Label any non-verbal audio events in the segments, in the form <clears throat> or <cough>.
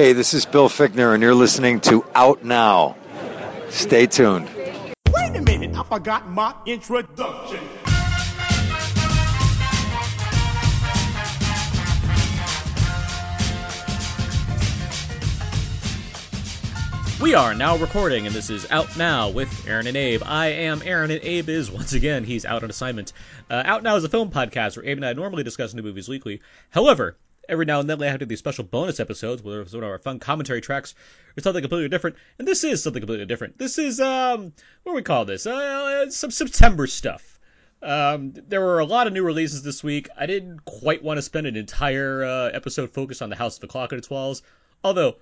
Hey, this is Bill Fickner, and you're listening to Out Now. Stay tuned. Wait a minute, I forgot my introduction. We are now recording, and this is Out Now with Aaron and Abe. I am Aaron, and Abe is, once again, he's out on assignment. Uh, out Now is a film podcast where Abe and I normally discuss new movies weekly. However, every now and then we have to do these special bonus episodes where one of our fun commentary tracks or something completely different. And this is something completely different. This is, um, what do we call this? Uh, some September stuff. Um, there were a lot of new releases this week. I didn't quite want to spend an entire uh, episode focused on the House of the Clock and its walls, although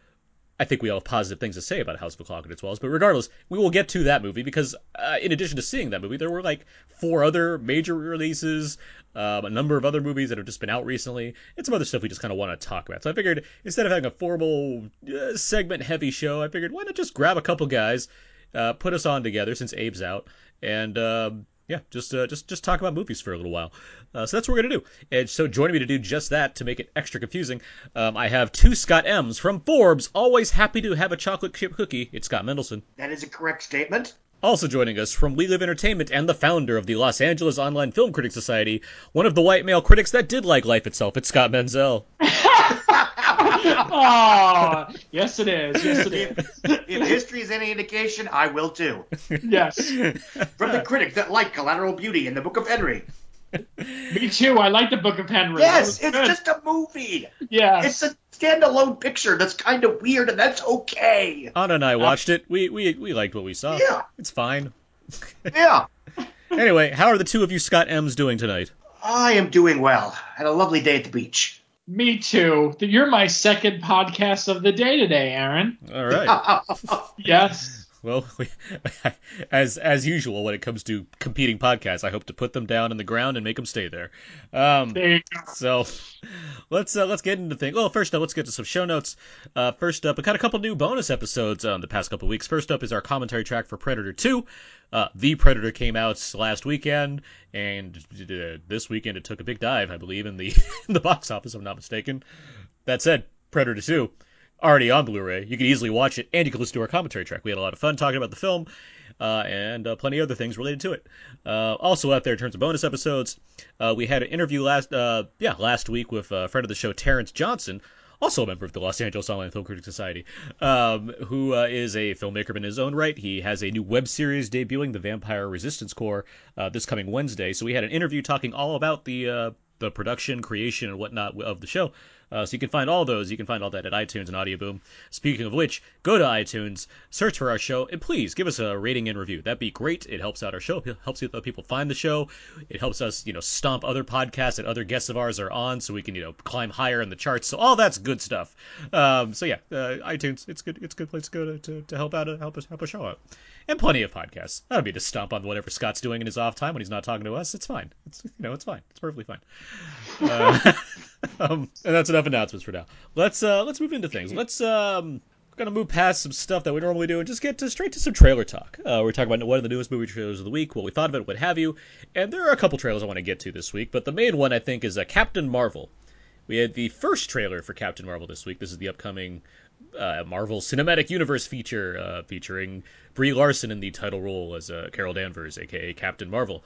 I think we all have positive things to say about House of the Clock and its walls. But regardless, we will get to that movie because, uh, in addition to seeing that movie, there were like four other major releases, um, a number of other movies that have just been out recently, and some other stuff we just kind of want to talk about. So I figured instead of having a formal uh, segment heavy show, I figured why not just grab a couple guys, uh, put us on together since Abe's out, and um, yeah, just uh, just just talk about movies for a little while. Uh, so that's what we're gonna do. And so joining me to do just that, to make it extra confusing, um, I have two Scott M's from Forbes. Always happy to have a chocolate chip cookie. It's Scott Mendelson. That is a correct statement. Also joining us from We Live Entertainment and the founder of the Los Angeles Online Film Critics Society, one of the white male critics that did like life itself. It's Scott Menzel. <laughs> oh, yes, it is. Yes, it is. If history is any indication, I will too. Yes. From the critic that liked Collateral Beauty and the Book of Henry. Me too. I like the Book of Henry. Yes, it's good. just a movie. Yes. It's a standalone picture that's kind of weird, and that's okay. Anna and I watched it. We we we liked what we saw. Yeah. It's fine. <laughs> Yeah. Anyway, how are the two of you Scott M's doing tonight? I am doing well. Had a lovely day at the beach. Me too. You're my second podcast of the day today, Aaron. All right. Yes. Well, we, <laughs> as as usual, when it comes to competing podcasts, I hope to put them down in the ground and make them stay there. Um, There you go. so let's uh, let's get into things. Well, first up, let's get to some show notes. Uh, first up, we got a couple new bonus episodes on the past couple weeks. First up is our commentary track for Predator Two. Uh, the Predator came out last weekend, and uh, this weekend it took a big dive, I believe, in the <laughs> in the box office. If I'm not mistaken. That said, Predator Two already on Blu-ray. You can easily watch it, and you can listen to our commentary track. We had a lot of fun talking about the film, uh, and uh, plenty of other things related to it. Uh, also out there in terms of bonus episodes, uh, we had an interview last, uh, yeah, last week with a friend of the show, Terrence Johnson. Also a member of the Los Angeles Online Film Critics Society, um, who uh, is a filmmaker in his own right. He has a new web series debuting, The Vampire Resistance Corps, uh, this coming Wednesday. So we had an interview talking all about the uh, the production, creation, and whatnot of the show. Uh, so you can find all those. You can find all that at iTunes and Audio Boom. Speaking of which, go to iTunes, search for our show, and please give us a rating and review. That'd be great. It helps out our show. It helps other people find the show. It helps us, you know, stomp other podcasts that other guests of ours are on, so we can, you know, climb higher in the charts. So all that's good stuff. Um, so yeah, uh, iTunes, it's good. It's a good place to go to, to, to help out, help us help a show out. And plenty of podcasts. I don't to stomp on whatever Scott's doing in his off time when he's not talking to us. It's fine. It's you know, it's fine. It's perfectly fine. Uh, <laughs> <laughs> um, and that's enough announcements for now. Let's uh, let's move into things. Let's um, gonna move past some stuff that we normally do and just get to, straight to some trailer talk. Uh, we're talking about one of the newest movie trailers of the week, what we thought of it, what have you. And there are a couple trailers I want to get to this week, but the main one I think is uh, Captain Marvel. We had the first trailer for Captain Marvel this week. This is the upcoming uh, Marvel Cinematic Universe feature uh, featuring Brie Larson in the title role as uh, Carol Danvers, aka Captain Marvel.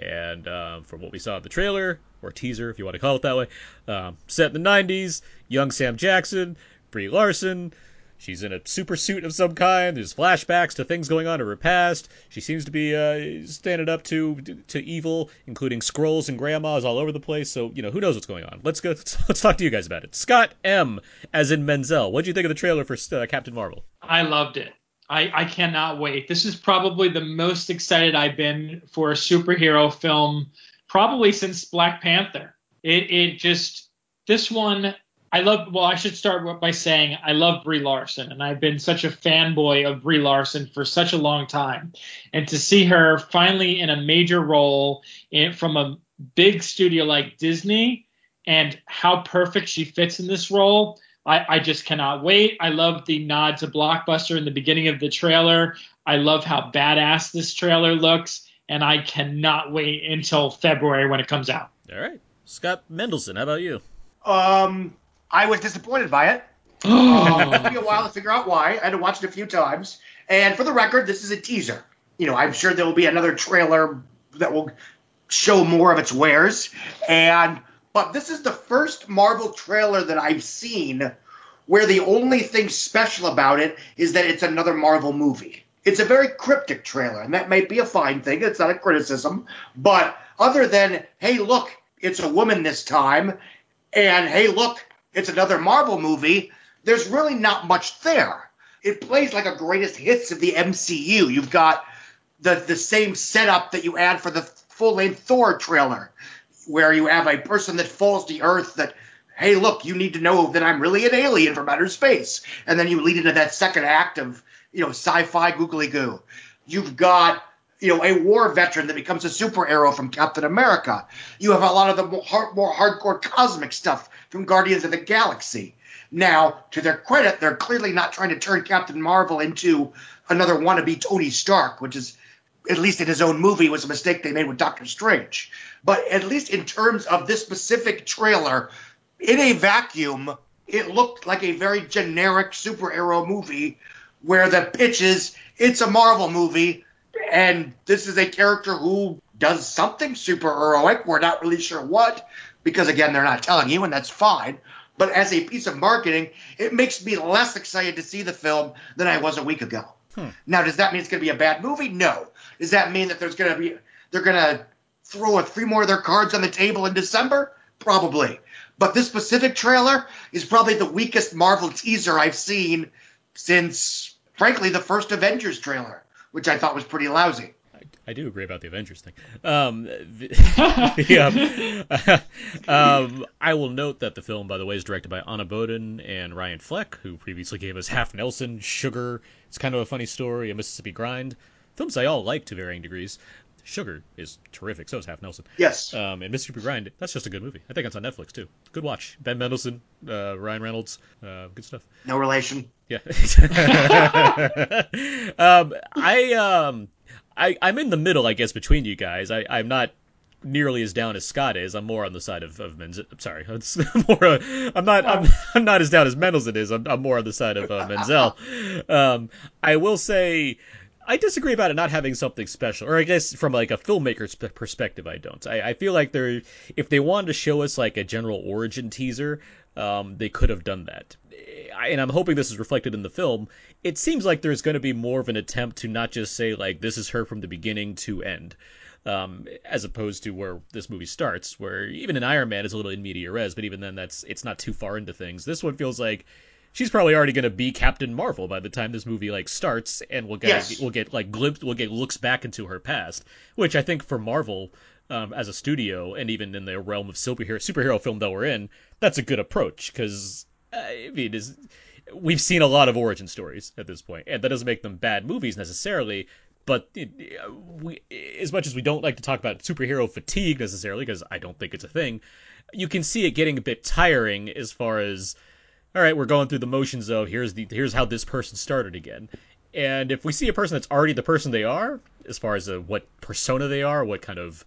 And uh, from what we saw in the trailer, or teaser if you want to call it that way, um, set in the 90s, young Sam Jackson, Brie Larson. She's in a super suit of some kind. There's flashbacks to things going on in her past. She seems to be uh, standing up to to evil, including Skrulls and grandmas all over the place. So you know who knows what's going on. Let's go. <laughs> Let's talk to you guys about it. Scott M. As in Menzel. What do you think of the trailer for uh, Captain Marvel? I loved it. I, I cannot wait. This is probably the most excited I've been for a superhero film probably since Black Panther. It it just this one I love. Well, I should start by saying I love Brie Larson, and I've been such a fanboy of Brie Larson for such a long time. And to see her finally in a major role in, from a big studio like Disney, and how perfect she fits in this role, I, I just cannot wait. I love the nod to Blockbuster in the beginning of the trailer. I love how badass this trailer looks, and I cannot wait until February when it comes out. All right, Scott Mendelson. How about you? Um, I was disappointed by it. Uh, <gasps> it took me a while to figure out why. I had to watch it a few times. And for the record, this is a teaser. You know, I'm sure there will be another trailer that will show more of its wares. And but this is the first Marvel trailer that I've seen where the only thing special about it is that it's another Marvel movie. It's a very cryptic trailer, and that might be a fine thing. It's not a criticism. But other than, hey, look, it's a woman this time, and hey, look, it's another Marvel movie, there's really not much there. It plays like a greatest hits of the MCU. You've got the the same setup that you add for the full length Thor trailer, where you have a person that falls to earth that, hey, look, you need to know that I'm really an alien from outer space, and then you lead into that second act of you know sci-fi googly goo. You've got you know, a war veteran that becomes a superhero from Captain America. You have a lot of the more, more hardcore cosmic stuff from Guardians of the Galaxy. Now, to their credit, they're clearly not trying to turn Captain Marvel into another wannabe Tony Stark, which is, at least in his own movie, was a mistake they made with Doctor Strange. But at least in terms of this specific trailer, in a vacuum, it looked like a very generic superhero movie where the pitch is it's a Marvel movie and this is a character who does something super heroic. We're not really sure what, because again, they're not telling you, and that's fine. But as a piece of marketing, it makes me less excited to see the film than I was a week ago. Hmm. Now, does that mean it's going to be a bad movie? No. Does that mean that there's going to be they're going to throw a three more of their cards on the table in December? Probably. But this specific trailer is probably the weakest Marvel teaser I've seen since, frankly, the first Avengers trailer which I thought was pretty lousy. I, do agree about the Avengers thing. Um, the, <laughs> <laughs> um, I will note that the film, by the way, is directed by Anna Boden and Ryan Fleck, who previously gave us Half Nelson, Sugar. It's kind of a funny story, a Mississippi Grind. Films I all like to varying degrees. Sugar is terrific. So is Half Nelson. Yes. Um, and Mississippi Grind, that's just a good movie. I think it's on Netflix too. Good watch. Ben Mendelsohn, uh, Ryan Reynolds, uh, good stuff. No relation. Yeah. <laughs> um, I um, I I'm in the middle, I guess, between you guys. I I'm not nearly as down as Scott is. I'm more on the side of, of Menzel. Sorry, <laughs> I'm more. Uh, I'm not. I'm, <laughs> I'm not as down as Mendelson is. I'm, I'm more on the side of uh, Menzel. Um, I will say I disagree about it not having something special, or I guess from like a filmmaker's perspective, I don't. I, I feel like they're if they wanted to show us like a general origin teaser, um, they could have done that. I, and I'm hoping this is reflected in the film. It seems like there's going to be more of an attempt to not just say like this is her from the beginning to end. Um, as opposed to where this movie starts, where even in Iron Man is a little in media res, but even then that's it's not too far into things. This one feels like she's probably already going to be Captain Marvel by the time this movie like starts, and we'll get yes. we'll get like glimpse we'll get looks back into her past, which I think for Marvel. Um, as a studio, and even in the realm of superhero superhero film that we're in, that's a good approach because uh, I mean, is we've seen a lot of origin stories at this point, and that doesn't make them bad movies necessarily. But it, we, as much as we don't like to talk about superhero fatigue necessarily, because I don't think it's a thing, you can see it getting a bit tiring as far as all right, we're going through the motions of here's the here's how this person started again. And if we see a person that's already the person they are, as far as uh, what persona they are, what kind of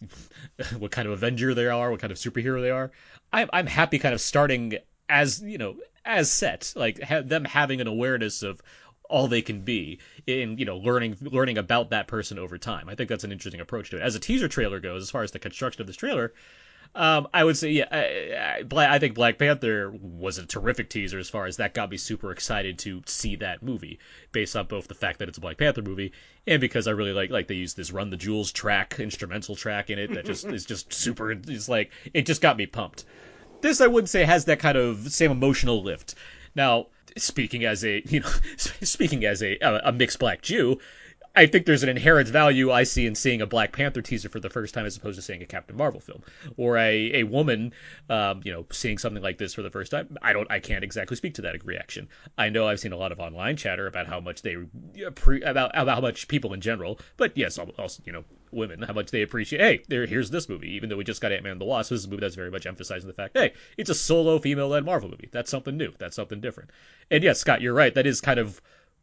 <laughs> what kind of Avenger they are, what kind of superhero they are, I'm I'm happy kind of starting as you know as set, like ha- them having an awareness of all they can be in you know learning learning about that person over time. I think that's an interesting approach to it. As a teaser trailer goes, as far as the construction of this trailer, um, I would say, yeah, I, I, I, think Black Panther was a terrific teaser as far as that got me super excited to see that movie, based on both the fact that it's a Black Panther movie and because I really like like they use this Run the Jewels track, instrumental track in it that just <laughs> is just super. It's like it just got me pumped. This I wouldn't say has that kind of same emotional lift. Now, speaking as a you know, <laughs> speaking as a a mixed black Jew, I think there's an inherent value I see in seeing a Black Panther teaser for the first time as opposed to seeing a Captain Marvel film or a, a woman, um, you know, seeing something like this for the first time. I don't, I can't exactly speak to that reaction. I know I've seen a lot of online chatter about how much they about about how much people in general, but yes, also you know, women how much they appreciate. Hey, there, here's this movie. Even though we just got Ant Man and the Wasp, this is a movie that's very much emphasizing the fact, hey, it's a solo female-led Marvel movie. That's something new. That's something different. And yes, Scott, you're right. That is kind of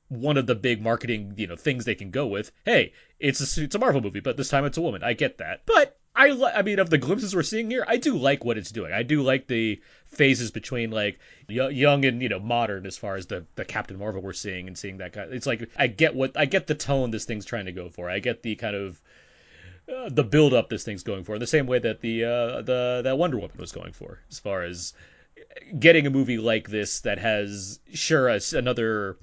one of the big marketing you know things they can go with. Hey, it's a it's a Marvel movie, but this time it's a woman. I get that, but I li- I mean, of the glimpses we're seeing here, I do like what it's doing. I do like the phases between like y- young and you know modern as far as the the Captain Marvel we're seeing and seeing that kind. It's like I get what I get the tone this thing's trying to go for. I get the kind of uh, the build up this thing's going for. The same way that the uh, the that Wonder Woman was going for, as far as getting a movie like this that has sure a, another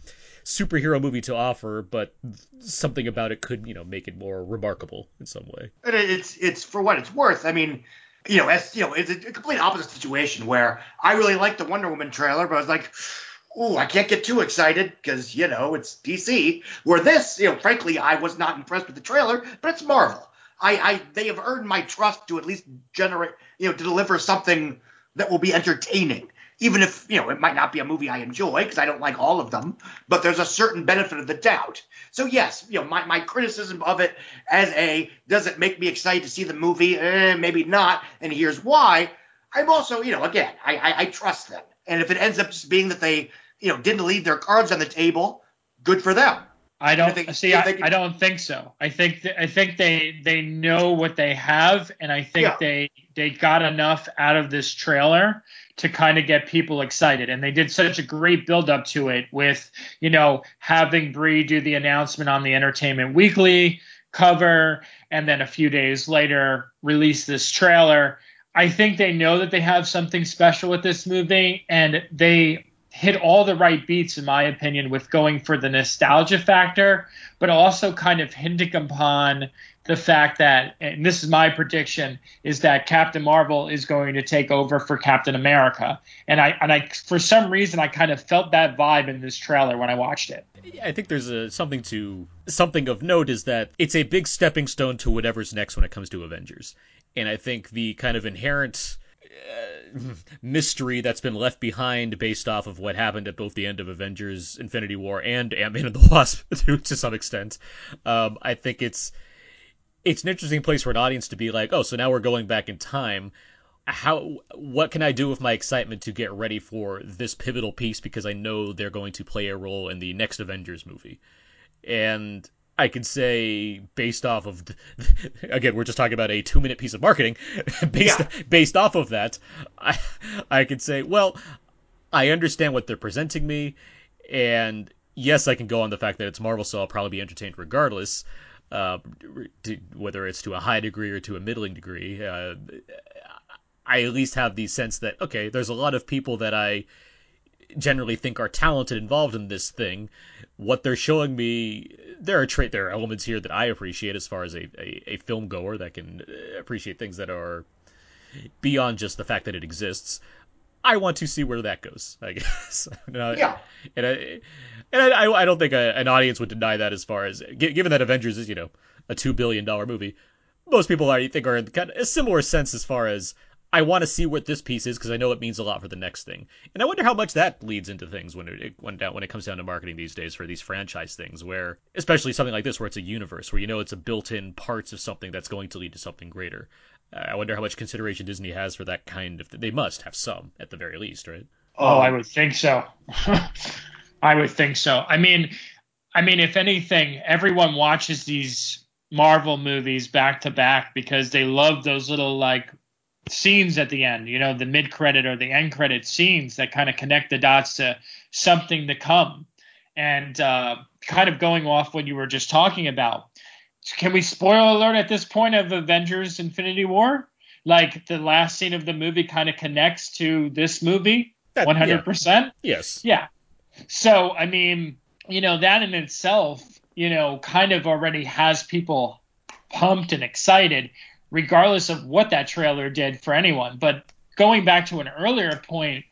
superhero movie to offer, but something about it could, you know, make it more remarkable in some way. And it's it's for what it's worth. I mean, you know, as you know, it's a complete opposite situation where I really liked the Wonder Woman trailer, but I was like, oh, I can't get too excited because you know it's DC. Where this, you know, frankly, I was not impressed with the trailer, but it's Marvel. I, I they have earned my trust to at least generate, you know, to deliver something that will be entertaining even if you know it might not be a movie I enjoy because I don't like all of them, but there's a certain benefit of the doubt. So yes, you know my, my criticism of it as a does it make me excited to see the movie? Eh, maybe not, and here's why. I'm also you know again I, I I trust them, and if it ends up just being that they you know didn't leave their cards on the table, good for them. I don't they- see. I, can- I don't think so. I think th- I think they they know what they have, and I think Yeah. they they got enough out of this trailer to kind of get people excited. And they did such a great build up to it with you know having Brie do the announcement on the Entertainment Weekly cover, and then a few days later release this trailer. I think they know that they have something special with this movie, and they hit all the right beats, in my opinion, with going for the nostalgia factor, but also kind of hinting upon the fact that, and this is my prediction, is that Captain Marvel is going to take over for Captain America. And I, and I, for some reason, I kind of felt that vibe in this trailer when I watched it. I think there's a something to something of note is that it's a big stepping stone to whatever's next when it comes to Avengers, and I think the kind of inherent mystery that's been left behind based off of what happened at both the end of Avengers: Infinity War and Ant Man and the <laughs> Wasp to, to some extent, um, I think it's it's an interesting place for an audience to be like, oh, so now we're going back in time. How what can I do with my excitement to get ready for this pivotal piece because I know they're going to play a role in the next Avengers movie, and I can say based off of again we're just talking about a two minute piece of marketing <laughs> based Yeah. based off of that I I could say well I understand what they're presenting me and yes I can go on the fact that it's Marvel so I'll probably be entertained regardless uh, to, whether it's to a high degree or to a middling degree uh, I at least have the sense that okay there's a lot of people that I generally think are talented involved in this thing. What they're showing me, there are tra- there are elements here that I appreciate as far as a, a, a film goer that can uh, appreciate things that are beyond just the fact that it exists. I want to see where that goes. I <laughs> guess. No, Yeah. and I and I, I don't think a, an audience would deny that as far as given that Avengers is you know a two billion dollar movie. Most people I think are in kind of a similar sense as far as I want to see what this piece is because I know it means a lot for the next thing. And I wonder how much that leads into things when it when down when it comes down to marketing these days for these franchise things, where especially something like this where it's a universe where you know it's a built-in parts of something that's going to lead to something greater. I wonder how much consideration Disney has for that kind of. They must have some at the very least, right? Oh, I would think so. <laughs> I would think so. I mean, I mean, if anything, everyone watches these Marvel movies back to back because they love those little like scenes at the end, you know, the mid credit or the end credit scenes that kind of connect the dots to something to come. And uh, kind of going off what you were just talking about, can we spoil alert at this point of Avengers Infinity War? Like the last scene of the movie kind of connects to this movie That- one hundred percent. Yes. Yeah. So I mean, you know, that in itself, you know, kind of already has people pumped and excited, regardless of what that trailer did for anyone. But going back to an earlier point,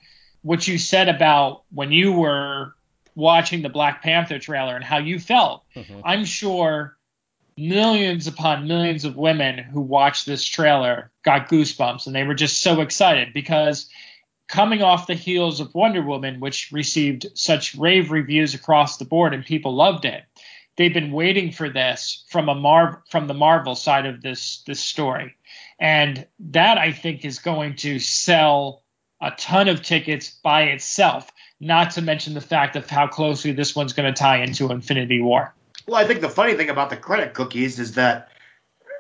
what you said about when you were watching the Black Panther trailer and how you felt, Mhm. I'm sure millions upon millions of women who watched this trailer got goosebumps and they were just so excited because coming off the heels of Wonder Woman, which received such rave reviews across the board and people loved it, they've been waiting for this from a Mar- from the Marvel side of this this story, and that I think is going to sell a ton of tickets by itself. Not to mention the fact of how closely this one's going to tie into Infinity War. Well, I think the funny thing about the credit cookies is that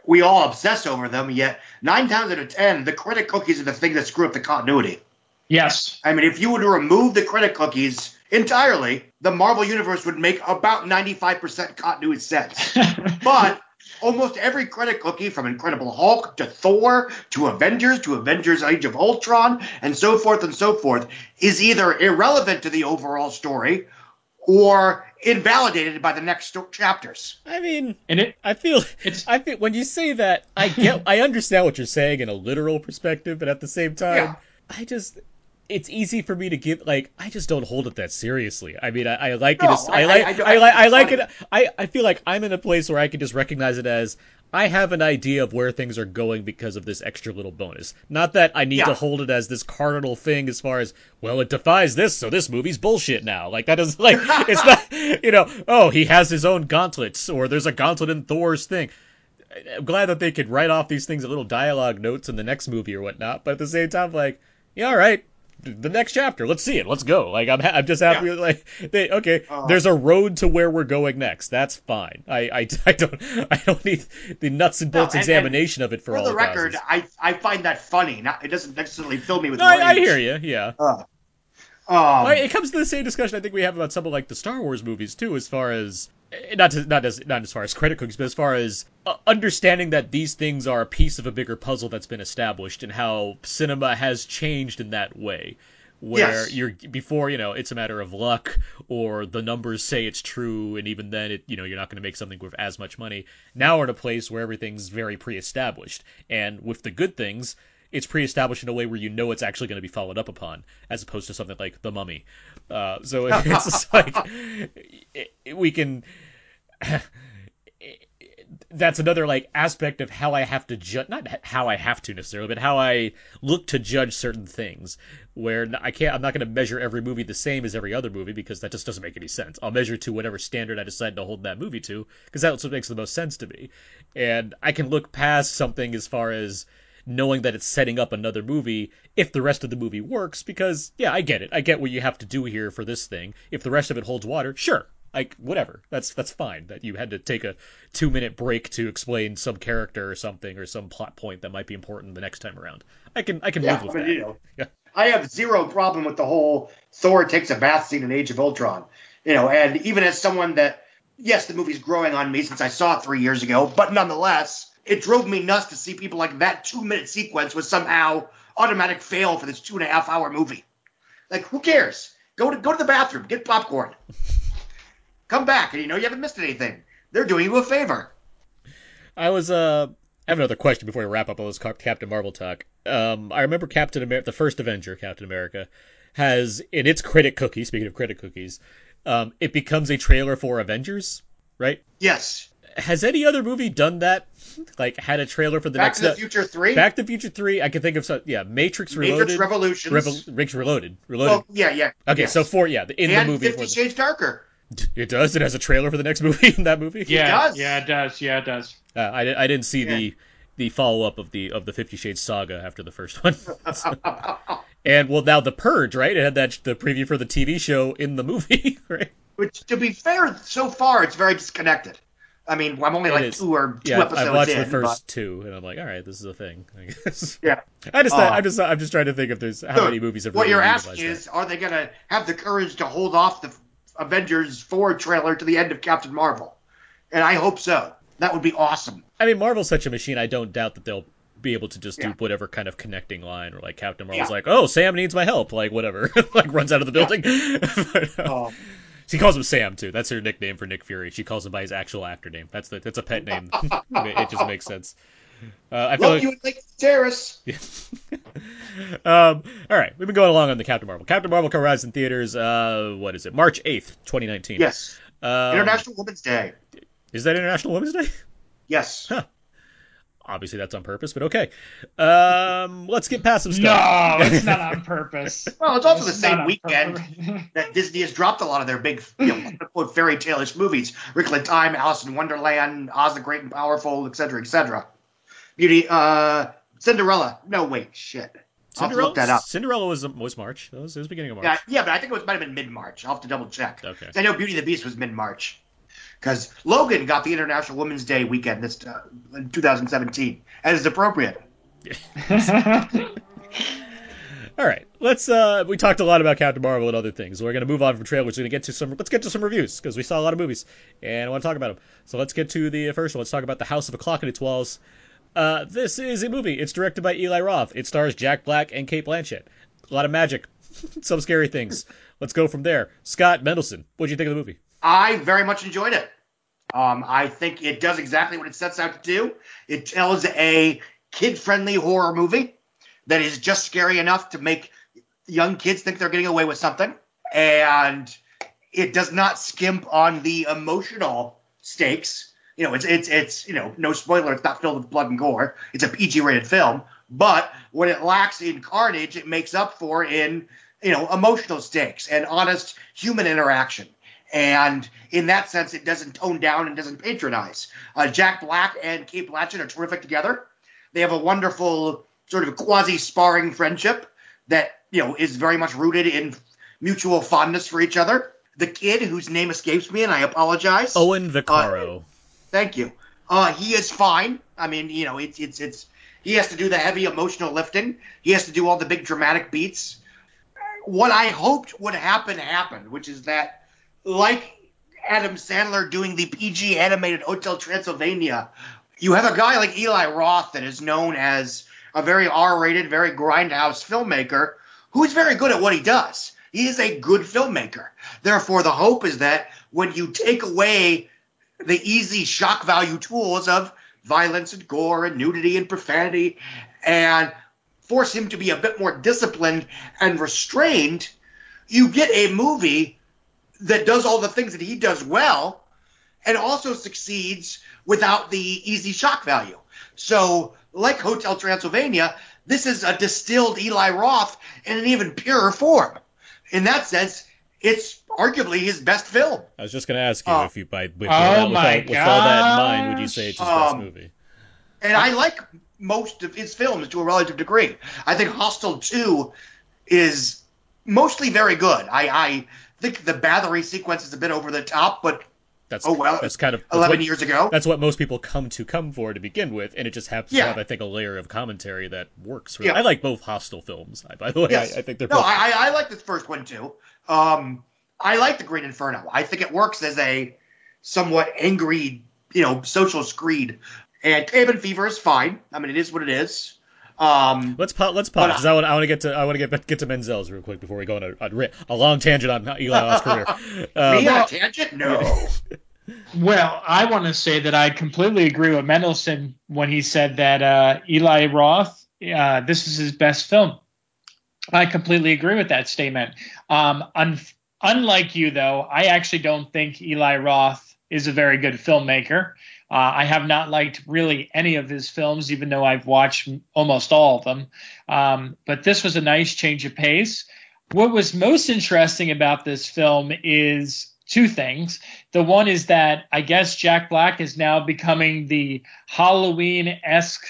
we all obsess over them. Yet nine times out of ten, the credit cookies are the thing that screw up the continuity. Yes. I mean, if you were to remove the credit cookies entirely, the Marvel universe would make about 95% continuity sense. <laughs> but almost every credit cookie, from Incredible Hulk to Thor to Avengers to Avengers Age of Ultron and so forth and so forth, is either irrelevant to the overall story or invalidated by the next chapters. I mean, And it I feel It's- I feel when you say that, I get I understand what you're saying in a literal perspective, but at the same time, Yeah. I just it's easy for me to give like I just don't hold it that seriously. I mean, I, I like No, it. As, I, I- like I- like I like funny. it. I I feel like I'm in a place where I can just recognize it as I have an idea of where things are going because of this extra little bonus. Not that I need to hold it as this cardinal thing as far as well, it defies this, so this movie's bullshit now. Like that is like it's not <laughs> you know oh he has his own gauntlets or there's a gauntlet in Thor's thing. I'm glad that they could write off these things as little dialogue notes in the next movie or whatnot. But at the same time, like, yeah, all right, the next chapter, let's see it, let's go. Like, I'm, ha- I'm just happy. Yeah. Like, <laughs> they, okay, Uh. there's a road to where we're going next. That's fine. I, I, <laughs> I don't, I don't need the nuts and No, bolts and- examination of it for, For all the record, causes. I, I find that funny. Not, it doesn't necessarily fill me with No, I, I hear you. Yeah. Um, Well, it comes to the same discussion I think we have about some of like the Star Wars movies too, as far as eh, not to, not as not as far as credit cookies, but as far as uh, understanding that these things are a piece of a bigger puzzle that's been established, and how cinema has changed in that way. Where Yes. you're before, you know, it's a matter of luck, or the numbers say it's true, and even then, it you know, you're not going to make something with as much money. Now we're in a place where everything's very pre-established, and with the good things, it's pre-established in a way where you know it's actually going to be followed up upon, as opposed to something like The Mummy. Uh, so <laughs> it's like we can. <sighs> That's another like aspect of how I have to judge, not how I have to necessarily, but how I look to judge certain things. Where I can't, I'm not going to measure every movie the same as every other movie because that just doesn't make any sense. I'll measure to whatever standard I decide to hold that movie to because that's what makes the most sense to me. And I can look past something as far as knowing that it's setting up another movie if the rest of the movie works because yeah i get it. I get what you have to do here for this thing. If the rest of it holds water sure. Like whatever. That's that's fine that you had to take a two minute break to explain some character or something or some plot point that might be important the next time around. I can i can Yeah, live with that. you know, Yeah. I have zero problem with the whole Thor takes a bath scene in Age of Ultron. You know, and even as someone that, yes, the movie's growing on me since I saw it three years ago, but nonetheless, it drove me nuts to see people like that two minute sequence was somehow automatic fail for this two and a half hour movie. Like, who cares? Go to go to the bathroom, get popcorn, come back, and you know you haven't missed anything. They're doing you a favor. I was uh I have another question before we wrap up all this Captain Marvel talk. Um, I remember Captain America, the first Avenger, Captain America, has in its credit cookie. Speaking of credit cookies, um, it becomes a trailer for Avengers, right? Yes. Has any other movie done that? Like had a trailer for the Back next to the Future Three. Back to the Future Three? I can think of some. Yeah, Matrix Reloaded. Matrix Revolutions. Revo- Matrix Reloaded. Reloaded. well, yeah, yeah. okay, yes. so for yeah, in and the movie. Fifty for the- Shades Darker. it does. It has a trailer for the next <laughs> movie in that movie. Yeah, does. yeah, it does. Yeah, it does. Uh, I, I didn't see Yeah. the the follow up of the of the Fifty Shades saga after the first one. <laughs> and well, now the Purge, right? It had that the preview for the TV show in the movie, <laughs> right? Which, to be fair, so far it's very disconnected. I mean, I'm only It like is. two or two Yeah, episodes I've watched in. the first two, and I'm like, all right, this is a thing. I guess. <laughs> yeah. I just, Uh, I'm just, I'm just trying to think if there's how So, many movies have. What really you're asking that. is, are they going to have the courage to hold off the Avengers 4 trailer to the end of Captain Marvel? And I hope so. That would be awesome. I mean, Marvel's such a machine. I don't doubt that they'll be able to just do whatever kind of connecting line, or like Captain Marvel's Yeah. like, "Oh, Sam needs my help," like whatever, <laughs> like runs out of the building. <laughs> But, Um, She calls him Sam too. That's her nickname for Nick Fury. She calls him by his actual actor name. That's the that's a pet name. <laughs> it just makes sense. Uh, I feel love like you and Lake Terrace. <laughs> um, all right, we've been going along on the Captain Marvel. Captain Marvel arrives in theaters. Uh, what is it? March eighth, twenty nineteen. Yes. Um, International Women's Day. Is that International Women's Day? Yes. Huh. Obviously, that's on purpose, but okay. Um, <laughs> let's get past some stuff. No, it's not on purpose. <laughs> Well, it's also the same weekend purpose. that Disney has dropped a lot of their big, you know, quote fairy tale-ish movies. Wrinkle in Time, Alice in Wonderland, Oz the Great and Powerful, etc., etc. Beauty, uh, Cinderella. No, wait, shit. I'll have to Cinderella, look that up. Cinderella was was March. That was, it was beginning of March. Yeah, yeah, but I think it was might have been mid-March. I'll have to double check. Okay. I know Beauty and the Beast was mid-March. Because Logan got the International Women's Day weekend this uh, in 2017, as appropriate. <laughs> All right, let's. Uh, we talked a lot about Captain Marvel and other things. We're gonna move on from trailers. We're gonna get to some. Let's get to some reviews because we saw a lot of movies and I want to talk about them. So let's get to the first one. Let's talk about the House of a Clock in its Walls. Uh, this is a movie. It's directed by Eli Roth. It stars Jack Black and Cate Blanchett. A lot of magic, <laughs> some scary things. Let's go from there. Scott Mendelson, what do you think of the movie? I very much enjoyed it. Um, I think it does exactly what it sets out to do. It tells a kid-friendly horror movie that is just scary enough to make young kids think they're getting away with something, and it does not skimp on the emotional stakes. You know, it's it's it's you know no spoiler. It's not filled with blood and gore. It's a PG-rated film, but what it lacks in carnage, it makes up for in you know emotional stakes and honest human interaction. And in that sense, it doesn't tone down and doesn't patronize. Uh, Jack Black and Cate Blanchett are terrific together. They have a wonderful sort of quasi sparring friendship that you know is very much rooted in mutual fondness for each other. The kid whose name escapes me, and I apologize. Owen Vaccaro. Uh, thank you. Uh, he is fine. I mean, you know, it's it's it's he has to do the heavy emotional lifting. He has to do all the big dramatic beats. What I hoped would happen happened, which is that like Adam Sandler doing the PG animated Hotel Transylvania, you have a guy like Eli Roth that is known as a very R-rated, very grindhouse filmmaker who is very good at what he does. He is a good filmmaker. Therefore, the hope is that when you take away the easy shock value tools of violence and gore and nudity and profanity and force him to be a bit more disciplined and restrained, you get a movie that does all the things that he does well and also succeeds without the easy shock value. So, like Hotel Transylvania, this is a distilled Eli Roth in an even purer form. In that sense, it's arguably his best film. I was just going to ask you Uh, if you, by with, oh all, with, all, with all that in mind, would you say it's his best Um, movie? And I like most of his films to a relative degree. I think Hostel 2 is mostly very good. I, I think the Bathory sequence is a bit over the top, but That's oh well, That's kind of 11 what, years ago. That's what most people come to come for to begin with, and it just happens Yeah. to have, I think, a layer of commentary that works. Really. Yeah. I like both Hostel films. By the way, Yes. I, I think they're no, both. I, I I like this first one too. Um, I like the Green Inferno. I think it works as a somewhat angry, you know, social screed. And Cabin Fever is fine. I mean, it is what it is. Um, Let's pause. Let's pause But, because I want. I want to get to. I want to get get to Menzel's real quick before we go on a, a, a long tangent on Eli Roth's <laughs> career. Um, me on a tangent? No. <laughs> Well, I want to say that I completely agree with Mendelson when he said that uh, Eli Roth, uh, this is his best film. I completely agree with that statement. Um, un- unlike you, though, I actually don't think Eli Roth is a very good filmmaker. Uh, I have not liked really any of his films, even though I've watched almost all of them. Um, but this was a nice change of pace. What was most interesting about this film is two things. The one is that I guess Jack Black is now becoming the Halloween esque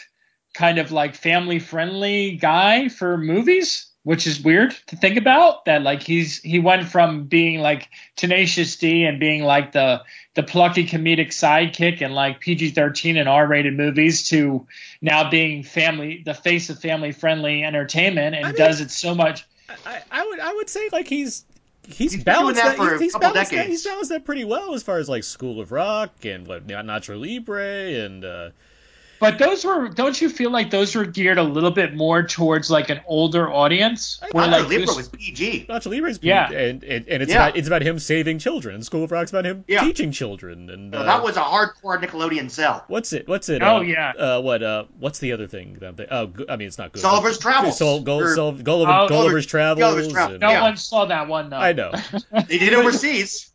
kind of like family friendly guy for movies, which is weird to think about. That like he's he went from being like Tenacious D and being like the the plucky comedic sidekick in like PG thirteen and R rated movies to now being family the face of family friendly entertainment and I mean- does it so much. I, I would. I would say like he's. He's, He's balanced doing that he's, a he's couple balanced that, he's balanced that pretty well as far as like School of Rock and what Nacho Libre and uh, But those were don't you feel like those were geared a little bit more towards like an older audience? I- Where I Nacho like Libre this- was PG. Nacho Libre's Yeah. and, and and it's Yeah. about it's about him saving children. School of Rock's about him Yeah. teaching children. And So uh, that was a hardcore Nickelodeon sell. what's it? What's it? Oh, uh, yeah. Uh, what? Uh, what's the other thing? that they- Oh, I mean, it's not good. Gulliver's Travels. So, Gull, Or- so Gulliver, Oh, Gulliver's Travels. Gulliver's Travels. and- no Yeah. one saw that one though. I know. <laughs> They did overseas.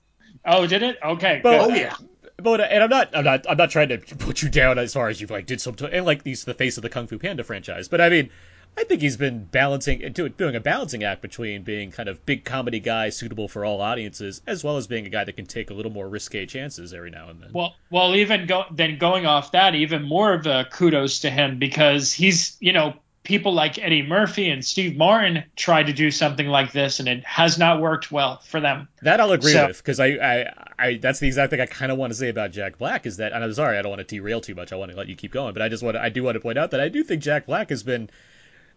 Oh, did it? Okay. But- good. Oh yeah. But uh, and I'm not I'm not I'm not trying to put you down as far as you've like did some and like these the face of the Kung Fu Panda franchise. But I mean, I think he's been balancing do- doing a balancing act between being kind of big comedy guy suitable for all audiences, as well as being a guy that can take a little more risque chances every now and then. Well, well, even go then going off that, even more of a kudos to him because he's you know people like Eddie Murphy and Steve Martin tried to do something like this, and it has not worked well for them. That I'll agree So- with because I, I, I, that's the exact thing I kind of want to say about Jack Black is that, and I'm sorry, I don't want to derail too much. I want to let you keep going, but I just want, to, I do want to point out that I do think Jack Black has been,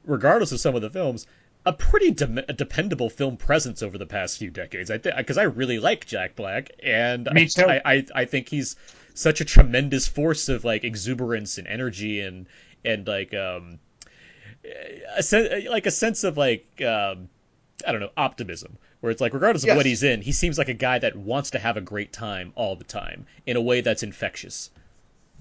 regardless of some of the films, a pretty de- a dependable film presence over the past few decades. I think because I really like Jack Black, and Me too. I, I, I think he's such a tremendous force of like exuberance and energy and and like um a sen- like a sense of like um I don't know optimism where it's like regardless of Yes. what he's in he seems like a guy that wants to have a great time all the time in a way that's infectious.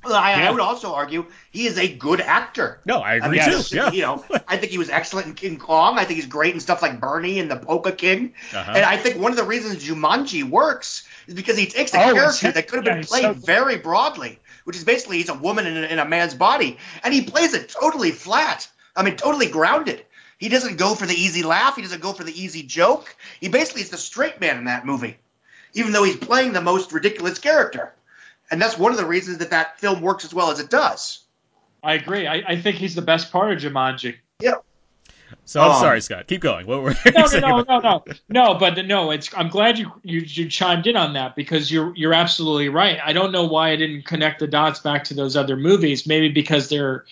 Well, I, Yeah. I would also argue he is a good actor. No, I agree mean, too. Yeah. You know, <laughs> I think he was excellent in King Kong. I think he's great in stuff like Bernie and the Polka King. Uh-huh. And I think one of the reasons Jumanji works is because he takes a Oh, character that could have been he's played so- very broadly, which is basically he's a woman in a, in a man's body, and he plays it totally flat. I mean, totally grounded. He doesn't go for the easy laugh. He doesn't go for the easy joke. He basically is the straight man in that movie, even though he's playing the most ridiculous character. And that's one of the reasons that that film works as well as it does. I agree. I, I think he's the best part of Jumanji. Yep. So I'm Um, sorry, Scott. Keep going. What were you <laughs> No, no, saying no, about- no, no, no. But no, it's. I'm glad you, you you chimed in on that because you're you're absolutely right. I don't know why I didn't connect the dots back to those other movies. Maybe because they're.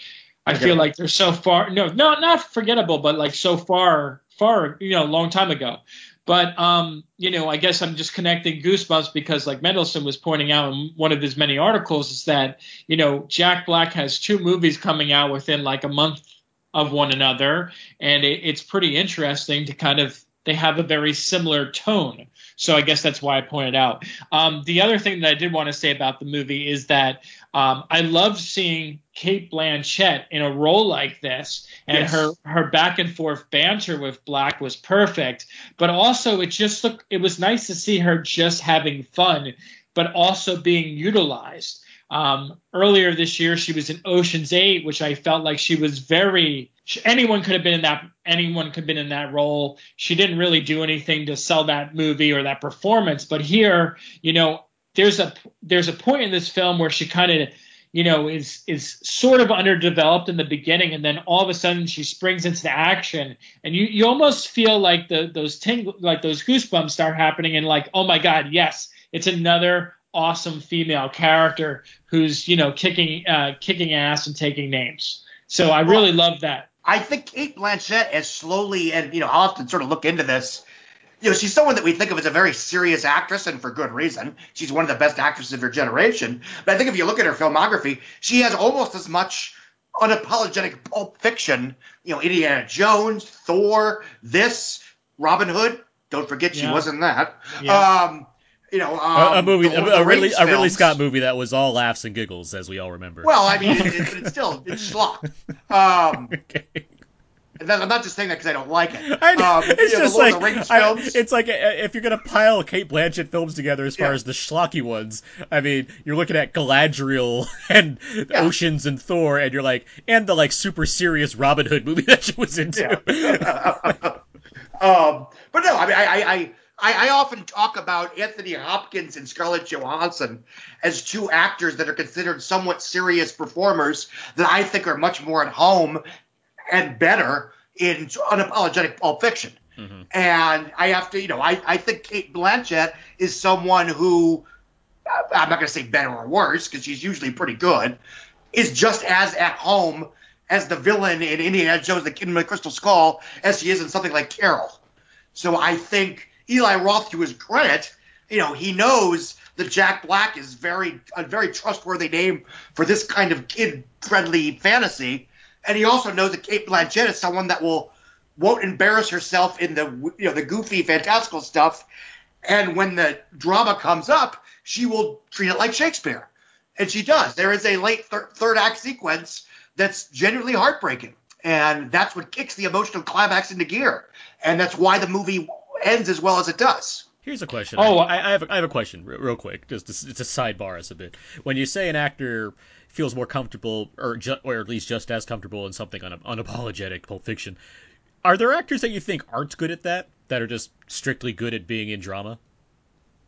I feel like they're so far. No, no, not forgettable, but like so far, far. You know, a long time ago. But um, you know, I guess I'm just connecting Goosebumps because, like Mendelson was pointing out in one of his many articles, is that you know Jack Black has two movies coming out within like a month of one another, and it, it's pretty interesting to kind of they have a very similar tone. So I guess that's why I pointed out. Um, the other thing that I did want to say about the movie is that um, I love seeing Cate Blanchett in a role like this, and Yes. her her back and forth banter with Black was perfect. But also, it just looked it was nice to see her just having fun, but also being utilized. Um, earlier this year, she was in Ocean's Eight, which I felt like she was very. Anyone could have been in that. Anyone could have been in that role. She didn't really do anything to sell that movie or that performance. But here, you know, there's a there's a point in this film where she kind of, you know, is is sort of underdeveloped in the beginning, and then all of a sudden she springs into the action, and you you almost feel like the those ting like those goosebumps start happening, and like, oh my god, yes, it's another awesome female character who's you know kicking uh, kicking ass and taking names. So I really love that. I think Cate Blanchett has slowly, and you know, I'll have to sort of look into this. You know, she's someone that we think of as a very serious actress, and for good reason. She's one of the best actresses of her generation. But I think if you look at her filmography, she has almost as much unapologetic pulp fiction. You know, Indiana Jones, Thor, this, Robin Hood. Don't forget she Yeah. was in that. Yeah. Um, you know, a, a um, movie, the a, Lord of a the really, a Ridley. Scott movie that was all laughs and giggles, as we all remember. Well, I mean, it, it, but <laughs> it's still it's schlock. Um, okay. I'm not just saying that because I don't like it. <laughs> I know. Um, it's you know, just like I- it's like uh, if you're gonna pile Cate Blanchett films together as far Yeah. as the schlocky ones. I mean, you're looking at Galadriel <laughs> and Yeah. Oceans and Thor, and you're like, and the like super serious Robin Hood movie <laughs> that she was into. um, but no, I mean, I, I, I, I I often talk about Anthony Hopkins and Scarlett Johansson as two actors that are considered somewhat serious performers that I think are much more at home and better in unapologetic Pulp Fiction. Mm-hmm. And I have to, you know, I, I think Cate Blanchett is someone who, I'm not going to say better or worse because she's usually pretty good, is just as at home as the villain in Indiana Jones, the Kid in the Crystal Skull, as she is in something like Carol. So I think Eli Roth, to his credit, you know, he knows that Jack Black is very a very trustworthy name for this kind of kid-friendly fantasy, and he also knows that Cate Blanchett is someone that will won't embarrass herself in the you know the goofy, fantastical stuff, and when the drama comes up, she will treat it like Shakespeare, and she does. There is a late thir- third act sequence that's genuinely heartbreaking, and that's what kicks the emotional climax into gear, and that's why the movie ends as well as it does. Here's a question. Oh, I, I have a, I have a question, real, real quick. Just to, it's a sidebar us a bit. When you say an actor feels more comfortable, or ju- or at least just as comfortable in something un- unapologetic Pulp Fiction, are there actors that you think aren't good at that? That are just strictly good at being in drama?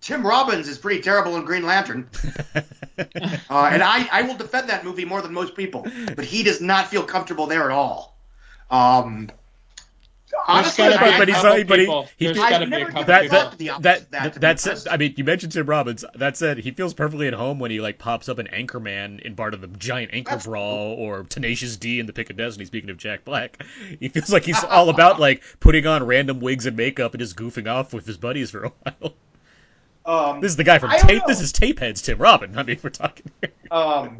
Tim Robbins is pretty terrible in Green Lantern, <laughs> uh, and I, I will defend that movie more than most people. But he does not feel comfortable there at all. Um, honestly, gotta be I- a but he's not- but he- people. he- There's I've gotta be never a couple that, people. thought to the that, that, that, to that's it. I mean, you mentioned Tim Robbins. That said, he feels perfectly at home when he like pops up an Anchorman in part of the giant Anchor That's Brawl or Tenacious D in the Pick of Destiny. Speaking of Jack Black, he feels like he's all about like putting on random wigs and makeup and just goofing off with his buddies for a while. Um, This is the guy from Tape. know. This is Tapeheads, Tim Robbins. I mean, we're talking. Um,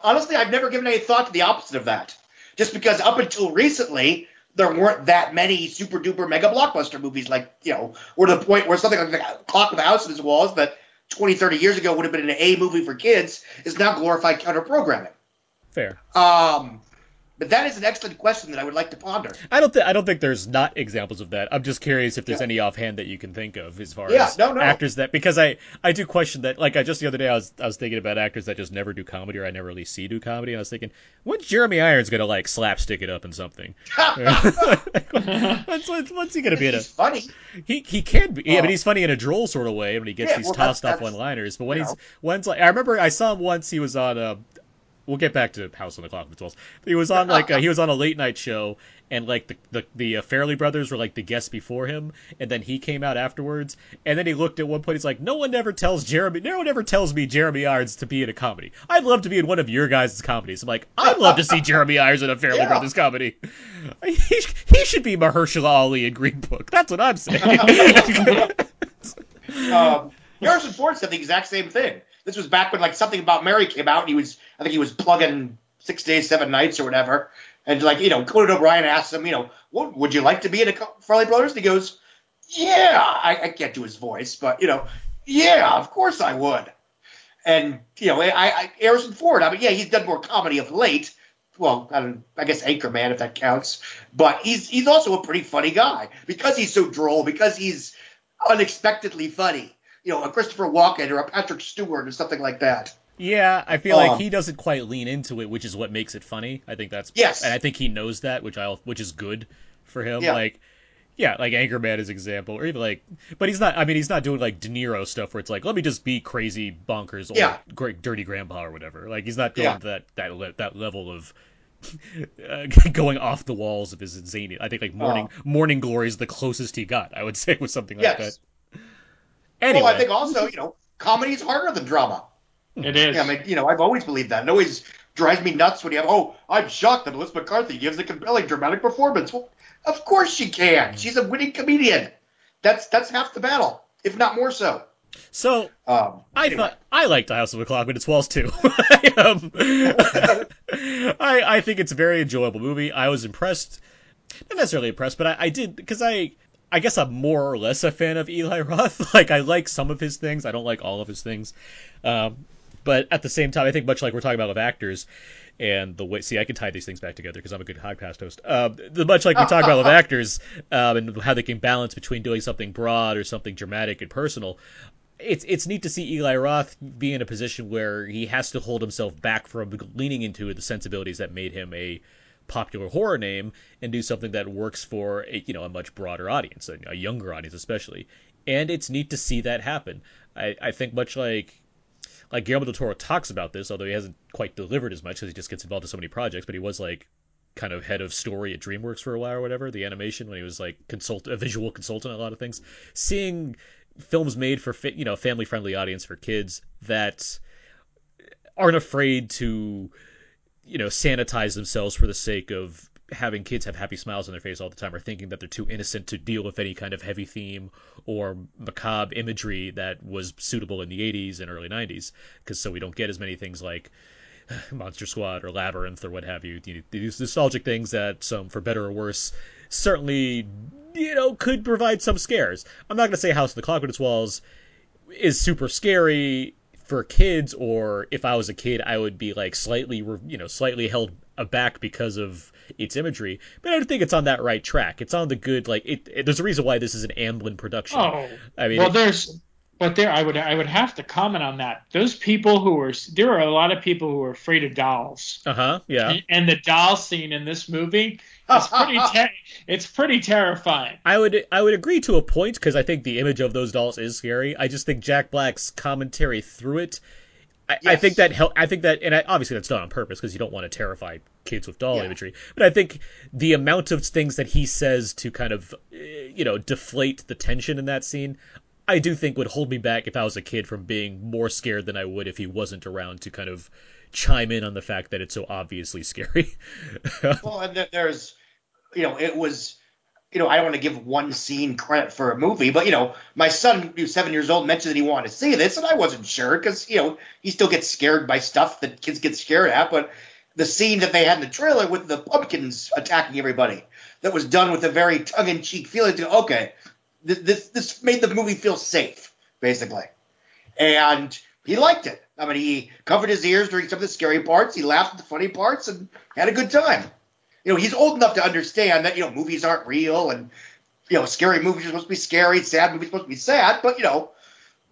honestly, I've never given any thought to the opposite of that. Just because up until recently, there weren't that many super duper mega blockbuster movies like, you know, or to the point where something like the Clock with a House in His Walls that 20, 30 years ago would have been an A movie for kids is now glorified counter programming. Fair. Um, but that is an excellent question that I would like to ponder. I don't think I don't think there's not examples of that. I'm just curious if there's Yeah. any offhand that you can think of as far Yeah, as no, no. actors that because I I do question that. Like I just the other day I was I was thinking about actors that just never do comedy or I never really see do comedy. And I was thinking, when's Jeremy Irons gonna like slapstick it up in something? <laughs> <laughs> when's, when's, when's he gonna be in a He's funny. he he can be. I Well- mean, he's funny in a droll sort of way when he gets Yeah, these well, tossed off that's- one-liners. But when he's know. when's like I remember I saw him once. He was on a. We'll get back to House on the Clock with Twelve. He was on like a, he was on a late night show, and like the the, the uh, Farrelly brothers were like the guests before him, and then he came out afterwards, and then he looked at one point. He's like, "No one ever tells Jeremy. No one ever tells me Jeremy Irons to be in a comedy. I'd love to be in one of your guys' comedies." I'm like, "I'd love to see Jeremy Irons in a Farrelly Yeah. Brothers comedy. <laughs> He, he should be Mahershala Ali in Green Book. That's what I'm saying." <laughs> <laughs> um, Harrison Ford said the exact same thing. This was back when like something about Mary came out, and he was I think he was plugging six days, seven nights or whatever. And like you know, Conan O'Brien asked him, you know, what would you like to be in a Farrelly Brothers? And he goes, Yeah, I, I can't do his voice, but you know, yeah, of course I would. And you know, I, I Harrison Ford. I mean, yeah, he's done more comedy of late. Well, I, don't, I guess Anchorman if that counts. But he's he's also a pretty funny guy because he's so droll, because he's unexpectedly funny. You know, a Christopher Walken or a Patrick Stewart or something like that. Yeah, I feel Um, like he doesn't quite lean into it, which is what makes it funny. I think that's Yes. and I think he knows that, which I which is good for him. Yeah. Like, yeah, like Anchorman is example, or even like, but he's not. I mean, he's not doing like De Niro stuff where it's like, let me just be crazy, bonkers, or Yeah. great, dirty grandpa or whatever. Like, he's not going Yeah. to that that le- that level of. <laughs> Uh, <laughs> going off the walls of his zany. I think like morning morning glory is the closest he got. I would <laughs> say with something like Yes. that. Anyway, Well, I think also, you know, comedy is harder than drama. It is. Yeah, I mean, you know, I've always believed that. It always drives me nuts when you have, oh, I'm shocked that Melissa McCarthy gives a compelling dramatic performance. Well, of course she can. She's a winning comedian. That's that's half the battle, if not more so. so Um, I anyway. thought I liked the House of the Clock, but it's Walls too. <laughs> um, I I think it's a very enjoyable movie. I was impressed, not necessarily impressed, but I, I did because I I guess I'm more or less a fan of Eli <laughs> Roth. Like I like some of his things. I don't like all of his things. Um, but at the same time, I think much like we're talking about with actors. And the way, see, I can tie these things back together because I'm a good podcast host. Um, the much like we talk about with <laughs> actors um, and how they can balance between doing something broad or something dramatic and personal it's it's neat to see Eli Roth be in a position where he has to hold himself back from leaning into the sensibilities that made him a popular horror name and do something that works for a, you know a much broader audience, a, younger audience especially. And it's neat to see that happen. I, I think much like like Guillermo del Toro talks about this, although he hasn't quite delivered as much because he just gets involved in so many projects. But he was like kind of head of story at DreamWorks for a while or whatever, the animation when he was like consult a visual consultant on a lot of things. Seeing films made for you know family friendly audience for kids that aren't afraid to you know sanitize themselves for the sake of having kids have happy smiles on their face all the time or thinking that they're too innocent to deal with any kind of heavy theme or macabre imagery that was suitable in the 80s and early 90s because so we don't get as many things like <sighs> Monster Squad or Labyrinth or what have you. you these nostalgic things that some, for better or worse, certainly you know could provide some scares. I'm not going to say House of the Clock with its walls is super scary for kids, or if I was a kid, I would be like slightly you know slightly held aback because of its imagery. But I don't think it's on that right track. It's on the good like it. it there's a reason why this is an Amblin production. Oh, I mean, well, it- there's, but there, I would, I would have to comment on that. Those people who are, there are a lot of people who are afraid of dolls, uh huh, yeah. and, and the doll scene in this movie, it's pretty, <laughs> ter- it's pretty terrifying. I would I would agree to a point because I think the image of those dolls is scary. I just think Jack Black's commentary through it. I, I think that help. I think that, and I, obviously that's done on purpose because you don't want to terrify kids with doll Yeah. imagery. But I think the amount of things that he says to kind of, eh, you know, deflate the tension in that scene, I do think would hold me back if I was a kid from being more scared than I would if he wasn't around to kind of chime in on the fact that it's so obviously scary. <laughs> Well, and there- there's, you know, it was, you know, I don't want to give one scene credit for a movie, but you know, my son, who's seven years old, mentioned that he wanted to see this, and I wasn't sure because you know he still gets scared by stuff that kids get scared at. But the scene that they had in the trailer with the pumpkins attacking everybody, that was done with a very tongue-in-cheek feeling. To okay, this this made the movie feel safe, basically, and he liked it. I mean, he covered his ears during some of the scary parts. He laughed at the funny parts and had a good time. You know, he's old enough to understand that you know movies aren't real, and you know, scary movies are supposed to be scary, sad movies are supposed to be sad. But you know,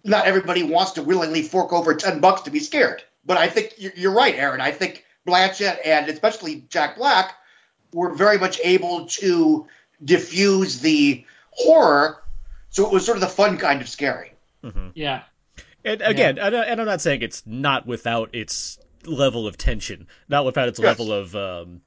not everybody wants to willingly fork over ten bucks to be scared. But I think you're, right, Aaron. I think Blanchett and especially Jack Black were very much able to diffuse the horror, so it was sort of the fun kind of scary. Yeah. And again, and, and I'm not saying it's not without its level of tension, not without its Yes. level of um,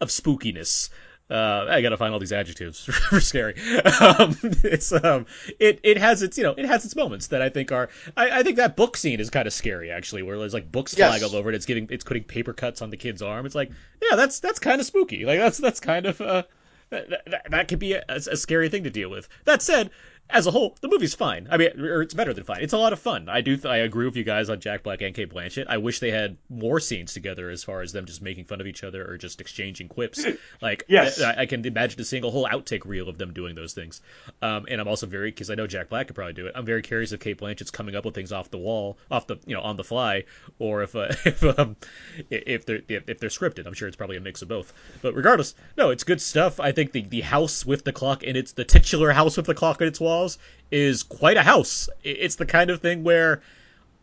of spookiness. Uh, I gotta find all these adjectives <laughs> for scary. Um, it's um, it it has its you know it has its moments that I think are I, I think that book scene is kind of scary actually, where there's like books Yes. flying all over it. It's giving it's putting paper cuts on the kid's arm. It's like yeah, that's that's kind of spooky. Like that's that's kind of uh, that, that, that could be a, a scary thing to deal with. That said, as a whole, the movie's fine. I mean, it's better than fine. It's a lot of fun. I do. Th- I agree with you guys on Jack Black and Cate Blanchett. I wish they had more scenes together, as far as them just making fun of each other or just exchanging quips. <clears throat> Like, Yes. I, I can imagine seeing a whole outtake reel of them doing those things. Um, and I'm also very because I know Jack Black could probably do it. I'm very curious if Cate Blanchett's coming up with things off the wall, off the you know on the fly, or if uh, <laughs> if um, if they're if, they're scripted. I'm sure it's probably a mix of both. But regardless, no, it's good stuff. I think the the house with the clock and it's the titular house with the clock on its is quite a house. It's the kind of thing where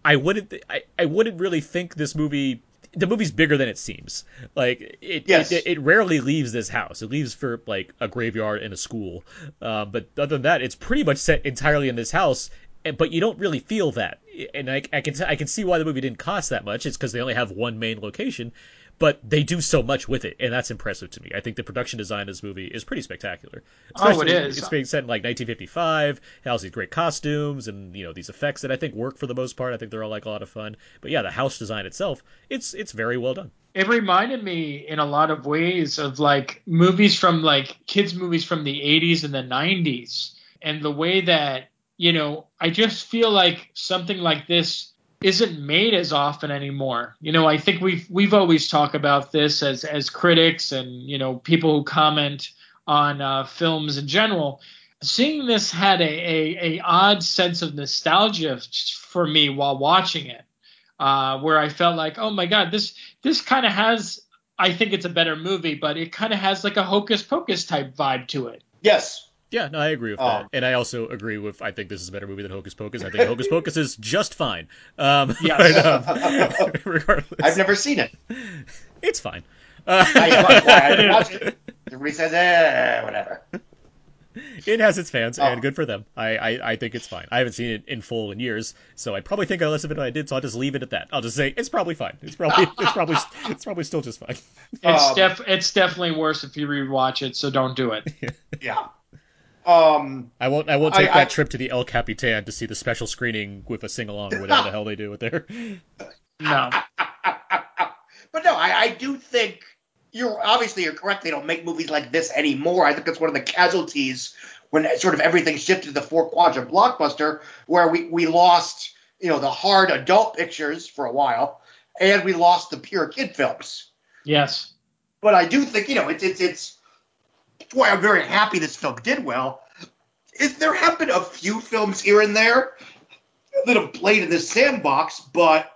I wouldn't I, I wouldn't really think this movie the movie's bigger than it seems. Like it, Yes. it, it rarely leaves this house. It leaves for like a graveyard and a school. Uh, but other than that, it's pretty much set entirely in this house. And, but you don't really feel that, and I, I can I can see why the movie didn't cost that much. It's because they only have one main location, but they do so much with it, and that's impressive to me. I think the production design of this movie is pretty spectacular. Oh, it Especially- is. It's being set in like 1955. It has these great costumes and you know these effects that I think work for the most part. I think they're all like a lot of fun. But yeah, the house design itself, it's it's very well done. It reminded me in a lot of ways of like movies from like kids movies from the 80s and the 90s and the way that you know I just feel like something like this isn't made as often anymore. You know, I think we've we've always talked about this as as critics and you know people who comment on uh, films in general. Seeing this had a, a, a odd sense of nostalgia for me while watching it, uh, where I felt like, oh my god, this this kind of has. I think it's a better movie, but it kind of has like a hocus pocus type vibe to it. Yes. Yeah, no, I agree with Oh. that, and I also agree with. I think this is a better movie than Hocus Pocus. I think Hocus <laughs> Pocus is just fine. Um, <laughs> Yes. but, um, <laughs> regardless, I've never seen it. it's fine. Uh, I, I haven't watched it. Everybody says, eh, whatever. it has its fans, Oh. and good for them. I, I, I think it's fine. I haven't seen it in full in years, so I probably think I less of it than I did. So I'll just leave it at that. I'll just say it's probably fine. It's probably it's probably it's probably still just fine. It's Um, def it's definitely worse if you rewatch it, so don't do it. Yeah. Um, I won't I won't take I- that I- trip to the El Capitan to see the special screening with a sing along or whatever the hell they do with there. <laughs> No. <laughs> but no, I, I do think you're obviously you're correct. They don't make movies like this anymore. I think that's one of the casualties when sort of everything shifted to the four quadrant blockbuster, where we we lost you know the hard adult pictures for a while, and we lost the pure kid films. Yes. But I do think you know it's it's it's that's why I'm very happy this film did well. Is there have been a few films here and there that have played in this sandbox, but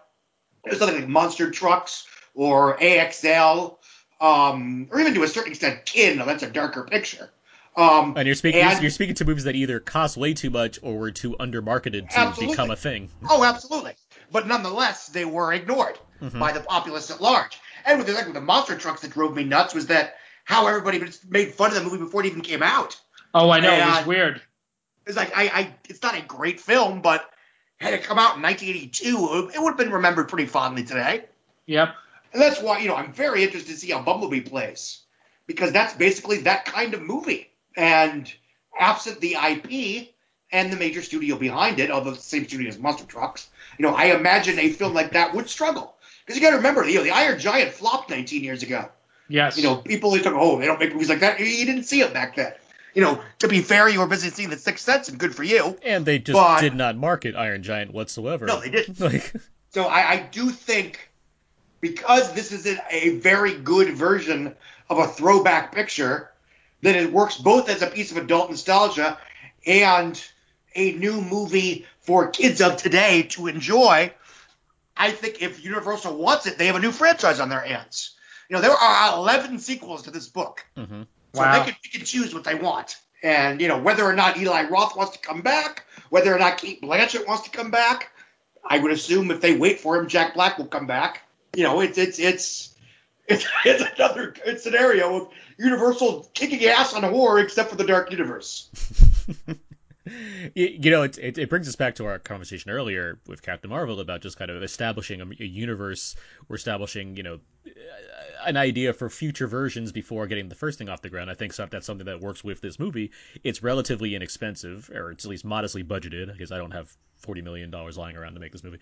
there's something like Monster Trucks or AXL, um, or even to a certain extent Kin. Now that's a darker picture. Um, And you're speaking And- you're speaking to movies that either cost way too much or were too undermarketed to Absolutely. become a thing. Oh, absolutely. But nonetheless, they were ignored by the populace at large. And with the, like, with the monster trucks that drove me nuts was that how everybody just made fun of the movie before it even came out. Oh, I know. It was And- weird. It's like I, I it's not a great film, but had it come out in 1982, it would have been remembered pretty fondly today. Yep. And that's why, you know, I'm very interested to see how Bumblebee plays because that's basically that kind of movie. And absent the IP and the major studio behind it, although the same studio as Monster Trucks, you know, I imagine a film like that would struggle. Because you got to remember, you know, the Iron Giant flopped 19 years ago. Yes. You know, people they talk, oh, they don't make movies like that. You didn't see it back then. You know, to be fair, you were busy seeing The Sixth Sense, and good for you. And they just But- did not market Iron Giant whatsoever. No, they didn't. <laughs> Like, So I, I do think because this is a, a very good version of a throwback picture, that it works both as a piece of adult nostalgia and a new movie for kids of today to enjoy. I think if Universal wants it, they have a new franchise on their hands. You know, there are 11 sequels to this book. mhm. So Wow. they can pick and choose what they want. And, you know, whether or not Eli Roth wants to come back, whether or not Cate Blanchett wants to come back, I would assume if they wait for him, Jack Black will come back. You know, it's it's it's it's, <laughs> it's another good scenario of Universal kicking ass on horror except for the Dark Universe. <laughs> <laughs> you, you know, it, it it brings us back to our conversation earlier with Captain Marvel about just kind of establishing a, a universe. We're establishing, you know, an idea for future versions before getting the first thing off the ground. I think so, that's something that works with this movie. It's relatively inexpensive, or it's at least modestly budgeted, because I don't have forty million dollars lying around to make this movie.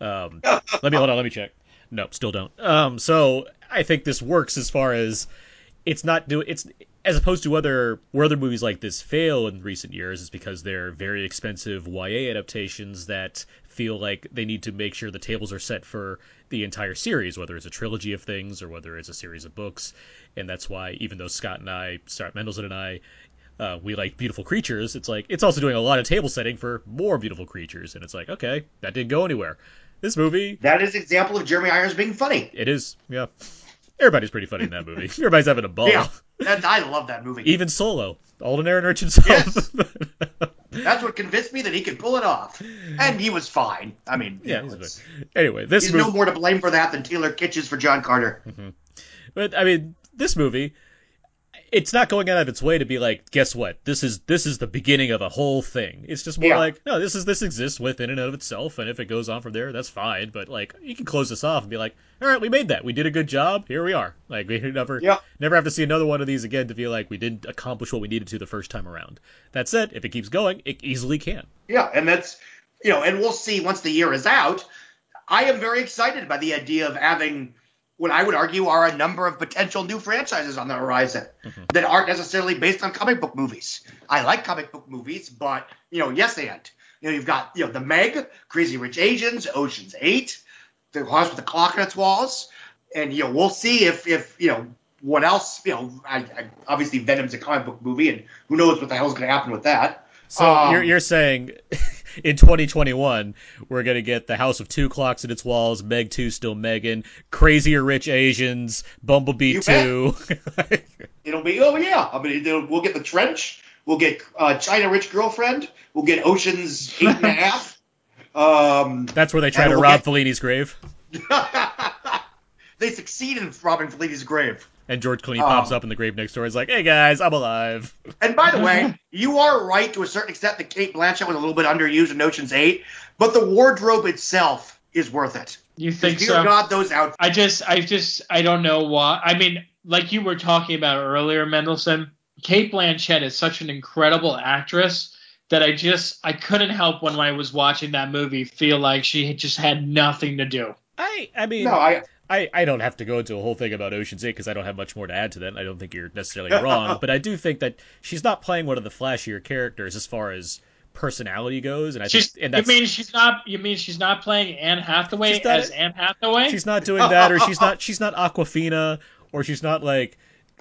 Um, <laughs> let me hold on. Let me check. No, still don't. Um, so I think this works as far as it's not do it's as opposed to other where other movies like this fail in recent years is because they're very expensive YA adaptations that feel like they need to make sure the tables are set for the entire series, whether it's a trilogy of things or whether it's a series of books. And that's why even though Scott and I, Scott Mendelson and I, uh, we like beautiful creatures, it's like it's also doing a lot of table setting for more beautiful creatures, and it's like okay, that didn't go anywhere. This movie, That is an example of Jeremy Irons being funny. it is, yeah. Everybody's pretty funny in that movie. <laughs> Everybody's having a ball. Yeah, that, I love that movie. Even Solo, Alden Ehrenreich himself. That's what convinced me that he could pull it off, and he was fine. I mean, you yeah, know, he's fine. Anyway, this he's movie, no more to blame for that than Taylor Kitsch's for John Carter. Mm-hmm. but I mean, this movie, it's not going out of its way to be like, guess what? This is this is the beginning of a whole thing. It's just more Yeah. like, no, this is this exists within and of itself, and if it goes on from there, that's fine. But like, you can close this off and be like, all right, we made that. We did a good job. Here we are. Like, we never Yeah. never have to see another one of these again to feel like we didn't accomplish what we needed to the first time around. That said, if it keeps going, it easily can. Yeah, and that's you know, and we'll see once the year is out. I am very excited by the idea of having what I would argue are a number of potential new franchises on the horizon mm-hmm. that aren't necessarily based on comic book movies. I like comic book movies, but you know, yes and. You know, you've got you know the Meg, Crazy Rich Asians, Ocean's Eight, The House with the Clock in its walls, and you know we'll see if if you know what else. You know, I, I obviously Venom's a comic book movie, and who knows what the hell's going to happen with that. So Um, you're, you're saying <laughs> in 2021 we're gonna get the House of Two Clocks in its walls, Meg Two still Megan, Crazier Rich Asians, Bumblebee Two. <laughs> It'll be oh yeah. I mean, it'll, we'll get the trench. We'll get uh, China Rich Girlfriend. We'll get Ocean's Eight and a <laughs> Half. Um, That's where they try to we'll rob get- Fellini's grave, they succeed in robbing Fellini's grave. And George Clooney Um, pops up in the grave next door. He's like, "Hey guys, I'm alive." And by the way, <laughs> you are right to a certain extent that Cate Blanchett was a little bit underused in Ocean's Eight, but the wardrobe itself is worth it. You think Dear so? God, those outfits. I just, I just, I don't know why. I mean, like you were talking about earlier, Mendelson, Cate Blanchett is such an incredible actress that I just, I couldn't help when I was watching that movie feel like she just had nothing to do. I I mean, No, I. I, I don't have to go into a whole thing about Ocean's Eight because I don't have much more to add to that. and I don't think you're necessarily <laughs> wrong, but I do think that she's not playing one of the flashier characters as far as personality goes, and I She's, think and you that's mean she's not, you mean she's not playing Anne Hathaway not- as Anne Hathaway? she's not doing that, or she's not she's not <laughs> Awkwafina, or she's not like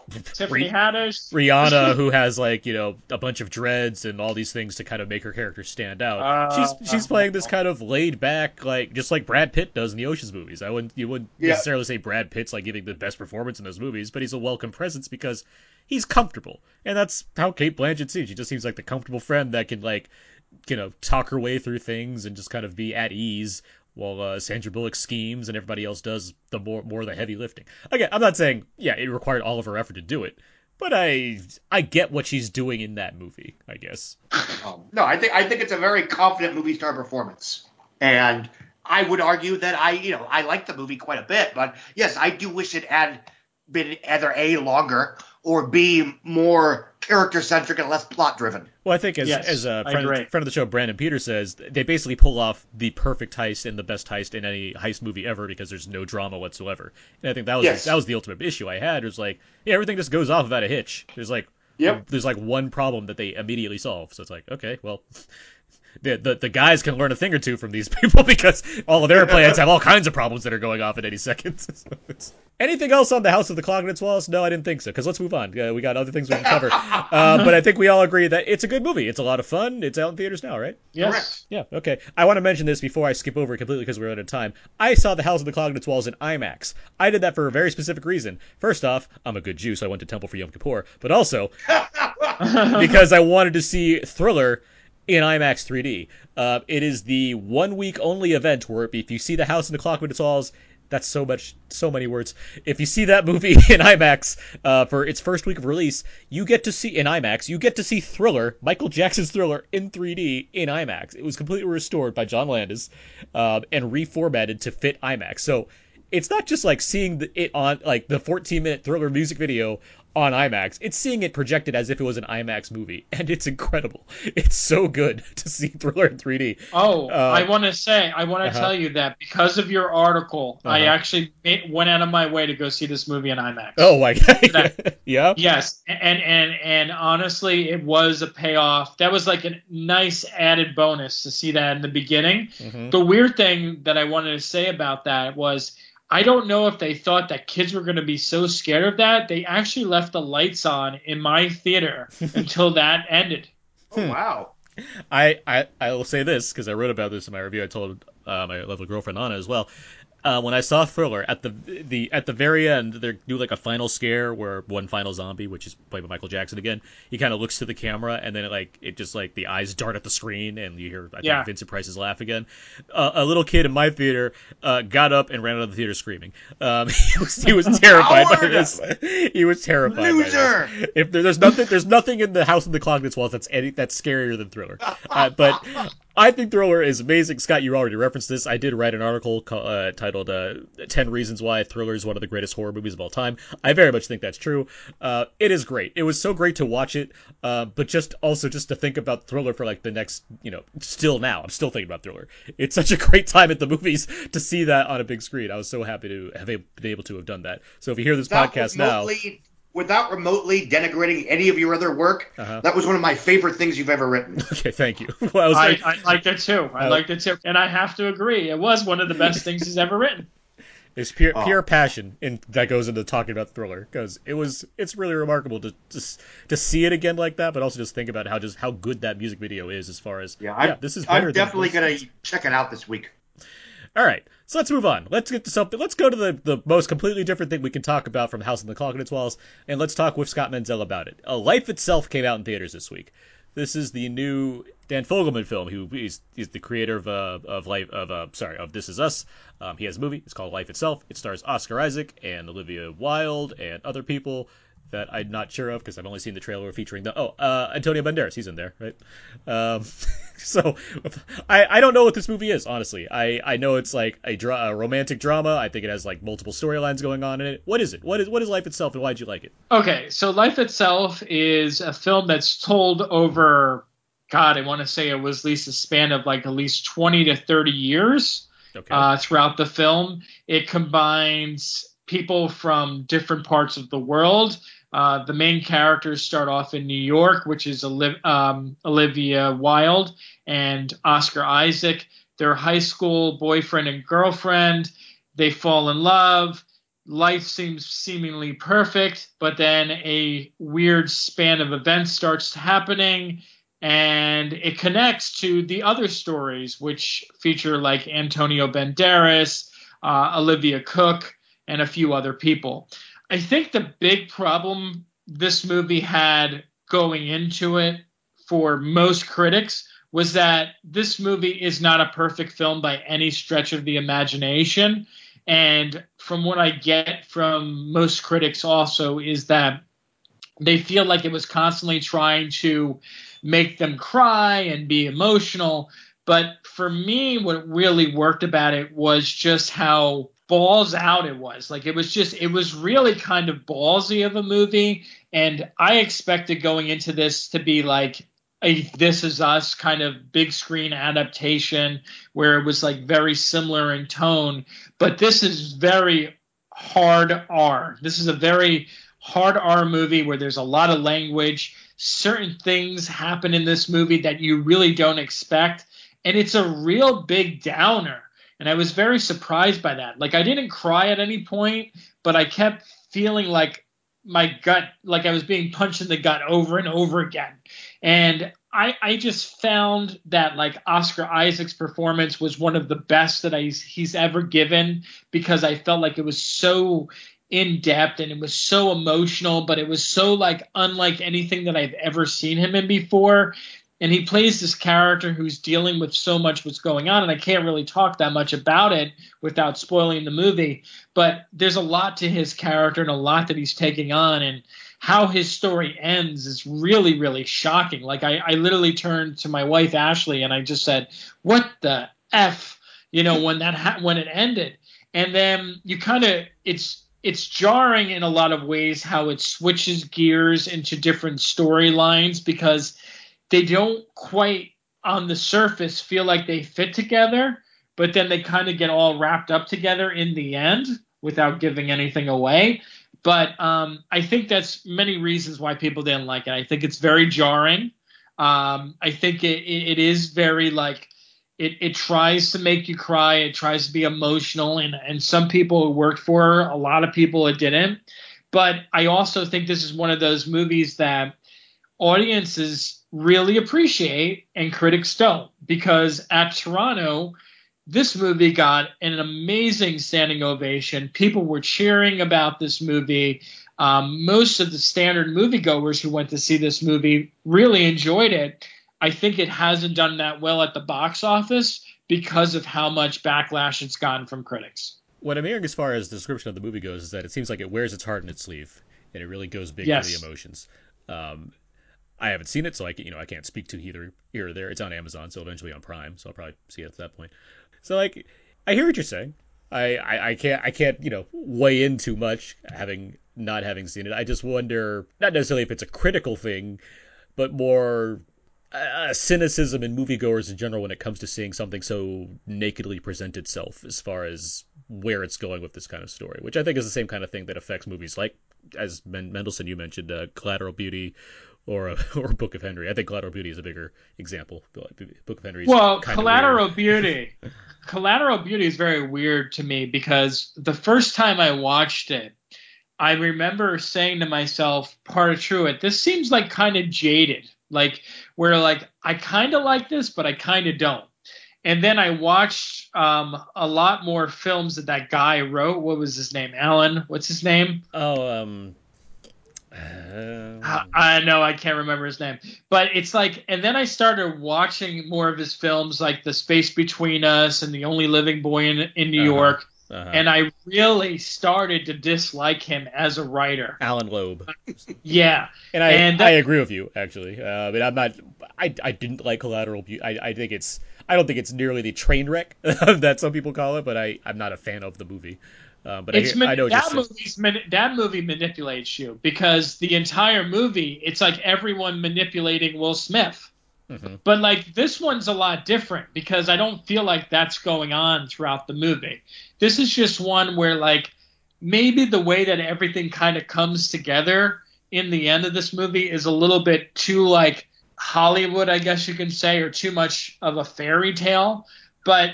Tiffany Haddish? Rihanna <laughs> who has like you know a bunch of dreads and all these things to kind of make her character stand out. Uh, she's she's playing this kind of laid back like just like Brad Pitt does in the Ocean's movies. I wouldn't you wouldn't Yeah. necessarily say Brad Pitt's like giving the best performance in those movies, but he's a welcome presence because he's comfortable, and that's how Cate Blanchett seems. She just seems like the comfortable friend that can like you know talk her way through things and just kind of be at ease while uh, Sandra Bullock schemes and everybody else does the more more of the heavy lifting. Again, I'm not saying yeah it required all of her effort to do it, but I I get what she's doing in that movie. I guess. Um, no, I think I think it's a very confident movie star performance, and I would argue that I, you know, I like the movie quite a bit, but yes, I do wish it had been either a longer or b more character centric and less plot driven. Well, I think as Yes, as a I friend, friend of the show, Brandon Peters says, they basically pull off the perfect heist and the best heist in any heist movie ever because there's no drama whatsoever. And I think that was Yes. that was the ultimate issue I had. It was like, yeah, everything just goes off without a hitch. There's like, Yep. there's like one problem that they immediately solve. So it's like, okay, well. <laughs> The, the, the guys can learn a thing or two from these <laughs> people because all of their plans have all kinds of problems that are going off at any second. <laughs> So Anything else on the House of the Clock and its Walls? No, I didn't think so. Because let's move on. Uh, we got other things we can cover. <laughs> uh, but I think we all agree that it's a good movie. It's a lot of fun. It's out in theaters now, right? Yes. Yeah, okay. I want to mention this before I skip over it completely because we're out of time. I saw The House of the Clock and its Walls in IMAX. I did that for a very specific reason. First off, I'm a good Jew, so I went to Temple for Yom Kippur. But also, because I wanted to see Thriller in IMAX 3D. Uh, it is the one week only event where if you see The House and the Clock and its Walls, that's so much, so many words. If you see that movie <laughs> in IMAX uh, for its first week of release, you get to see in IMAX. You get to see Thriller, Michael Jackson's Thriller, in 3D in IMAX. It was completely restored by John Landis um, and reformatted to fit IMAX. So it's not just like seeing the, it on like the 14 minute Thriller music video on IMAX. It's seeing it projected as if it was an IMAX movie, <laughs> and it's incredible. It's so good <laughs> to see Thriller in 3D. Oh, Uh, I want to say, I want to uh-huh. tell you that because of your article, I Uh-huh. actually went out of my way to go see this movie in IMAX. Oh my god! <laughs> yeah. Yes, and and and honestly, it was a payoff. That was like a nice added bonus to see that in the beginning. Mhm. The weird thing that I wanted to say about that was I don't know if they thought that kids were going to be so scared of that. They actually left the lights on in my theater <laughs> until that ended. Oh wow. I, I I will say this because I wrote about this in my review. I told uh, my lovely girlfriend Anna as well. Uh, when I saw Thriller at the the at the very end, they do like a final scare where one final zombie, which is played by Michael Jackson again, he kind of looks to the camera and then it, like it just like the eyes dart at the screen and you hear I think Yeah. Vincent Price's laugh again. Uh, a little kid in my theater uh, got up and ran out of the theater screaming. Um, <laughs> he was he was <laughs> terrified by this. He was terrified. by this. Loser! If there, there's nothing, there's nothing in the House of the Clock that's Walls that's any that's scarier than Thriller. <laughs> Uh, but I think Thriller is amazing. Scott, you already referenced this. I did write an article uh, titled uh, 10 Reasons Why Thriller is One of the Greatest Horror Movies of All Time. I very much think that's true. Uh, it is great. It was so great to watch it, uh, but just also just to think about Thriller for like the next, you know, still now. I'm still thinking about Thriller. It's such a great time at the movies to see that on a big screen. I was so happy to have been able to have done that. So if you hear this Without podcast now. Remotely, without remotely denigrating any of your other work, Uh-huh. that was one of my favorite things you've ever written. <laughs> Okay, thank you. <laughs> Well, I was I, like, I liked it too. I Oh. liked it too, and I have to agree, it was one of the best <laughs> things he's ever written. It's pure Oh. pure passion in, that goes into talking about Thriller because it was it's really remarkable to just to see it again like that, but also just think about how just how good that music video is as far as Yeah, I'm, this is I'm definitely most- gonna check it out this week. All right, so let's move on. Let's get to something. Let's go to the, the most completely different thing we can talk about from House on the Clock and its Walls, and let's talk with Scott Menzel about it. A Life Itself came out in theaters this week. This is the new Dan Fogelman film. Who is is the creator of uh, of life of uh, sorry of This Is Us. Um, he has a movie. It's called Life Itself. It stars Oscar Isaac and Olivia Wilde and other people that I'm not sure of because I've only seen the trailer featuring the oh uh, Antonio Banderas. He's in there, right? Um, <laughs> <laughs> so I I don't know what this movie is honestly. I I know it's like a, dra- a romantic drama. I think it has like multiple storylines going on in it. What is it? What is what is life itself, and why'd you like it? Okay, so Life Itself is a film that's told over, God, I want to say it was at least a span of like at least 20 to 30 years Okay. uh, throughout the film. It combines people from different parts of the world. Uh, the main characters start off in New York, which is Oliv- um, Olivia Wilde and Oscar Isaac. They're high school boyfriend and girlfriend. They fall in love. Life seems seemingly perfect, but then a weird span of events starts happening and it connects to the other stories which feature like Antonio Banderas, uh, Olivia Cooke, and a few other people. I think the big problem this movie had going into it for most critics was that this movie is not a perfect film by any stretch of the imagination. And from what I get from most critics, also, is that they feel like it was constantly trying to make them cry and be emotional. But for me, what really worked about it was just how balls out it was. Like it was just, it was really kind of ballsy of a movie. And I expected going into this to be like a This Is Us kind of big screen adaptation where it was like very similar in tone. But this is very hard R. This is a very hard R movie where there's a lot of language. Certain things happen in this movie that you really don't expect. And it's a real big downer. And I was very surprised by that. Like, I didn't cry at any point, but I kept feeling like my gut, like I was being punched in the gut over and over again. And I, I just found that like Oscar Isaac's performance was one of the best that I, he's ever given because I felt like it was so in depth and it was so emotional, but it was so like unlike anything that I've ever seen him in before and he plays this character who's dealing with so much what's going on and i can't really talk that much about it without spoiling the movie but there's a lot to his character and a lot that he's taking on and how his story ends is really really shocking. Like i, I literally turned to my wife ashley and i just said what the f you know when that ha- when it ended. And then you kind of it's it's jarring in a lot of ways how it switches gears into different storylines because they don't quite on the surface feel like they fit together, but then they kind of get all wrapped up together in the end without giving anything away. But um, I think that's many reasons why people didn't like it. I think it's very jarring. Um, I think it, it, is very like it, it tries to make you cry. It tries to be emotional, and and some people it worked for. A lot of people it didn't. But I also think this is one of those movies that audiences really appreciate and critics don't because at Toronto this movie got an amazing standing ovation. People were cheering about this movie. Um, most of the standard moviegoers who went to see this movie really enjoyed it. I think it hasn't done that well at the box office because of how much backlash it's gotten from critics. What I'm hearing as far as the description of the movie goes is that it seems like it wears its heart in its sleeve and it really goes big yes. for the emotions. Um, I haven't seen it, so I can, you know I can't speak to either here or there. It's on Amazon, so eventually on Prime, so I'll probably see it at that point. So like, I hear what you're saying. I, I, I can't I can't you know weigh in too much having not having seen it. I just wonder not necessarily if it's a critical thing, but more a cynicism in moviegoers in general when it comes to seeing something so nakedly present itself as far as where it's going with this kind of story, which I think is the same kind of thing that affects movies like, as Mendelson you mentioned, uh, Collateral Beauty, or a, <laughs> or Book of Henry. I think Collateral Beauty is a bigger example. Book of Henry. Well, Collateral <laughs> Beauty. Collateral Beauty is very weird to me because the first time I watched it, I remember saying to myself, part of Truett, this seems like kind of jaded. Like where like I kind of like this, but I kind of don't. And then I watched um, a lot more films that that guy wrote. What was his name? Alan. What's his name? Oh, um, um, I know I can't remember his name, but it's like, and then I started watching more of his films, like The Space Between Us and The Only Living Boy in, in New uh-huh. York, uh-huh. and I really started to dislike him as a writer. Allan Loeb. yeah, and I and I agree with you actually. Uh, I mean, I'm not. I, I didn't like Collateral Beauty. I, I think it's. I don't think it's nearly the train wreck <laughs> that some people call it, but I I'm not a fan of the movie. Uh, but it's I, I know that movie's that movie manipulates you because the entire movie it's like everyone manipulating Will Smith. Mm-hmm. But like this one's a lot different because I don't feel like that's going on throughout the movie. This is just one where like maybe the way that everything kind of comes together in the end of this movie is a little bit too like Hollywood, I guess you can say, or too much of a fairy tale. But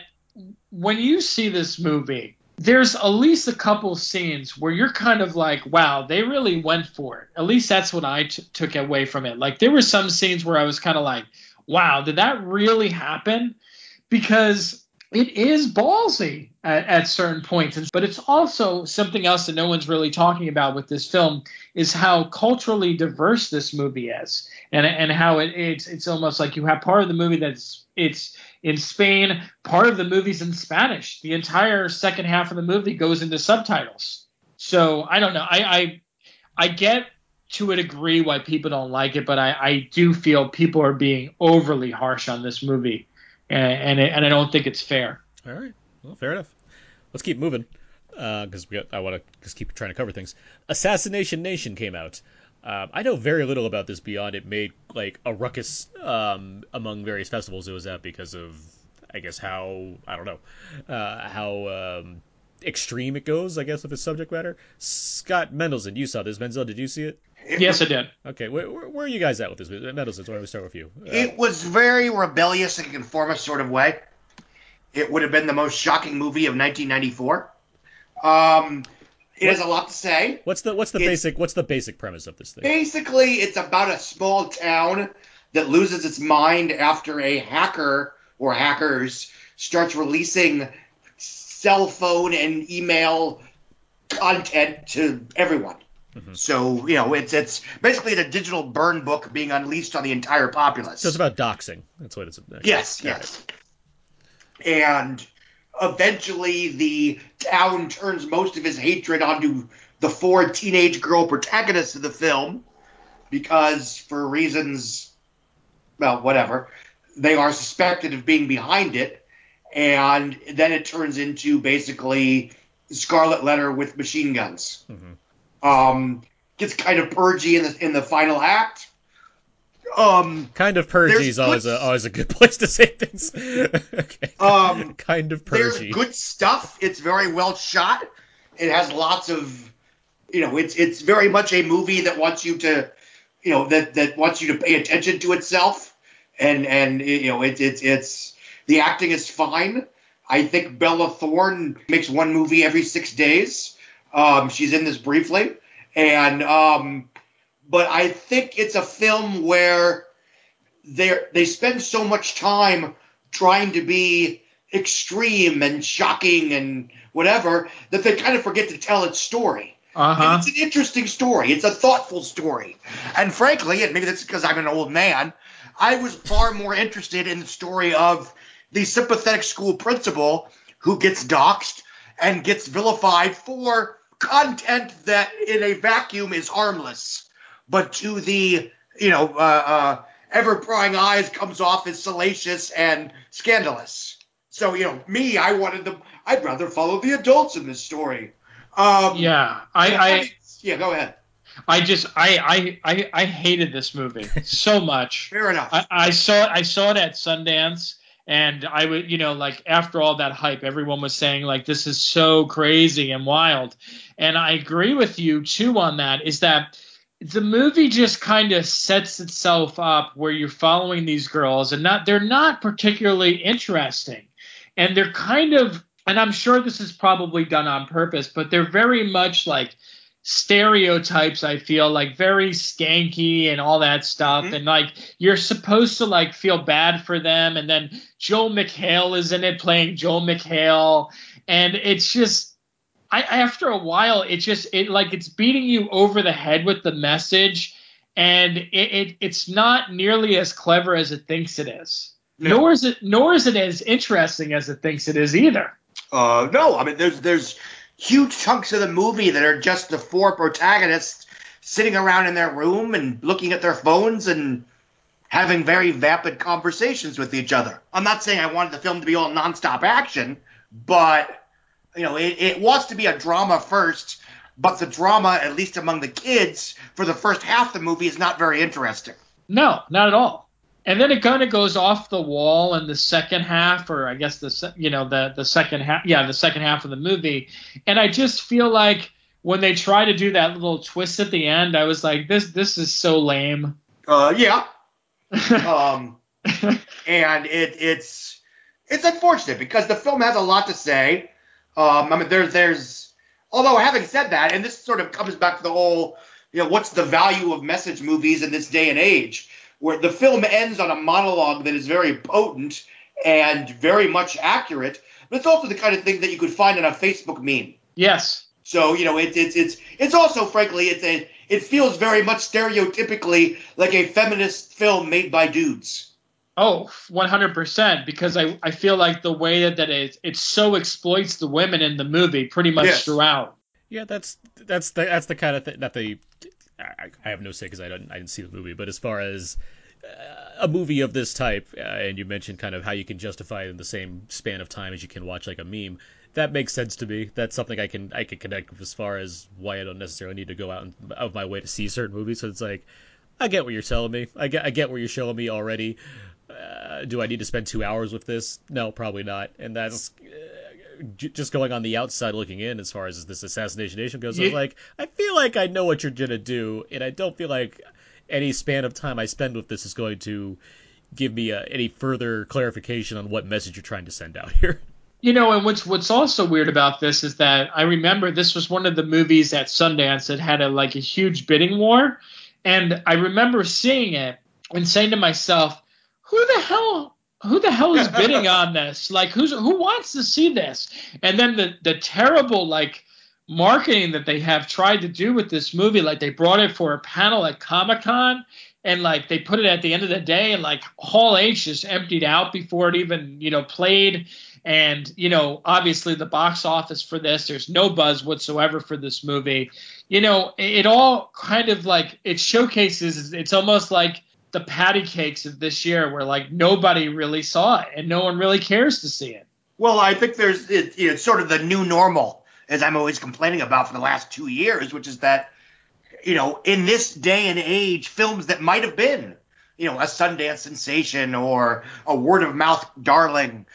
when you see this movie, there's at least a couple scenes where you're kind of like, wow, they really went for it. At least that's what I t- took away from it. Like there were some scenes where I was kind of like, wow, did that really happen? Because it is ballsy at, at, certain points, but it's also something else that no one's really talking about with this film is how culturally diverse this movie is, and and how it, it's it's almost like you have part of the movie that's it's in Spain. Part of the movie's in Spanish. The entire second half of the movie goes into subtitles. So I don't know. I I, I get to a degree why people don't like it, but I, I do feel people are being overly harsh on this movie and and, and I don't think it's fair. All right. Well, fair enough. Let's keep moving because uh, I want to just keep trying to cover things. Assassination Nation came out. Um, I know very little about this beyond it made like a ruckus um, among various festivals it was at because of I guess how I don't know uh, how um, extreme it goes. I guess with its subject matter. Scott Mendelson, you saw this. Menzel, did you see it? It yes, was, I did. Okay, where, where, are you guys at with this? Mendelson, so I would start with you. Uh, it was very rebellious in a conformist sort of way. It would have been the most shocking movie of 1994. Um, it what, has a lot to say. What's the what's the it's, basic what's the basic premise of this thing? Basically, it's about a small town that loses its mind after a hacker or hackers starts releasing cell phone and email content to everyone. Mm-hmm. So you know, it's it's basically the digital burn book being unleashed on the entire populace. So it's about doxing. That's what it's. Okay. Yes, yes. And eventually the town turns most of his hatred onto the four teenage girl protagonists of the film because for reasons well whatever they are suspected of being behind it and then it turns into basically scarlet letter with machine guns mm-hmm. um, gets kind of purgy in the in the final act um, kind of purgy is always a always a good <laughs> place to say things. <laughs> okay. Um, kind of purgy. There's good stuff. It's very well shot. It has lots of, you know, it's it's very much a movie that wants you to, you know, that that wants you to pay attention to itself, and and you know, it's it's it's the acting is fine. I think Bella Thorne makes one movie every six days. Um, she's in this briefly, and um, but I think it's a film where they they spend so much time trying to be extreme and shocking and whatever that they kind of forget to tell its story. Uh-huh. it's an interesting story. It's a thoughtful story. And frankly, and maybe that's because I'm an old man, I was far more interested in the story of the sympathetic school principal who gets doxxed and gets vilified for content that in a vacuum is harmless but to the you know uh, uh, ever prying eyes comes off as salacious and scandalous. So you know me, I wanted them. I'd rather follow the adults in this story. Um, yeah, I, I, I yeah, go ahead. I just I I I, I hated this movie so much. <laughs> Fair enough. I, I saw it I saw it at Sundance and I would you know like after all that hype everyone was saying like this is so crazy and wild and I agree with you too on that is that the movie just kind of sets itself up where you're following these girls and not they're not particularly interesting. And they're kind of and i'm sure this is probably done on purpose but they're very much like stereotypes i feel like very skanky and all that stuff. Mm-hmm. and like you're supposed to like feel bad for them. And then joel mchale is in it playing joel mchale. And it's just I, after a while, it just it like it's beating you over the head with the message, and it, it it's not nearly as clever as it thinks it is. No. Nor is it nor is it as interesting as it thinks it is either. Uh, no, I mean there's there's huge chunks of the movie that are just the four protagonists sitting around in their room and looking at their phones and having very vapid conversations with each other. I'm not saying I wanted the film to be all nonstop action, but you know, it, it wants to be a drama first, but the drama, at least among the kids, for the first half of the movie is not very interesting. No, not at all. And then it kind of goes off the wall in the second half, or I guess the you know the the second half, yeah, the second half of the movie. And I just feel like when they try to do that little twist at the end, I was like, this this is so lame. Uh, yeah. <laughs> um, and it it's it's unfortunate because the film has a lot to say. Um, I mean, there's there's although having said that, and this sort of comes back to the whole, you know, what's the value of message movies in this day and age, where the film ends on a monologue that is very potent and very much accurate, but it's also the kind of thing that you could find in a Facebook meme. Yes. So you know, it's it's it's it's also frankly, it's a it feels very much stereotypically like a feminist film made by dudes. Oh, 100% because I, I feel like the way that, that it, it so exploits the women in the movie pretty much yes. throughout. Yeah, that's that's the, that's the kind of thing that they I, I have no say because I didn't I didn't see the movie, but as far as a movie of this type, uh, and you mentioned kind of how you can justify it in the same span of time as you can watch like a meme. That makes sense to me. That's something I can I can connect with as far as why I don't necessarily need to go out, and, out of my way to see certain movies. So it's like, I get what you're telling me. I get I get what you're showing me already. Uh, do I need to spend two hours with this? No, probably not. And that's uh, j- just going on the outside looking in as far as this assassination nation goes. I was like, I feel like I know what you're gonna do, and I don't feel like any span of time I spend with this is going to give me uh, any further clarification on what message you're trying to send out <laughs> here. You know, and what's what's also weird about this is that I remember this was one of the movies at Sundance that had a like a huge bidding war, and I remember seeing it and saying to myself, "Who the hell? Who the hell is bidding on this? Like, who's who wants to see this?" And then the the terrible like marketing that they have tried to do with this movie, like they brought it for a panel at Comic Con. And like they put it at the end of the day, and like Hall H just emptied out before it even you know played and you know obviously the box office for this there's no buzz whatsoever for this movie you know it, it all kind of like it showcases it's almost like the Patti Cakes of this year where like nobody really saw it and no one really cares to see it Well, I think there's it, it's sort of the new normal, as I'm always complaining about for the last two years, which is that you know in this day and age, films that might have been you know a Sundance sensation or a word of mouth darling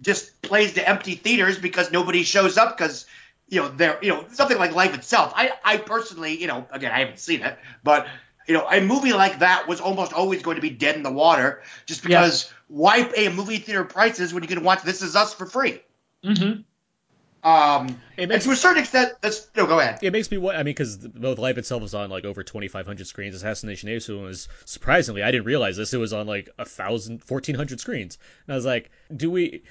just plays to empty theaters because nobody shows up because you know they're you know something like Life itself. I I personally you know again I haven't seen it, but you know a movie like that was almost always going to be dead in the water just because why pay movie theater prices when you can watch This Is Us for free? mm-hmm. Um, It and to a certain extent, that's no. Go ahead. It makes me what I mean because both Life itself was on like over 2,500 screens. Assassination Nation was surprisingly I didn't realize this. It was on like a thousand, 1,400 screens, and I was like, do we?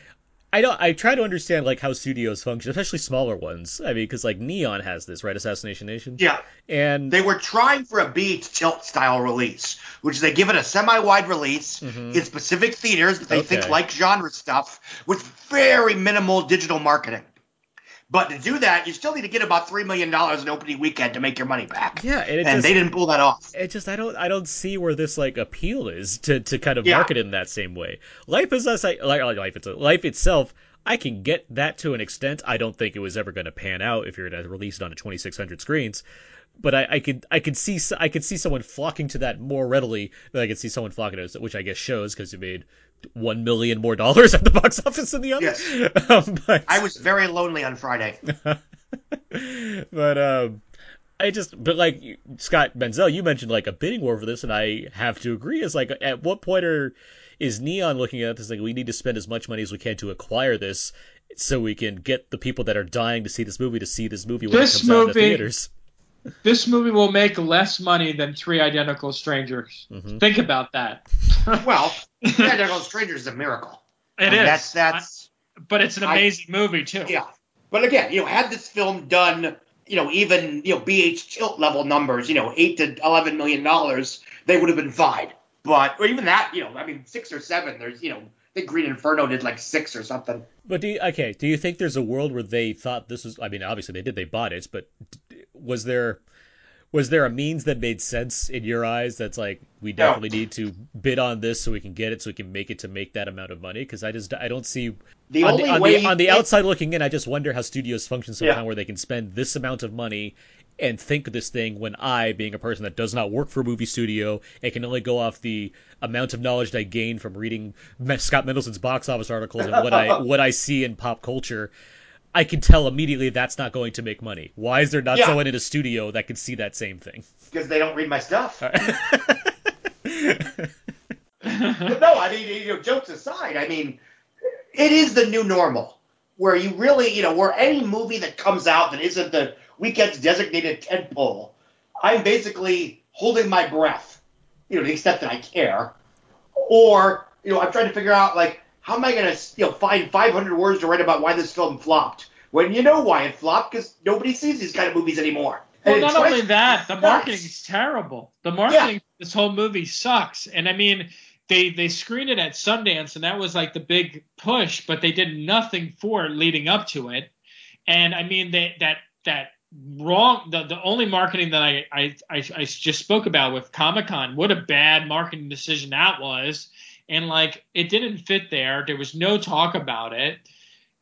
I don't. I try to understand like how studios function, especially smaller ones. I mean, because like Neon has this, right? Assassination Nation. Yeah, And they were trying for a BH tilt style release, which is they give it a semi-wide release Mhm. in specific theaters that they think like genre stuff with very minimal digital marketing. But to do that, you still need to get about three million dollars in opening weekend to make your money back. yeah, and and just, they didn't pull that off. it just I don't I don't see where this like appeal is to, to kind of Yeah. market it in that same way. Life is us like like life it's life itself. I can get that to an extent. I don't think it was ever going to pan out if you're going to release it on a 2600 screens. But I, I could I could see s- I could see someone flocking to that more readily than I could see someone flocking to it, which I guess shows because you made one million more dollars <laughs> at the box office than the other. Yes. <laughs> um, but, I was very lonely on Friday. <laughs> but um I just but like Scott Menzel, you mentioned like a bidding war for this, and I have to agree. Is like at what point are is Neon looking at this like we need to spend as much money as we can to acquire this so we can get the people that are dying to see this movie to see this movie when This it comes out in the theaters. This movie will make less money than three identical strangers Mhm. think about that <laughs> Well, <laughs> Identical Strangers is a miracle. It And is. That's that's but it's an I- amazing movie too Yeah. But again, you know, had this film done, you know, even, you know, BH tilt level numbers, you know, eight to eleven million dollars, they would have been fine. But or even that, you know, I mean six or seven, there's you know, I think Green Inferno did like six or something. But do you, okay, do you think there's a world where they thought this was? I mean, obviously they did. They bought it, but was there was there a means that made sense in your eyes? That's like we No. definitely need to bid on this so we can get it, so we can make it to make that amount of money. Because I just I don't see The on only the, on way the, on the outside looking in. I just wonder how studios function sometime Yeah. where they can spend this amount of money and think of this thing when I, being a person that does not work for a movie studio and can only go off the amount of knowledge that I gain from reading Scott Mendelson's box office articles and what I <laughs> what I see in pop culture, I can tell immediately that's not going to make money. Why is there not Yeah. someone in a studio that can see that same thing? because they don't read my stuff. <laughs> But no, I mean, you know, jokes aside, I mean, it is the new normal where you really, you know, where any movie that comes out that isn't the weekend's designated tentpole, I'm basically holding my breath, you know, to the extent that I care, or you know, I'm trying to figure out like how am I going to, you know, find 500 words to write about why this film flopped when you know why it flopped because nobody sees these kind of movies anymore. Well, And not only that, the be marketing is terrible. The marketing for this whole movie sucks. And I mean, they they screened it at Sundance, and that was like the big push, but they did nothing for leading up to it. And I mean, they, that that wrong. The, the only marketing that I, I, I, I just spoke about with Comic Con, what a bad marketing decision that was. And like, it didn't fit there. There was no talk about it.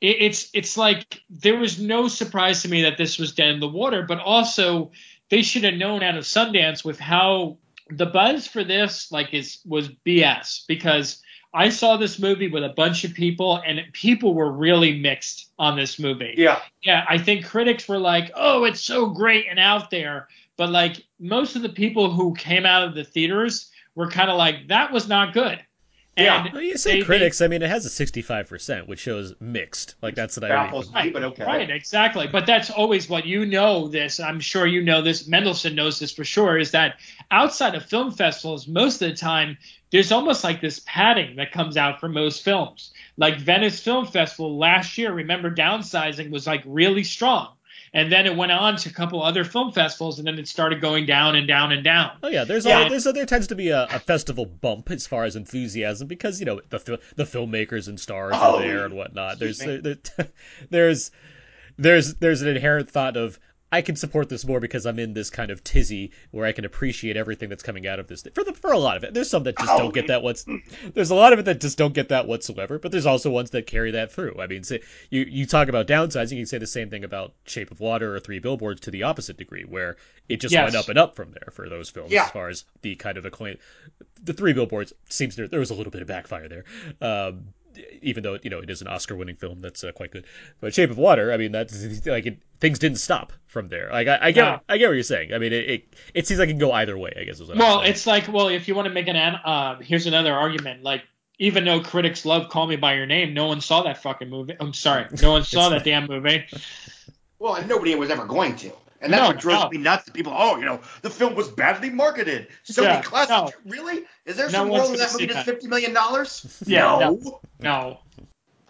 it it's it's like there was no surprise to me that this was dead in the water, but also they should have known out of Sundance with how the buzz for this like is was BS because I saw this movie with a bunch of people, and people were really mixed on this movie. Yeah. Yeah, I think critics were like, "Oh, it's so great and out there," but like most of the people who came out of the theaters were kind of like, "That was not good." Yeah. And Well, you say they- critics. I mean, it has a 65%, which shows mixed. Like that's what I Baffles mean. me, but okay. Right, exactly. But that's always what you know. This, I'm sure you know this. Mendelson knows this for sure. Is that outside of film festivals, most of the time there's almost like this padding that comes out for most films. Like Venice Film Festival last year, remember downsizing was like really strong, and then it went on to a couple other film festivals, and then it started going down and down and down. Oh yeah, there's Yeah. All, there's there tends to be a, a festival bump as far as enthusiasm because you know the the filmmakers and stars Oh, are there and whatnot. There's there, there- <laughs> there's there's there's an inherent thought of I can support this more because I'm in this kind of tizzy where I can appreciate everything that's coming out of this. For the for a lot of it, there's some that just Oh, don't get that. What's there's a lot of it that just don't get that whatsoever. But there's also ones that carry that through. I mean, say, you you talk about downsizing, you can say the same thing about Shape of Water or Three Billboards to the opposite degree, where it just Yes. went up and up from there for those films Yeah. as far as the kind of acclaim. The Three Billboards seems there there was a little bit of backfire there. Um, even though you know it is an Oscar-winning film, that's uh, quite good. But Shape of Water, I mean, that's like it, things didn't stop from there. Like I, I get, No. I get what you're saying. I mean, it, it, it seems like it can go either way. I guess is what Well, it's like, well, if you want to make an, an uh, here's another argument. Like, even though critics love Call Me by Your Name, no one saw that fucking movie. I'm sorry, no one saw <laughs> that damn movie. <laughs> Well, and nobody was ever going to. And that's No, what drove no. me nuts. The people, oh, you know, the film was badly marketed. So Yeah, many classics. no. Really? Is there some one's world where that movie see does fifty million dollars? <laughs> Yeah, no. No,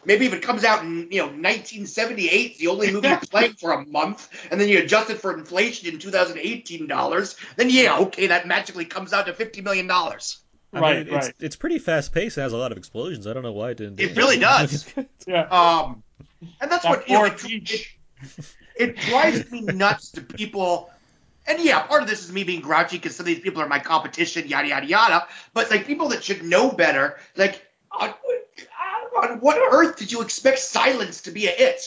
Maybe if it comes out in you know 1978, it's the only movie <laughs> playing for a month, and then you adjust it for inflation in 2018 dollars, then yeah, okay, that magically comes out to 50 million dollars. I right, mean, it's right. it's pretty fast paced. It has a lot of explosions. I don't know why it didn't. do It really does. <laughs> yeah. Um, and that's That what you know, four it, each. It drives me nuts to people. And yeah, part of this is me being grouchy because some of these people are my competition, yada yada yada. But like people that should know better, like on, on what earth did you expect Silence to be a hit?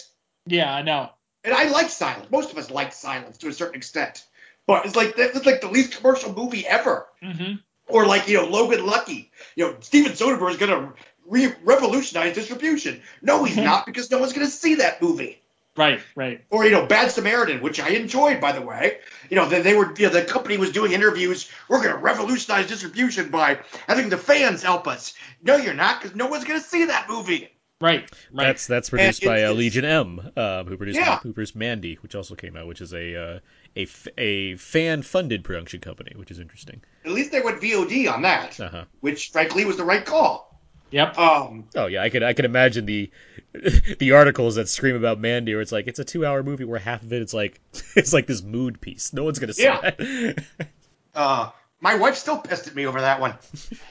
Yeah, I know. And I like Silence. Most of us like Silence to a certain extent. But it's like it's like the least commercial movie ever. hmm Or like you know Logan Lucky. You know Steven Soderbergh is gonna re- revolutionize distribution. No, he's <laughs> not because no one's gonna see that movie Right, right. or you know Bad Samaritan, which I enjoyed by the way. You know they, they were you know, the company was doing interviews. We're going to revolutionize distribution by having the fans help us. No, you're not, because no one's going to see that movie. Right, right. That's that's produced And by it's- uh, Legion M, um, who produced Yeah. who produced Mandy, which also came out, which is a uh, a f- a fan funded production company, which is interesting. At least they went VOD on that, Uh huh. which frankly was the right call. yep. Um, Oh yeah, I could I could imagine the <laughs> the articles that scream about Mandy, where it's like it's a two hour movie where half of it it's like <laughs> it's like this mood piece. No one's gonna see Yeah. that. <laughs> uh, my wife still pissed at me over that one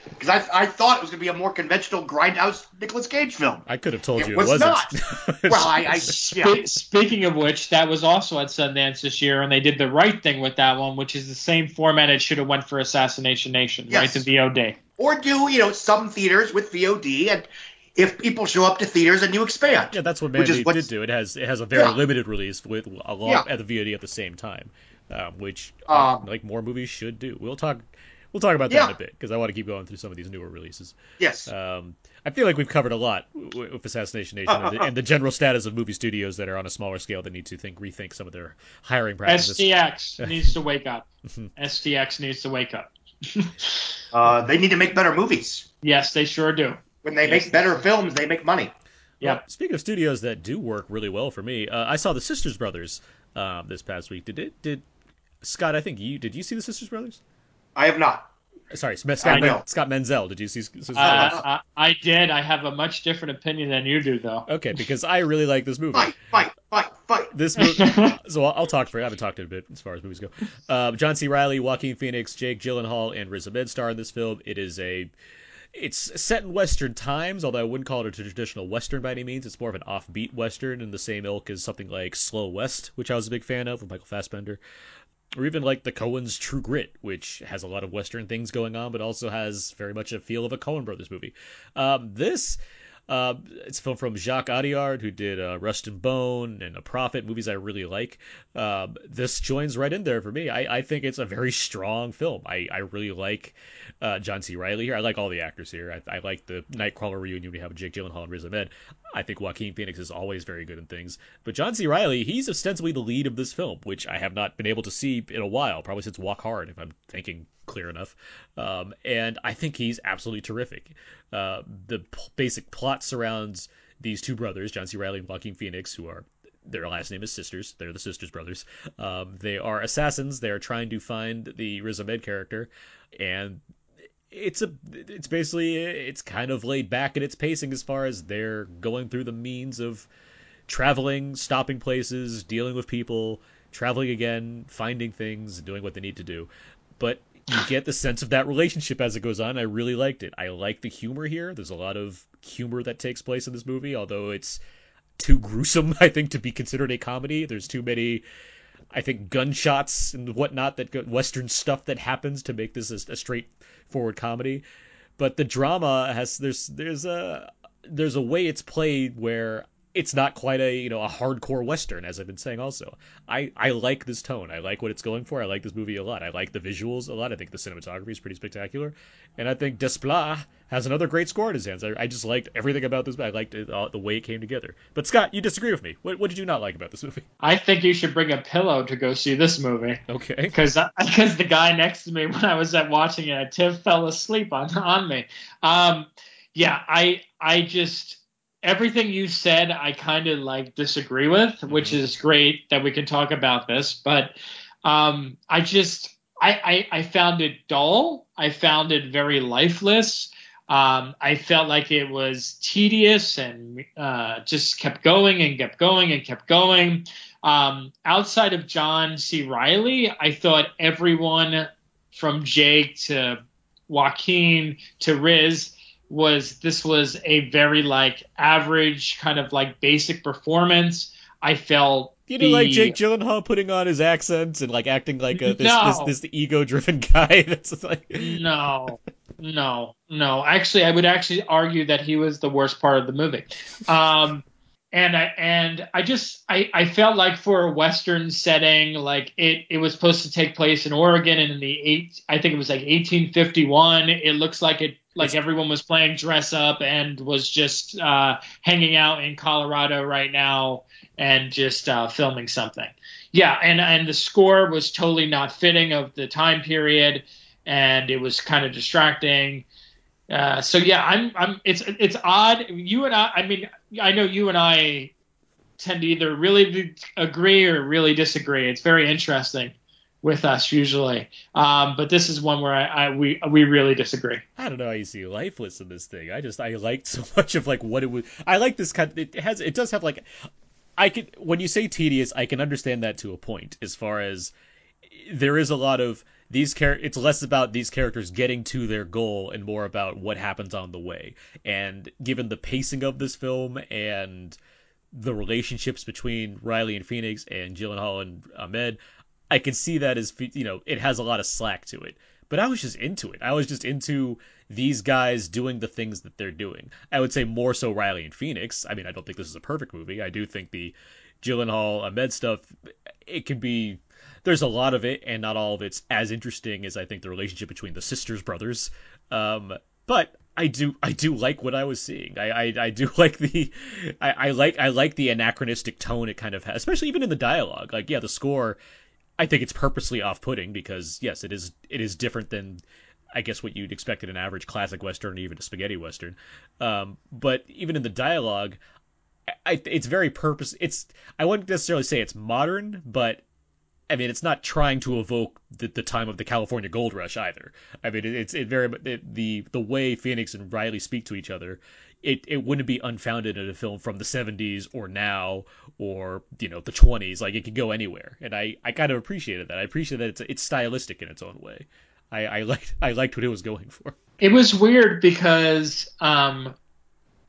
because I, I thought it was going to be a more conventional grindhouse Nicolas Cage film. I could have told It you was it wasn't. not. Well, I, I yeah. Spe- Speaking of which, that was also at Sundance this year, and they did the right thing with that one, which is the same format it should have went for Assassination Nation, Yes. right? The VOD. or do you know some theaters with VOD, and if people show up to theaters, and you expand. Yeah, that's what Which is did do. It has it has a very Yeah. limited release with a lot Yeah. at the VOD at the same time, um, which Um, like more movies should do. We'll talk we'll talk about that Yeah. in a bit because I want to keep going through some of these newer releases. Yes. Um, I feel like we've covered a lot with Assassination Nation and, the, <laughs> and the general status of movie studios that are on a smaller scale that need to think rethink some of their hiring practices. STX needs to wake up. <laughs> STX needs to wake up. <laughs> Uh, they need to make better movies. yes, they sure do. When they make better films, they make money. Well, speaking of studios that do work really well for me, uh, I saw the Sisters Brothers um, this past week. Did it? Did Scott? I think you did. You see the Sisters Brothers? I have not. Sorry, Scott, I Men- Scott Menzel. Did you see Sisters Uh, Brothers? I, I did. I have a much different opinion than you do, though. Okay, because I really like this movie. Fight, fight, fight, fight. This movie. <laughs> so I'll, I'll talk for. I haven't talked in a bit as far as movies go. Um, John C. Reilly, Joaquin Phoenix, Jake Gyllenhaal, and Riz Ahmed star in this film. It is a. it's set in Western times, although I wouldn't call it a traditional Western by any means. It's more of an offbeat Western in the same ilk as something like Slow West, which I was a big fan of with Michael Fassbender. Or even like the Coen's True Grit, which has a lot of Western things going on, but also has very much a feel of a Coen Brothers movie. Um, this uh, it's a film from Jacques Audiard, who did uh, Rust and Bone and A Prophet, movies I really like. Um, this joins right in there for me. I, I think it's a very strong film. I, I really like uh, John C. Reilly here. I like all the actors here. I, I like the Nightcrawler reunion we have with Jake Gyllenhaal and Riz Ahmed. I think Joaquin Phoenix is always very good in things. But John C. Reilly, he's ostensibly the lead of this film, which I have not been able to see in a while, probably since Walk Hard, if I'm thinking clear enough. Um, and I think he's absolutely terrific. Uh, the p- basic plot surrounds these two brothers, John C. Reilly and Joaquin Phoenix, who are their last name is Sisters. They're the Sisters brothers. Um, they are assassins. They are trying to find the Riz Ahmed character, and it's a it's basically it's kind of laid back in its pacing as far as they're going through the means of traveling, stopping places, dealing with people, traveling again, finding things, doing what they need to do. But you get the sense of that relationship as it goes on. I really liked it. I like the humor here. There's a lot of humor that takes place in this movie, although it's too gruesome, <laughs> I think, to be considered a comedy. There's too many, I think, gunshots and whatnot that Western stuff that happens to make this a, a straightforward comedy. But the drama has there's there's a there's a way it's played where it's not quite a you know a hardcore western as I've been saying also. I I like this tone. I like what it's going for. I like this movie a lot. I like the visuals a lot. I think the cinematography is pretty spectacular, and I think Desplat has another great score in his hands. I, I just liked everything about this. Movie. I liked it, uh, the way it came together. But Scott, you disagree with me. What, what did you not like about this movie? I think you should bring a pillow to go see this movie. Okay. Because because <laughs> the guy next to me when I was at watching it, Tiv fell asleep on on me. Um, yeah, I I just everything you said I kind of like disagree with, mm-hmm. which is great that we can talk about this. But um, I just I, I, I found it dull. I found it very lifeless. Um, I felt like it was tedious and uh, just kept going and kept going and kept going. Um, outside of John C. Reilly, I thought everyone from Jake to Joaquin to Riz was this was a very like average kind of like basic performance. I felt you know, the... like Jake Gyllenhaal putting on his accents and like acting like a this no. this, this ego-driven <laughs> guy. That's like <laughs> no, no, no. Actually, I would actually argue that he was the worst part of the movie. Um, and I and I just I, I felt like for a western setting, like it it was supposed to take place in Oregon and in the eight I think it was like 1851. It looks like it like everyone was playing dress up and was just uh, hanging out in Colorado right now and just uh, filming something. Yeah, and and the score was totally not fitting of the time period, and it was kind of distracting. Uh, so yeah, I'm I'm it's it's odd. You and I, I mean, I know you and I tend to either really agree or really disagree. It's very interesting with us usually. Um, but this is one where I, I, we we really disagree. I don't know how you see lifeless in this thing. I just I liked so <laughs> much of like what it was. I like this kind. Of, it has it does have like I could when you say tedious, I can understand that to a point. As far as there is a lot of these char- it's less about these characters getting to their goal and more about what happens on the way. And given the pacing of this film and the relationships between Reilly and Phoenix and Gyllenhaal and Ahmed, I can see that as you know it has a lot of slack to it. But I was just into it. I was just into these guys doing the things that they're doing. I would say more so Reilly and Phoenix. I mean, I don't think this is a perfect movie. I do think the Gyllenhaal Ahmed stuff it can be there's a lot of it, and not all of it's as interesting as I think the relationship between the sisters brothers. Um, but I do I do like what I was seeing. I I, I do <laughs> like the I, I like I like the anachronistic tone it kind of has, especially even in the dialogue. Like yeah, the score I think it's purposely off-putting because yes, it is it is different than I guess what you'd expect in an average classic western or even a spaghetti western. Um, but even in the dialogue, I, it's very purpose. It's I wouldn't necessarily say it's modern, but I mean, it's not trying to evoke the, the time of the California Gold Rush either. I mean, it, it's it very it, the the way Phoenix and Reilly speak to each other. It, it wouldn't be unfounded in a film from the 70s or now or you know the 20s like it could go anywhere. And I, I kind of appreciated that. I appreciate that it's it's stylistic in its own way. I, I liked I liked what it was going for. It was weird because um,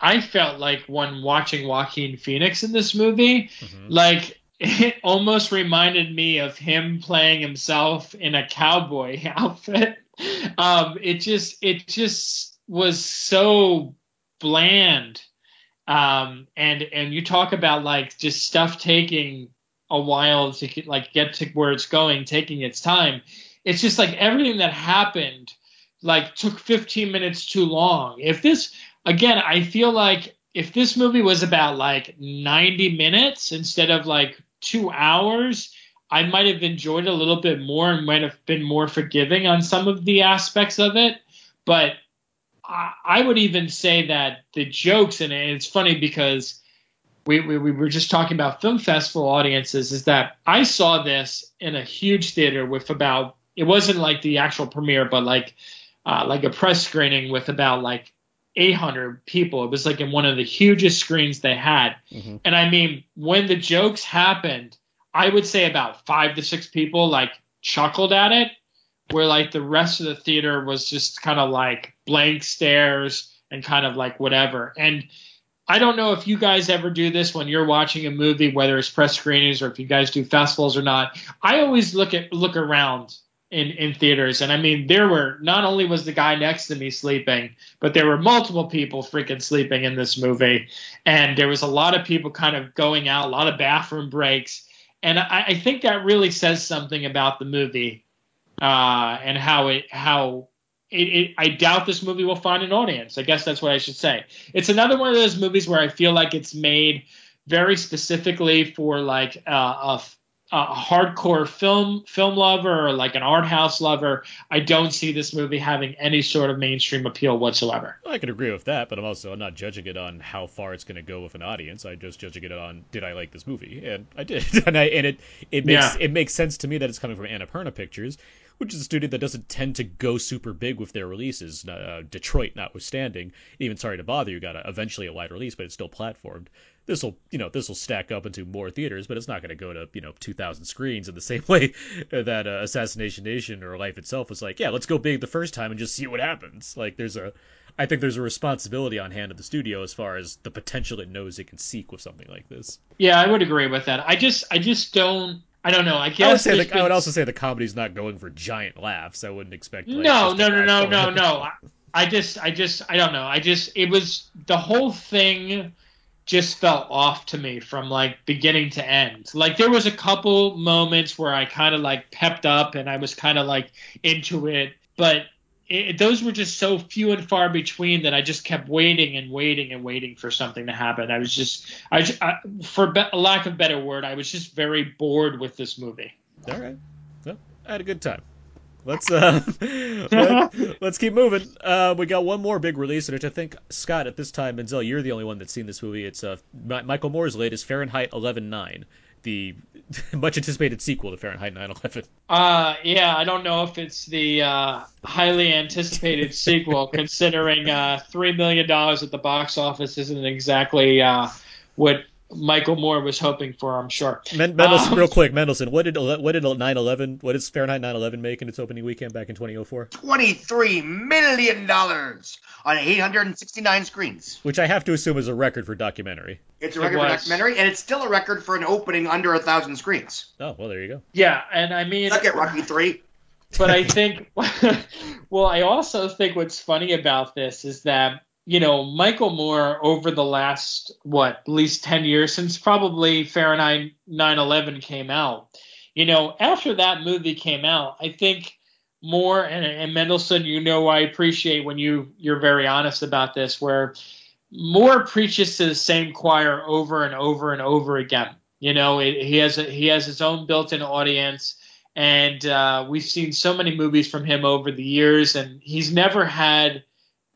I felt like when watching Joaquin Phoenix in this movie, mm-hmm. like it almost reminded me of him playing himself in a cowboy <laughs> outfit. Um, it just it just was so bland. Um, and and you talk about like just stuff taking a while to get, like get to where it's going, taking its time. It's just like everything that happened like took 15 minutes too long. If this again, I feel like if this movie was about like 90 minutes instead of like two hours, I might have enjoyed a little bit more and might have been more forgiving on some of the aspects of it. But I, I would even say that the jokes, and it's funny because we, we, we were just talking about film festival audiences, is that I saw this in a huge theater with about, it wasn't like the actual premiere, but like, uh, like a press screening with about like 800 people. It was like in one of the hugest screens they had. Mm-hmm. And I mean, when the jokes happened, I would say about five to six people like chuckled at it, where like the rest of the theater was just kind of like blank stares and kind of like whatever. And I don't know if you guys ever do this when you're watching a movie, whether it's press screenings or if you guys do festivals or not. I always look at look around in in theaters. And I mean, there were not only was the guy next to me sleeping, but there were multiple people freaking sleeping in this movie, and there was a lot of people kind of going out, a lot of bathroom breaks, and I, I think that really says something about the movie uh, and how it how. It, it, I doubt this movie will find an audience. I guess that's what I should say. It's another one of those movies where I feel like it's made very specifically for like uh, a a hardcore film film lover or like an art house lover, I don't see this movie having any sort of mainstream appeal whatsoever. I can agree with that, but I'm also I'm not judging it on how far it's going to go with an audience. I'm just judging it on did I like this movie, and I did, <laughs> and I and it it makes yeah. it makes sense to me that it's coming from Annapurna Pictures, which is a studio that doesn't tend to go super big with their releases. Uh, Detroit notwithstanding, even sorry to bother you, got a, eventually a wide release, but it's still platformed this will you know this will stack up into more theaters, but it's not going to go to you know 2,000 screens in the <laughs> same way that uh, Assassination Nation or Life itself was like, yeah, let's go big the first time and just see what happens. Like there's a, I think there's a responsibility on hand of the studio as far as the potential it knows it can seek with something like this. Yeah, I would agree with that. I just I just don't. I don't know. I guess I would, say the. I would also say the comedy's not going for giant laughs. I wouldn't expect. Like, no, no, no, no, no, no. <laughs> I just, I just, I don't know. I just, it was the whole thing just felt off to me from like beginning to end. Like there was a couple moments where I kind of like pepped up and I was kind of like into it, but it, those were just so few and far between that I just kept waiting and waiting and waiting for something to happen. I was just, I, I for be, lack of better word, I was just very bored with this movie. All right, well, I had a good time let's uh <laughs> let, <laughs> us keep moving. Uh, we got one more big release, and I think Scott at this time, Menzel, you're the only one that's seen this movie. It's uh Michael Moore's latest Fahrenheit 11.9, the <laughs> much anticipated sequel to Fahrenheit 9/11. Uh, yeah, I don't know if it's the uh, highly anticipated <laughs> sequel, considering uh, three million dollars at the box office isn't exactly uh, what Michael Moore was hoping for, I'm sure. Men- Mendelson, um, real quick, Mendelson, what did what did 9/11? What does Fahrenheit 9/11 make in its opening weekend back in 2004? 23 million dollars on 869 screens. Which I have to assume is a record for documentary. It's a record it for documentary, and it's still a record for an opening under a thousand screens. Oh well, there you go. Yeah, and I mean, look at Rocky Three. But I think, <laughs> well, I also think what's funny about this is that you know, Michael Moore over the last what, at least 10 years since probably Fahrenheit 9/11 came out. You know, after that movie came out, I think Moore and, and Mendelson, you know, I appreciate when you you're very honest about this, where Moore preaches to the same choir over and over and over again. You know, it, he has a, he has his own built-in audience, and uh, we've seen so many movies from him over the years, and he's never had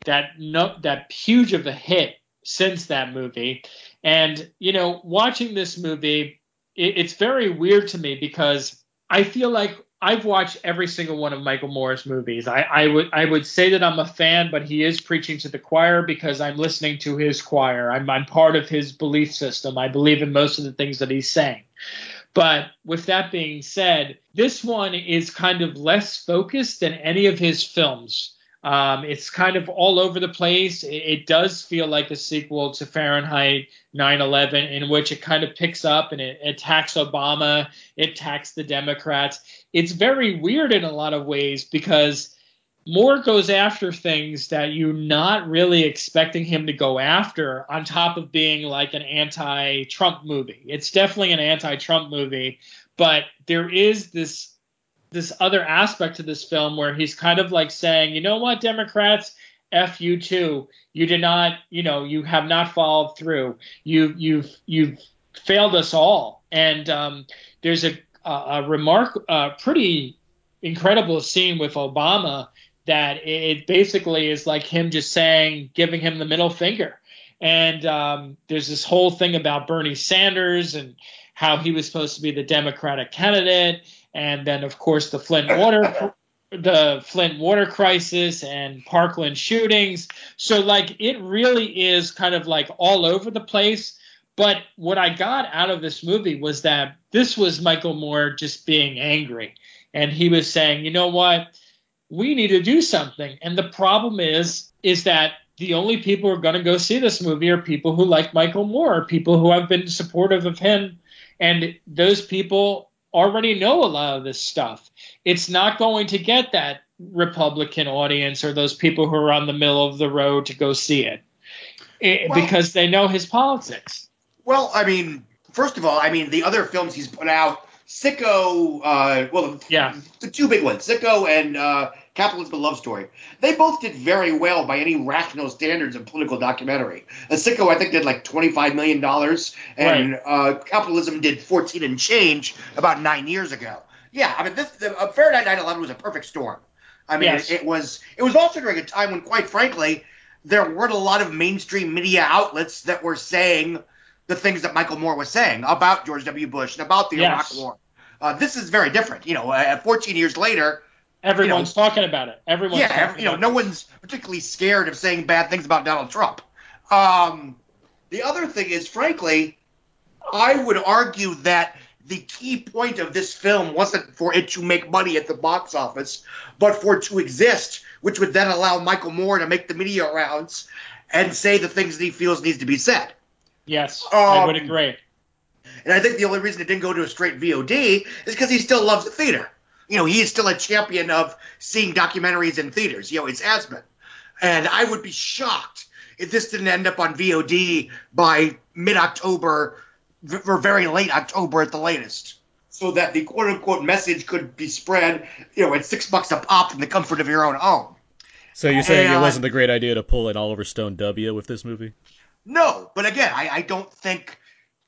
that no, that huge of a hit since that movie. And you know, watching this movie, it, it's very weird to me because I feel like I've watched every single one of Michael Moore's movies. I, I would I would say that I'm a fan, but he is preaching to the choir because I'm listening to his choir. I'm I'm part of his belief system. I believe in most of the things that he's saying. But with that being said, this one is kind of less focused than any of his films Um, it's kind of all over the place. It, it, does feel like a sequel to Fahrenheit 9/11, in which it kind of picks up and it, it attacks Obama, it attacks the Democrats. It's very weird in a lot of ways because Moore goes after things that you're not really expecting him to go after. On top of being like an anti-Trump movie, it's definitely an anti-Trump movie, but there is this this other aspect to this film where he's kind of like saying, you know what, Democrats, f you too. You did not, you know, you have not followed through. You you've you've failed us all. And um, there's a a, remark, a pretty incredible scene with Obama that it basically is like him just saying, giving him the middle finger. And um, there's this whole thing about Bernie Sanders and how he was supposed to be the Democratic candidate and then of course the Flint water the Flint water crisis and Parkland shootings. So like it really is kind of like all over the place. But what I got out of this movie was that this was Michael Moore just being angry. And he was saying, you know what? We need to do something. And the problem is, is that the only people who are going to go see this movie are people who like Michael Moore, people who have been supportive of him. And those people already know a lot of this stuff. It's not going to get that Republican audience or those people who are on the middle of the road to go see it, it well, because they know his politics. Well, I mean, first of all, I mean, the other films he's put out, Sicko, uh, well, yeah, the two big ones, Sicko and uh, Capitalism Love Story. They both did very well by any rational standards of political documentary. A Sicko, I think, did like $25 million, and right. uh, Capitalism did 14 and change about nine years ago. Yeah, I mean, this the, uh, Fahrenheit 9/11 was a perfect storm. I mean, yes. it, it was it was also during a time when, quite frankly, there weren't a lot of mainstream media outlets that were saying the things that Michael Moore was saying about George W. Bush and about the yes. Iraq War. Uh, this is very different. You know, uh, 14 years later, Everyone's you know, talking about it. Everyone's yeah, you know, no one's particularly scared of saying bad things about Donald Trump. Um, the other thing is, frankly, I would argue that the key point of this film wasn't for it to make money at the box office, but for it to exist, which would then allow Michael Moore to make the media rounds and say the things that he feels needs to be said. Yes, um, I would agree. And I think the only reason it didn't go to a straight VOD is because he still loves the theater you know, he is still a champion of seeing documentaries in theaters. You know, it's been. And I would be shocked if this didn't end up on VOD by mid October or very late October at the latest. So that the quote unquote message could be spread, you know, at six bucks a pop in the comfort of your own home. So you're saying and, it wasn't a great idea to pull an Oliver Stone W with this movie? No, but again, I, I don't think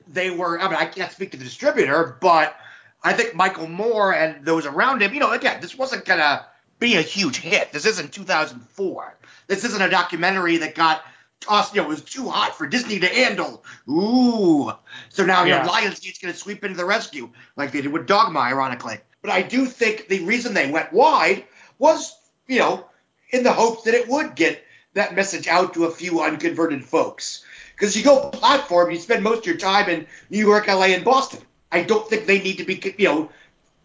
they were. I mean, I can't speak to the distributor, but I think Michael Moore and those around him, you know, again, this wasn't going to be a huge hit. This isn't 2004. This isn't a documentary that got tossed, you know, it was too hot for Disney to handle. Ooh. So now, you yeah. know, Lionsgate's going to sweep into the rescue, like they did with Dogma, ironically. But I do think the reason they went wide was, you know, in the hopes that it would get that message out to a few unconverted folks. Because you go platform, you spend most of your time in New York, LA, and Boston. I don't think they need to be, you know,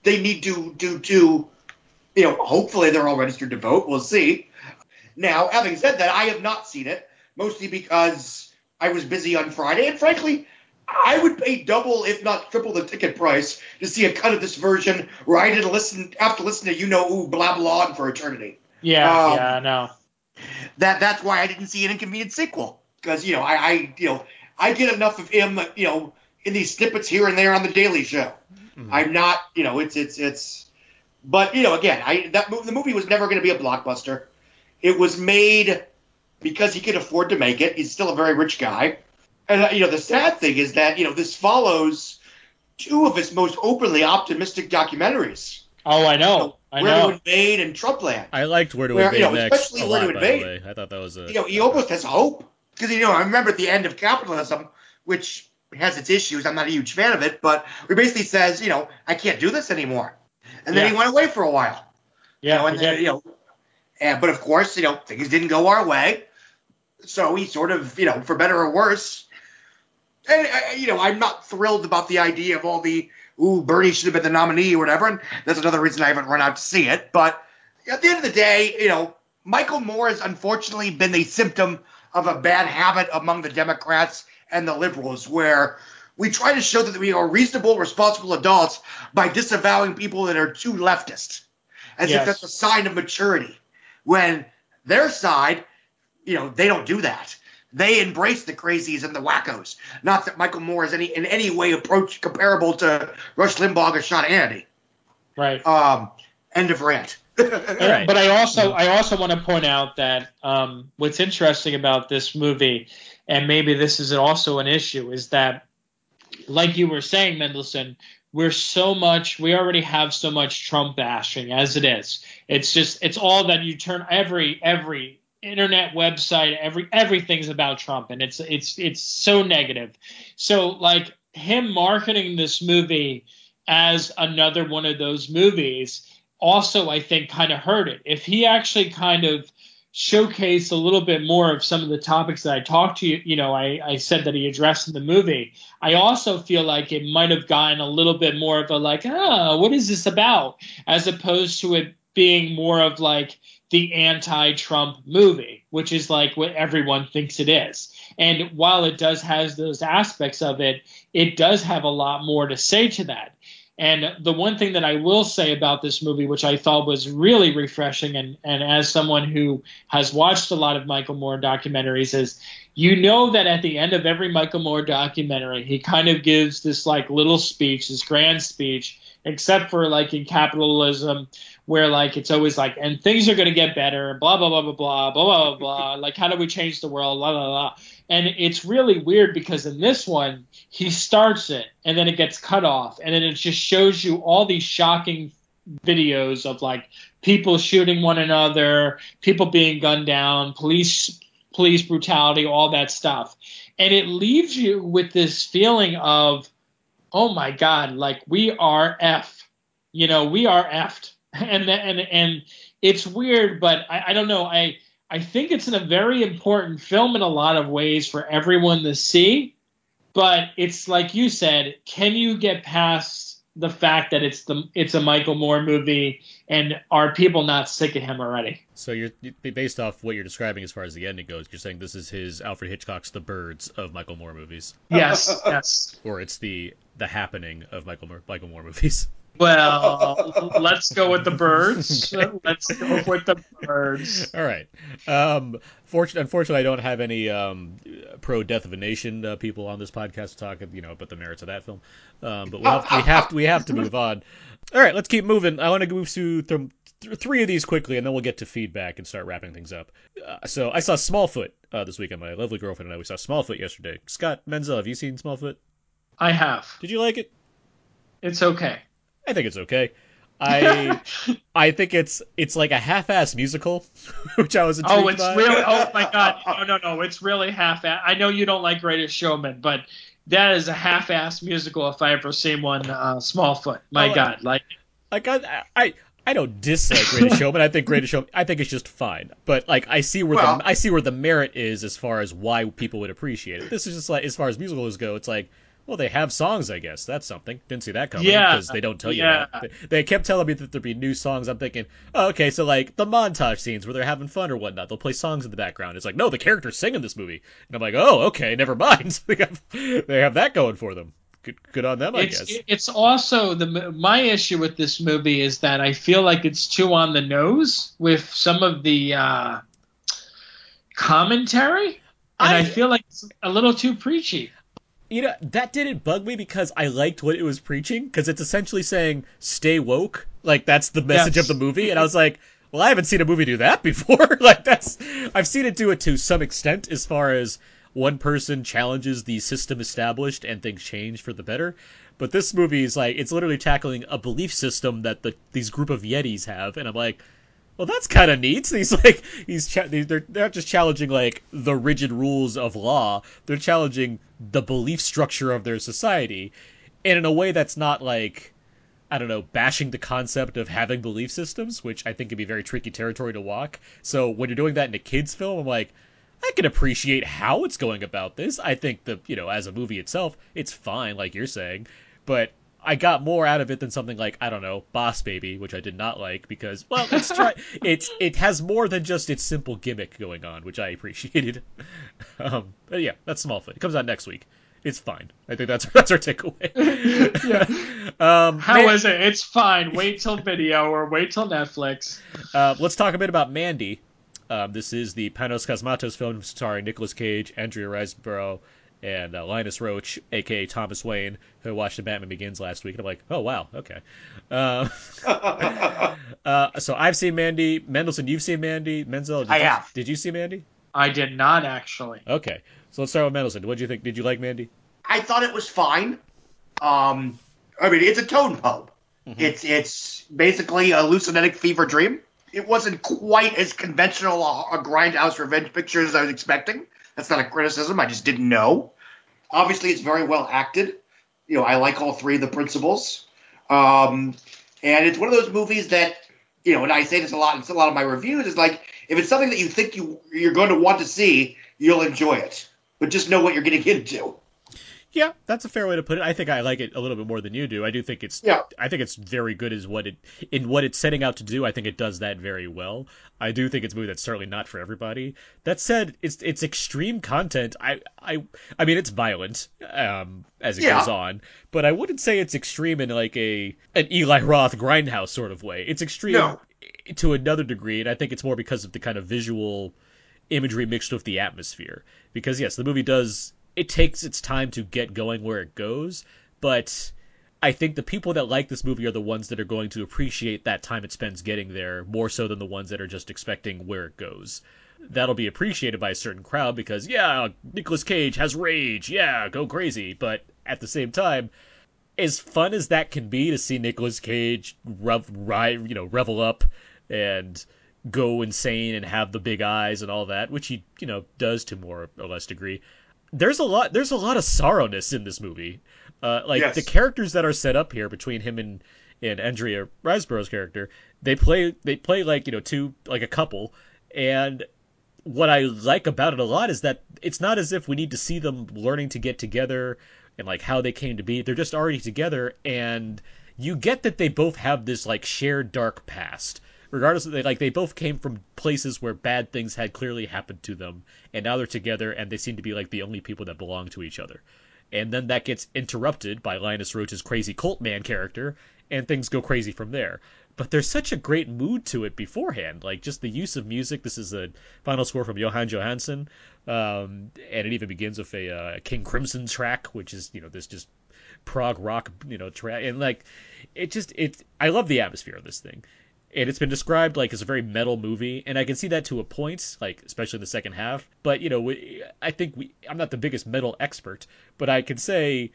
they need to do to, you know, hopefully they're all registered to vote. We'll see. Now, having said that, I have not seen it, mostly because I was busy on Friday, and frankly, I would pay double, if not triple, the ticket price to see a cut of this version where I didn't listen have to listen to you know who blah blah on for eternity. Yeah, um, yeah, no. That that's why I didn't see an inconvenient sequel because you know I, I you know I get enough of him you know in these snippets here and there on the Daily Show. Mm-hmm. I'm not, you know, it's it's it's. But you know, again, I that the movie was never going to be a blockbuster. It was made because he could afford to make it. He's still a very rich guy, and uh, you know, the sad thing is that you know this follows two of his most openly optimistic documentaries. Oh, I know. You know I Where know. to Invade and Trumpland. I liked Where to Where, Invade you know, next especially Where lot, to Invade. I thought that was a. You know, he almost has hope because you know I remember at the end of Capitalism, which has its issues. I'm not a huge fan of it, but he basically says, you know, I can't do this anymore. And then yeah. he went away for a while. Yeah, you know, and then, you know, and, but of course, you know, things didn't go our way. So he sort of, you know, for better or worse, and uh, you know, I'm not thrilled about the idea of all the ooh, Bernie should have been the nominee or whatever, and that's another reason I haven't run out to see it. But at the end of the day, you know, Michael Moore has unfortunately been the symptom of a bad habit among the Democrats and the liberals, where we try to show that we are reasonable, responsible adults by disavowing people that are too leftist, as Yes. if that's a sign of maturity. When their side, you know, they don't do that. They embrace the crazies and the wackos. Not that Michael Moore is any in any way approach comparable to Rush Limbaugh or Sean Hannity. Right. Um, end of rant. <laughs> Right. But I also I also want to point out that um, what's interesting about this movie, and maybe this is also an issue, is that, like you were saying, Mendelson, we're so much we already have so much Trump bashing as it is. It's just it's all that you turn every every internet website every everything's about Trump and it's it's it's so negative. So like him marketing this movie as another one of those movies also I think kind of hurt it. If he actually kind of showcased a little bit more of some of the topics that I talked to you, you know, I, I said that he addressed in the movie. I also feel like it might have gotten a little bit more of a like, ah, what is this about? As opposed to it being more of like the anti-Trump movie, which is like what everyone thinks it is. And while it does has those aspects of it, it does have a lot more to say to that. And the one thing that I will say about this movie, which I thought was really refreshing, and, and as someone who has watched a lot of Michael Moore documentaries, is you know that at the end of every Michael Moore documentary, he kind of gives this like little speech, this grand speech, except for like in capitalism, where like it's always like, and things are going to get better, blah, blah, blah, blah, blah, blah, blah, blah. Like, how do we change the world? Blah, blah, blah. And it's really weird because in this one, he starts it and then it gets cut off. And then it just shows you all these shocking videos of like people shooting one another, people being gunned down, police police brutality, all that stuff. And it leaves you with this feeling of, oh my God, like we are F. You know, we are effed. <laughs> And and and it's weird, but I, I don't know. I I think it's in a very important film in a lot of ways for everyone to see. But it's like you said, can you get past the fact that it's the it's a Michael Moore movie and are people not sick of him already? So you're based off what you're describing as far as the ending goes. You're saying this is his Alfred Hitchcock's The Birds of Michael Moore movies, Yes, yes. or it's the the happening of Michael Moore, Michael Moore movies. Well, <laughs> let's go with the birds. Let's go with the birds. <laughs> All right. Um, fortune, unfortunately, I don't have any um, pro Death of a Nation uh, people on this podcast to talk, you know, about the merits of that film. Um, but we'll have, we have to we have to move on. All right, let's keep moving. I want to move through th- th- three of these quickly, and then we'll get to feedback and start wrapping things up. Uh, so I saw Smallfoot uh, this weekend. My lovely girlfriend and I we saw Smallfoot yesterday. Scott Menzel, have you seen Smallfoot? I have. Did you like it? It's okay. I think it's okay. I <laughs> I think it's it's like a half-ass musical, <laughs> which I was intrigued Oh, it's by. really. Oh my <laughs> God! No, no, no! It's really half. Ass I know you don't like Greatest Showman, but that is a half-ass musical if I ever seen one. Uh, Smallfoot. My Oh, God! Like like I I I don't dislike Greatest Showman. I think Greatest Showman. I think it's just fine. But like I see where Well- the I see where the merit is as far as why people would appreciate it. This is just like as far as musicals go, it's like. Well, they have songs, I guess. That's something. Didn't see that coming Yeah, because they don't tell you yeah. that. They, they kept telling me that there'd be new songs. I'm thinking, oh, okay, so like the montage scenes where they're having fun or whatnot, they'll play songs in the background. It's like, no, the characters sing in this movie, and I'm like, oh, okay, never mind. <laughs> they have they have that going for them. Good, good on them, I it's guess. it's also the my issue with this movie is that I feel like it's too on the nose with some of the uh, commentary, and I, I- feel like it's a little too preachy. You know that didn't bug me because I liked what it was preaching because it's essentially saying stay woke like that's the message Yes. of the movie and I was like well I haven't seen a movie do that <laughs> before <laughs> like that's I've seen it do it to some extent as far as one person challenges the system established and things change for the better but this movie is like it's literally tackling a belief system that the these group of yetis have and I'm like well, that's kind of neat. <laughs> He's like, he's cha- they're they're not just challenging like the rigid rules of law. They're challenging the belief structure of their society, and in a way that's not like, I don't know, bashing the concept of having belief systems, which I think can be very tricky territory to walk. So when you're doing that in a kids film, I'm like, I can appreciate how it's going about this. I think the you know as a movie itself, it's fine, like you're saying, but I got more out of it than something like I don't know, Boss Baby, which I did not like because well, it's try <laughs> it's it has more than just its simple gimmick going on, which I appreciated. <laughs> Um, but yeah, that's Smallfoot. It comes out next week. It's fine. I think that's <laughs> that's our takeaway. yeah. Um, How man- is it? It's fine. Wait till video or wait till Netflix. Uh, let's talk a bit about Mandy. Um, this is the Panos Cosmatos film starring Nicolas Cage, Andrea Riseborough, and uh, Linus Roache, aka Thomas Wayne, who watched The Batman Begins last week. And I'm like, oh wow, okay. Uh, <laughs> uh, so I've seen Mandy. Mendelson, you've seen Mandy. Menzel, did I you, have. Did you see Mandy? I did not actually. Okay, so let's start with Mendelson. What do you think? Did you like Mandy? I thought it was fine. Um, I mean, it's a tone pope. It's it's basically a hallucinogenic fever dream. It wasn't quite as conventional a, a grindhouse revenge picture as I was expecting. That's not a criticism. I just didn't know. Obviously, it's very well acted. You know, I like all three of the principals. Um, and it's one of those movies that, you know, and I say this a lot in a lot of my reviews, is like if it's something that you think you you're going to want to see, you'll enjoy it. But just know what you're getting into. Yeah, that's a fair way to put it. I think I like it a little bit more than you do. I do think it's Yeah. I think it's very good as what it in what it's setting out to do. I think it does that very well. I do think it's a movie that's certainly not for everybody. That said, it's it's extreme content. I I I mean it's violent um as it Yeah. goes on, but I wouldn't say it's extreme in like a an Eli Roth grindhouse sort of way. It's extreme No. to another degree, and I think it's more because of the kind of visual imagery mixed with the atmosphere. Because yes, the movie does it takes its time to get going where it goes, but I think the people that like this movie are the ones that are going to appreciate that time it spends getting there more so than the ones that are just expecting where it goes. That'll be appreciated by a certain crowd because yeah, Nicolas Cage has rage, yeah, go crazy, but at the same time, as fun as that can be to see Nicolas Cage rev, you know, revel up and go insane and have the big eyes and all that, which he, you know, does to more or less degree. There's a lot there's a lot of sorrowness in this movie. Uh, like Yes. the characters that are set up here between him and and Andrea Riseborough's character, they play they play like, you know, two like a couple and what I like about it a lot is that it's not as if we need to see them learning to get together and like how they came to be. They're just already together and you get that they both have this like shared dark past. Regardless of they like they both came from places where bad things had clearly happened to them and now they're together and they seem to be like the only people that belong to each other. And then that gets interrupted by Linus Roache's crazy cult man character and things go crazy from there but there's such a great mood to it beforehand. Like just the use of music. This is a final score from Jóhann Jóhannsson, um, and it even begins with a uh, King Crimson track, which is you know this just prog rock you know track, and like it just it. I love the atmosphere of this thing. And it's been described like as a very metal movie, and I can see that to a point, like especially the second half. But you know, we, I think we, I'm not the biggest metal expert, but I can say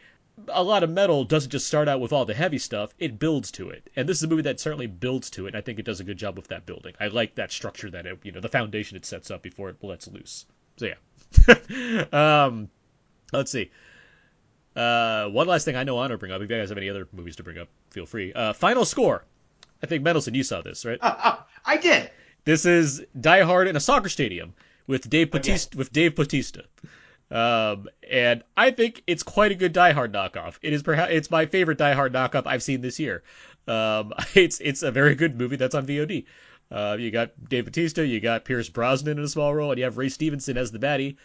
a lot of metal doesn't just start out with all the heavy stuff, it builds to it. And this is a movie that certainly builds to it, and I think it does a good job with that building. I like that structure that it, you know, the foundation it sets up before it lets loose. So yeah. <laughs> um let's see. Uh one last thing I know I want to bring up. If you guys have any other movies to bring up, feel free. Uh final score. I think Mendelson, you saw this, right? I did. This is Die Hard in a soccer stadium with Dave. Bautista. With Dave Bautista. Um, and I think it's quite a good Die Hard knockoff. It is perhaps it's my favorite Die Hard knockoff I've seen this year. Um, <laughs> it's it's a very good movie that's on VOD. Uh, you got Dave Bautista, you got Pierce Brosnan in a small role, and you have Ray Stevenson as the baddie.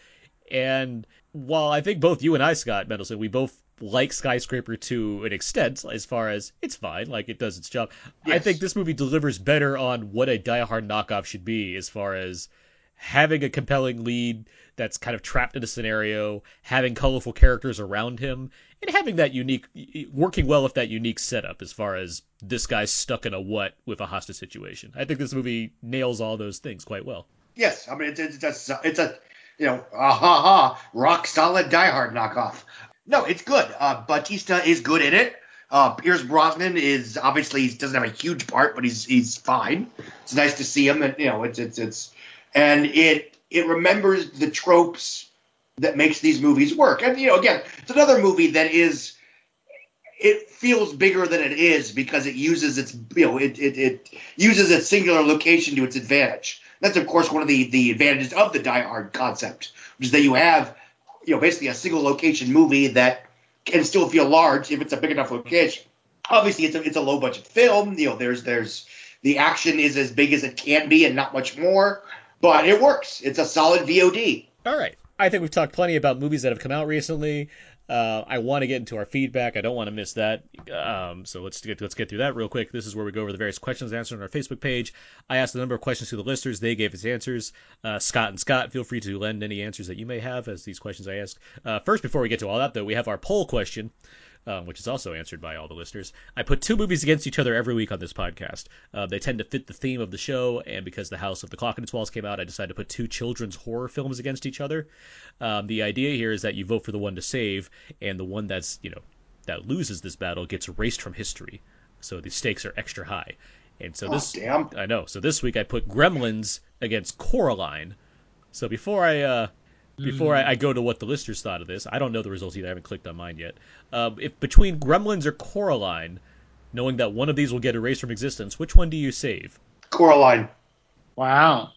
And while I think both you and I, Scott Mendelson, we both like Skyscraper to an extent, as far as it's fine, like it does its job. I think this movie delivers better on what a Die Hard knockoff should be, as far as having a compelling lead that's kind of trapped in a scenario, having colorful characters around him, and having that unique, working well with that unique setup as far as this guy's stuck in a what with a hostage situation. I think this movie nails all those things quite well. Yes, I mean it's it's it's a, it's a you know ah ha ha rock solid Die Hard knockoff. No, it's good. Uh, Bautista is good in it. Uh, Pierce Brosnan is obviously he doesn't have a huge part, but he's he's fine. It's nice to see him, and you know it's it's it's and it it remembers the tropes that makes these movies work. And you know again, it's another movie that is it feels bigger than it is because it uses its you know it it, it uses its singular location to its advantage. That's of course one of the the advantages of the Die Hard concept, which is that you have you know basically a single location movie that can still feel large if it's a big enough location. obviously it's a it's a low budget film. You know, there's there's the action is as big as it can be and not much more, but it works. It's a solid VOD. All right. I think we've talked plenty about movies that have come out recently. Uh, I want to get into our feedback. I don't want to miss that. Um, so let's get let's get through that real quick. This is where we go over the various questions answered on our Facebook page. I asked a number of questions to the listeners. They gave us answers. Uh, Scott and Scott, feel free to lend any answers that you may have as these questions I ask. Uh, first, before we get to all that, though, we have our poll question um, which is also answered by all the listeners. I put two movies against each other every week on this podcast. Uh, they tend to fit the theme of the show, and because The House of the Clock and its Walls came out, I decided to put two children's horror films against each other. Um, the idea here is that you vote for the one to save, and the one that's you know that loses this battle gets erased from history. So the stakes are extra high. And so Oh, this, damn. I know. So this week I put Gremlins against Coraline. So before I uh, before I, I go to what the listeners thought of this, I don't know the results either. I haven't clicked on mine yet. Um, if between Gremlins or Coraline, knowing that one of these will get erased from existence, which one do you save? Coraline. Wow.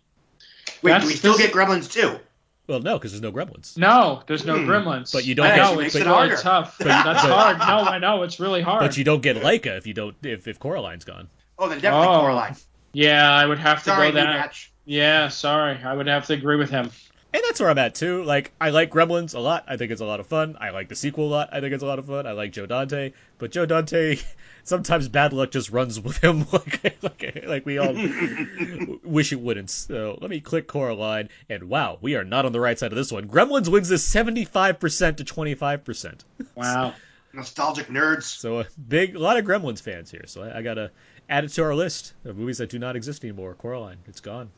Wait, That's- do we still this- get Gremlins too? Well, no, because there's no Gremlins. No, there's no Hmm. gremlins. But you don't That get- actually No, makes it's it really harder. tough. <laughs> But- That's but- hard. No, I know it's really hard. But you don't get Laika if you don't if, if Coraline's gone. Oh, then definitely Oh. Coraline. yeah, I would have to Sorry, go that. match. Yeah, sorry, I would have to agree with him. And that's where I'm at too. Like I like Gremlins a lot. I think it's a lot of fun. I like the sequel a lot. I think it's a lot of fun. I like Joe Dante, but Joe Dante <laughs> sometimes bad luck just runs with him <laughs> like like, like we all <laughs> wish it wouldn't. So let me click Coraline and wow, we are not on the right side of this one. Gremlins wins this 75% to 25%. Wow. Nostalgic nerds. So a big a lot of Gremlins fans here. So I, I got to add it to our list of movies that do not exist anymore. Coraline, it's gone.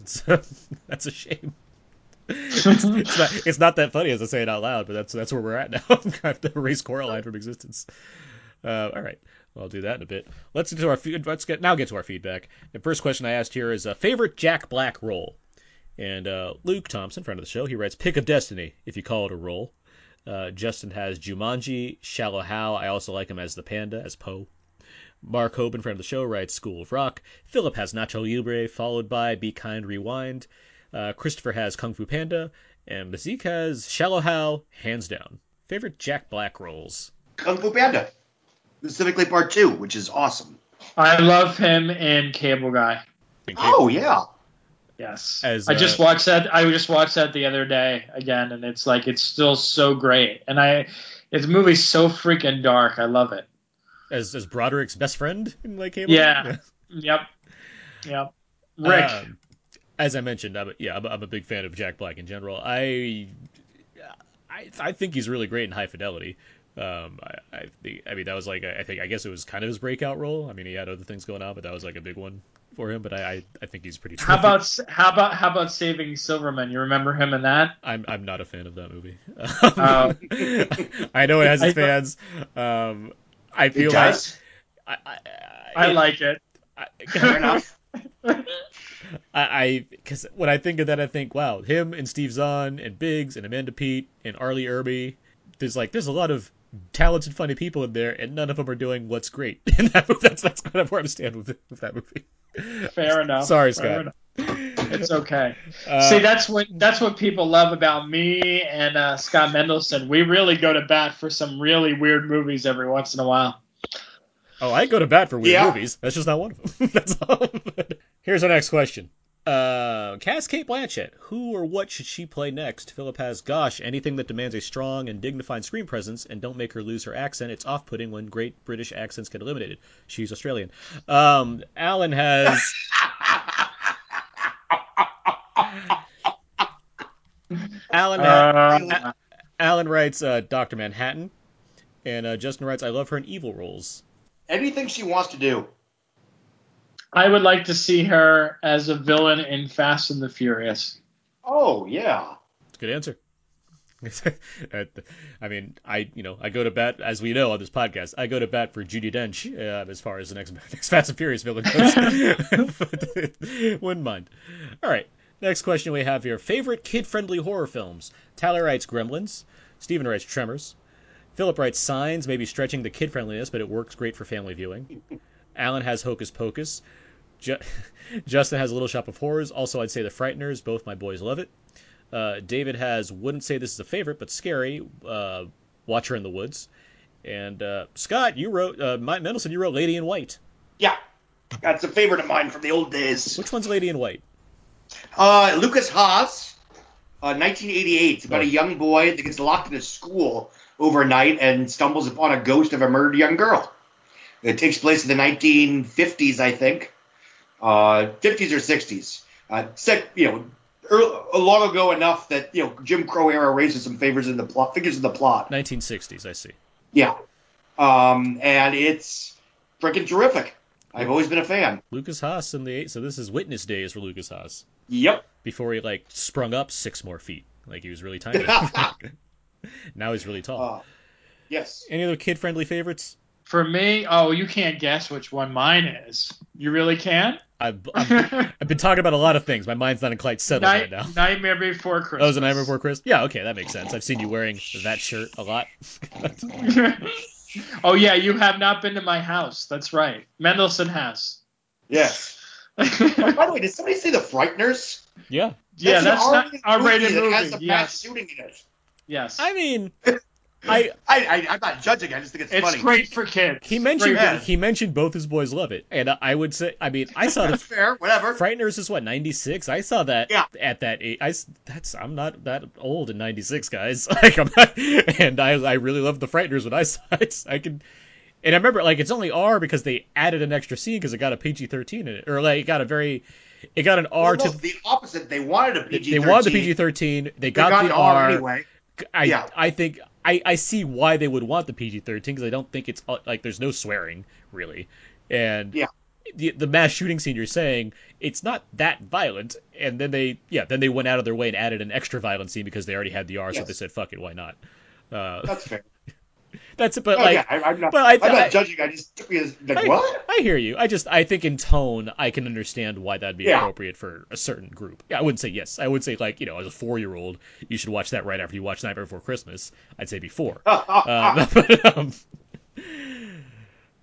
It's, that's a shame. It's, it's not, it's not that funny as I say it out loud, but that's that's where we're at now. <laughs> I have to erase Coraline from existence. Uh, all right, well, I'll do that in a bit. Let's get to our let's get now get to our feedback. The first question I asked here is a favorite Jack Black role, and uh, Luke Thompson, friend of the show, he writes "Pick of Destiny" if you call it a role. Uh, Justin has Jumanji, Shallow Hal. I also like him as the panda, as Po. Mark Hoban, friend of the show, writes School of Rock. Philip has Nacho Libre, followed by Be Kind Rewind. Uh, Christopher has Kung Fu Panda. And Mazik has Shallow Hal, hands down. Favorite Jack Black roles? Kung Fu Panda. Specifically part two, which is awesome. I love him and Cable Guy. Oh, yeah. Yes. As, I just uh, watched that. I just watched that the other day again, and it's like it's still so great. And I, it's movie's so freaking dark. I love it. As as Broderick's best friend in like Cable? Yeah. <laughs> Yep. Yep. Rick. Um, as I mentioned, I'm a, yeah, I'm a, I'm a big fan of Jack Black in general. I, I, I think he's really great in High Fidelity. Um, I, I think, I mean, that was like, I think, I guess it was kind of his breakout role. I mean, he had other things going on, but that was like a big one for him. But I, I, I think he's pretty. how about how about how about Saving Silverman? You remember him in that? I'm, I'm not a fan of that movie. Oh. <laughs> I know it has its I- fans. Um, I It feel like does. I, I, I it- like it. I, <laughs> Fair enough. <laughs> I because when I think of that, I think, wow, him and Steve Zahn and Biggs and Amanda Peet and R. Lee Ermey. There's like there's a lot of talented, funny people in there, and none of them are doing what's great. <laughs> And that, that's that's kind of where I'm stand with, with that movie. Fair <laughs> enough. Sorry, Fair Scott. enough. It's okay. Uh, See, that's what that's what people love about me and uh, Scott Mendelson. We really go to bat for some really weird movies every once in a while. Oh, I go to bat for weird Yeah. movies. That's just not one of them. <laughs> That's all. Here's our next question. Uh, cast Cate Blanchett. Who or what should she play next? Philip has, gosh, anything that demands a strong and dignified screen presence and don't make her lose her accent. It's off-putting when great British accents get eliminated. She's Australian. Um, Alan has. <laughs> Alan, Uh, Alan writes uh, Doctor Manhattan, and uh, Justin writes, I love her in evil roles. Anything she wants to do. I would like to see her as a villain in Fast and the Furious. Oh, yeah. Good answer. <laughs> I mean, I you know I go to bat as we know on this podcast. I go to bat for Judi Dench uh, as far as the next, <laughs> next Fast and Furious villain goes. <laughs> Wouldn't mind. All right, next question we have here: favorite kid-friendly horror films. Tyler writes Gremlins. Steven writes Tremors. Philip writes Signs, maybe stretching the kid-friendliness, but it works great for family viewing. Alan has Hocus Pocus. Ju- <laughs> Justin has a Little Shop of Horrors. Also, I'd say The Frighteners. Both my boys love it. Uh, David has wouldn't say this is a favorite, but scary. Uh, Watcher in the Woods. And uh, Scott, you wrote uh, Matt Mendelson. You wrote Lady in White. Yeah, that's a favorite of mine from the old days. Which one's Lady in White? Uh, Lukas Haas, uh, 1988. It's about Oh. a young boy that gets locked in a school overnight and stumbles upon a ghost of a murdered young girl. It takes place in the 1950s, I think, uh, 50s or 60s. Uh, set, you know, early, long ago enough that you know Jim Crow era raises some favors in the plot, figures in the plot. 1960s. I see. Yeah, um, and it's freaking terrific. I've always been a fan. Lukas Haas in the eight. So this is witness days for Lukas Haas Yep. before he like sprung up six more feet. Like he was really tiny. <laughs> <laughs> <laughs> now he's really tall. Uh, yes. Any other kid-friendly favorites? For me, oh, you can't guess which one mine is. You really can? I've, <laughs> I've, I've been talking about a lot of things. My mind's not in quite settled Night, right now. Nightmare Before Christmas. Oh, is it Nightmare Before Christmas? Yeah, okay, that makes sense. I've seen you wearing that shirt a lot. <laughs> oh yeah, you have not been to my house. That's right. Mendelson has. Yes. By the way, did somebody say the Frighteners? yeah. yeah, that's not R-rated R-rated that has a mass Yes, shooting in it. Yes. I mean, <laughs> I I, I I'm not judging. I just think it's, it's funny. great for kids. he mentioned Yeah. he mentioned both his boys love it, and I would say, I mean, I saw the That's fair. Whatever. Frighteners is what 96. I saw that Yeah. at that age. I that's I'm not that old in 96, guys. <laughs> Like I'm not, and I I really loved the Frighteners when I saw it. <laughs> I can, and I remember like it's only R because they added an extra scene because it got a PG-13 in it, or like it got a very, it got an R Well, no, to. the opposite. They wanted a PG. They wanted the PG-13. They They got, got the an R. R anyway. I Yeah. I think I, I see why they would want the PG-13 because I don't think it's uh, like there's no swearing really, and Yeah. the the mass shooting scene you're saying it's not that violent, and then they yeah then they went out of their way and added an extra violent scene because they already had the R, so they said fuck it, why not? Uh, That's fair. That's but Oh, like yeah, I'm not. but I- I'm not judging. I just took me as like I, what? I hear you. I just I think in tone I can understand why that'd be Yeah. appropriate for a certain group. Yeah, I wouldn't say yes. I would say like you know as a four year old you should watch that right after you watch Nightmare Before Christmas. I'd say before. um, <laughs> <laughs> but, um,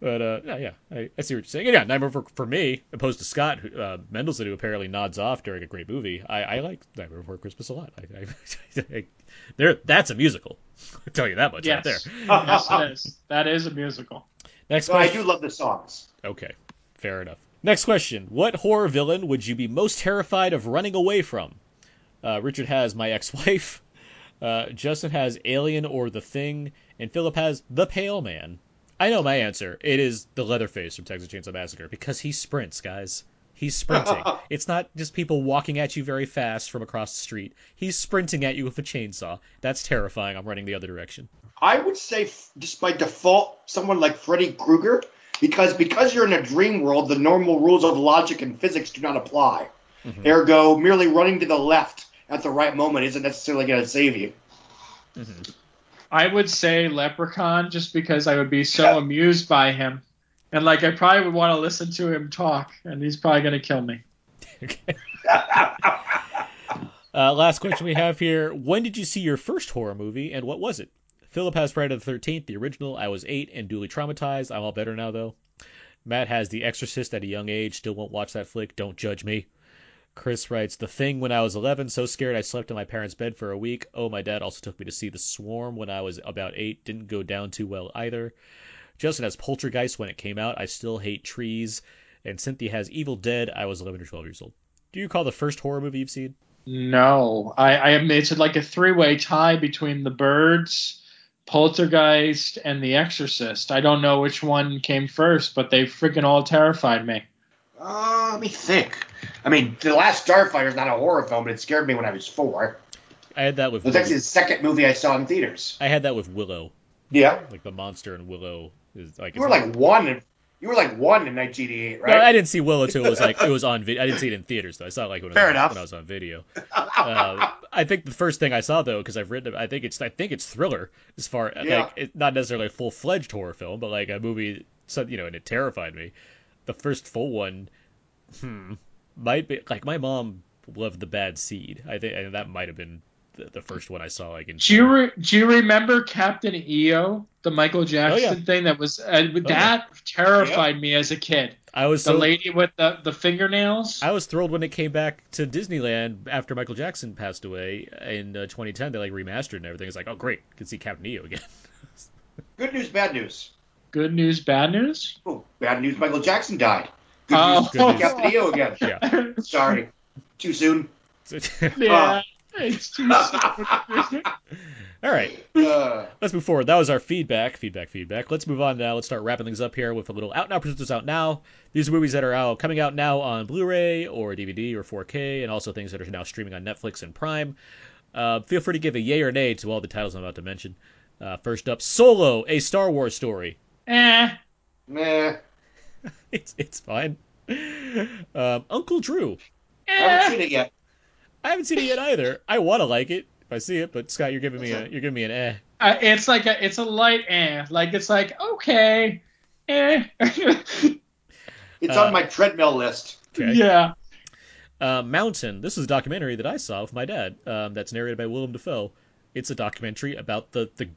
but uh, yeah, yeah, I, I see what you're saying. And yeah, Nightmare for, for me, opposed to Scott who, uh, Mendelson, who apparently nods off during a great movie. I, I like Nightmare Before Christmas a lot. I, I, <laughs> I, there, that's a musical. <laughs> I'll tell you that much right there. yes, it is. That is a musical. Next So I do love the songs. Okay, fair enough. Next question: What horror villain would you be most terrified of running away from? Uh, Richard has my ex-wife. Uh, Justin has Alien or The Thing, and Philip has The Pale Man. I know my answer. It is the Leatherface from Texas Chainsaw Massacre because he sprints, guys. He's sprinting. <laughs> it's not just people walking at you very fast from across the street. He's sprinting at you with a chainsaw. That's terrifying. I'm running the other direction. I would say, just by default, someone like Freddy Krueger, because because you're in a dream world, the normal rules of logic and physics do not apply. Mhm. Ergo, merely running to the left at the right moment isn't necessarily going to save you. I would say Leprechaun just because I would be so amused by him. And like I probably would want to listen to him talk, and he's probably gonna kill me. Okay. <laughs> Uh, last question we have here. When did you see your first horror movie and what was it? Philip has Friday the 13th, the original. I was eight and duly traumatized. I'm all better now, though. Matt has The Exorcist at a young age. Still won't watch that flick. Don't judge me. Chris writes The Thing when I was 11. So scared I slept in my parents' bed for a week. Oh, my dad also took me to see The Swarm when I was about eight. Didn't go down too well either. Justin has Poltergeist when it came out. I still hate trees. And Cynthia has Evil Dead. I was 11 or 12 years old. Do you recall the first horror movie you've seen? No, I, I am. It's like a three-way tie between The Birds, Poltergeist, and The Exorcist. I don't know which one came first, but they freaking all terrified me. Uh, let me think. I mean, The Last Starfighter is not a horror film, but it scared me when I was four. I had that with It was actually the second movie I saw in theaters. I had that with Willow. Yeah. Like the monster in Willow is like You were like one. In, you were like one in 1988, No, I didn't see Willow till it was like it was on video. I didn't see it in theaters though. I saw it like when, Fair it was, enough. when I was on video. <laughs> Uh, I think the first thing I saw though, because I've written, it, I think it's I think it's thriller as far Yeah. like it, not necessarily a full fledged horror film, but like a movie. So you know, and it terrified me. The first full one, hmm, might be like my mom loved the Bad Seed. I think and that might have been the, the first one I saw. Like in Do you re- do you remember Captain EO, the Michael Jackson Oh, yeah. thing that was uh, yeah. that terrified me as a kid? I was The so lady with the the fingernails. I was thrilled when it came back to Disneyland after Michael Jackson passed away in uh, 2010. They like remastered and everything. It's like, oh great, can see Captain EO again. Good news, bad news. Good news, bad news. Oh, bad news. Michael Jackson died. Good Oh. news. Good news. Captain EO again. Yeah. <laughs> Sorry. Too soon. <laughs> yeah, it's too soon. <laughs> All right. Uh, Let's move forward. That was our feedback, feedback, feedback. Let's move on now. Let's start wrapping things up here with a little out now presents out now. These are movies that are out coming out now on Blu-ray or DVD or 4K, and also things that are now streaming on Netflix and Prime. Uh, feel free to give a yay or nay to all the titles I'm about to mention. Uh, first up, Solo: A Star Wars Story. eh. nah. <laughs> It's it's fine. Um, Uncle Drew. I haven't seen it yet. I haven't seen it yet either. I want to like it if I see it, but Scott, you're giving me a you're giving me an eh. Uh, it's like a it's a light eh. Like it's like okay, eh. It's <laughs> Uh, on my treadmill list. Okay. yeah. Uh, Mountain. This is a documentary that I saw with my dad. Um, that's narrated by Willem Dafoe. It's a documentary about the, the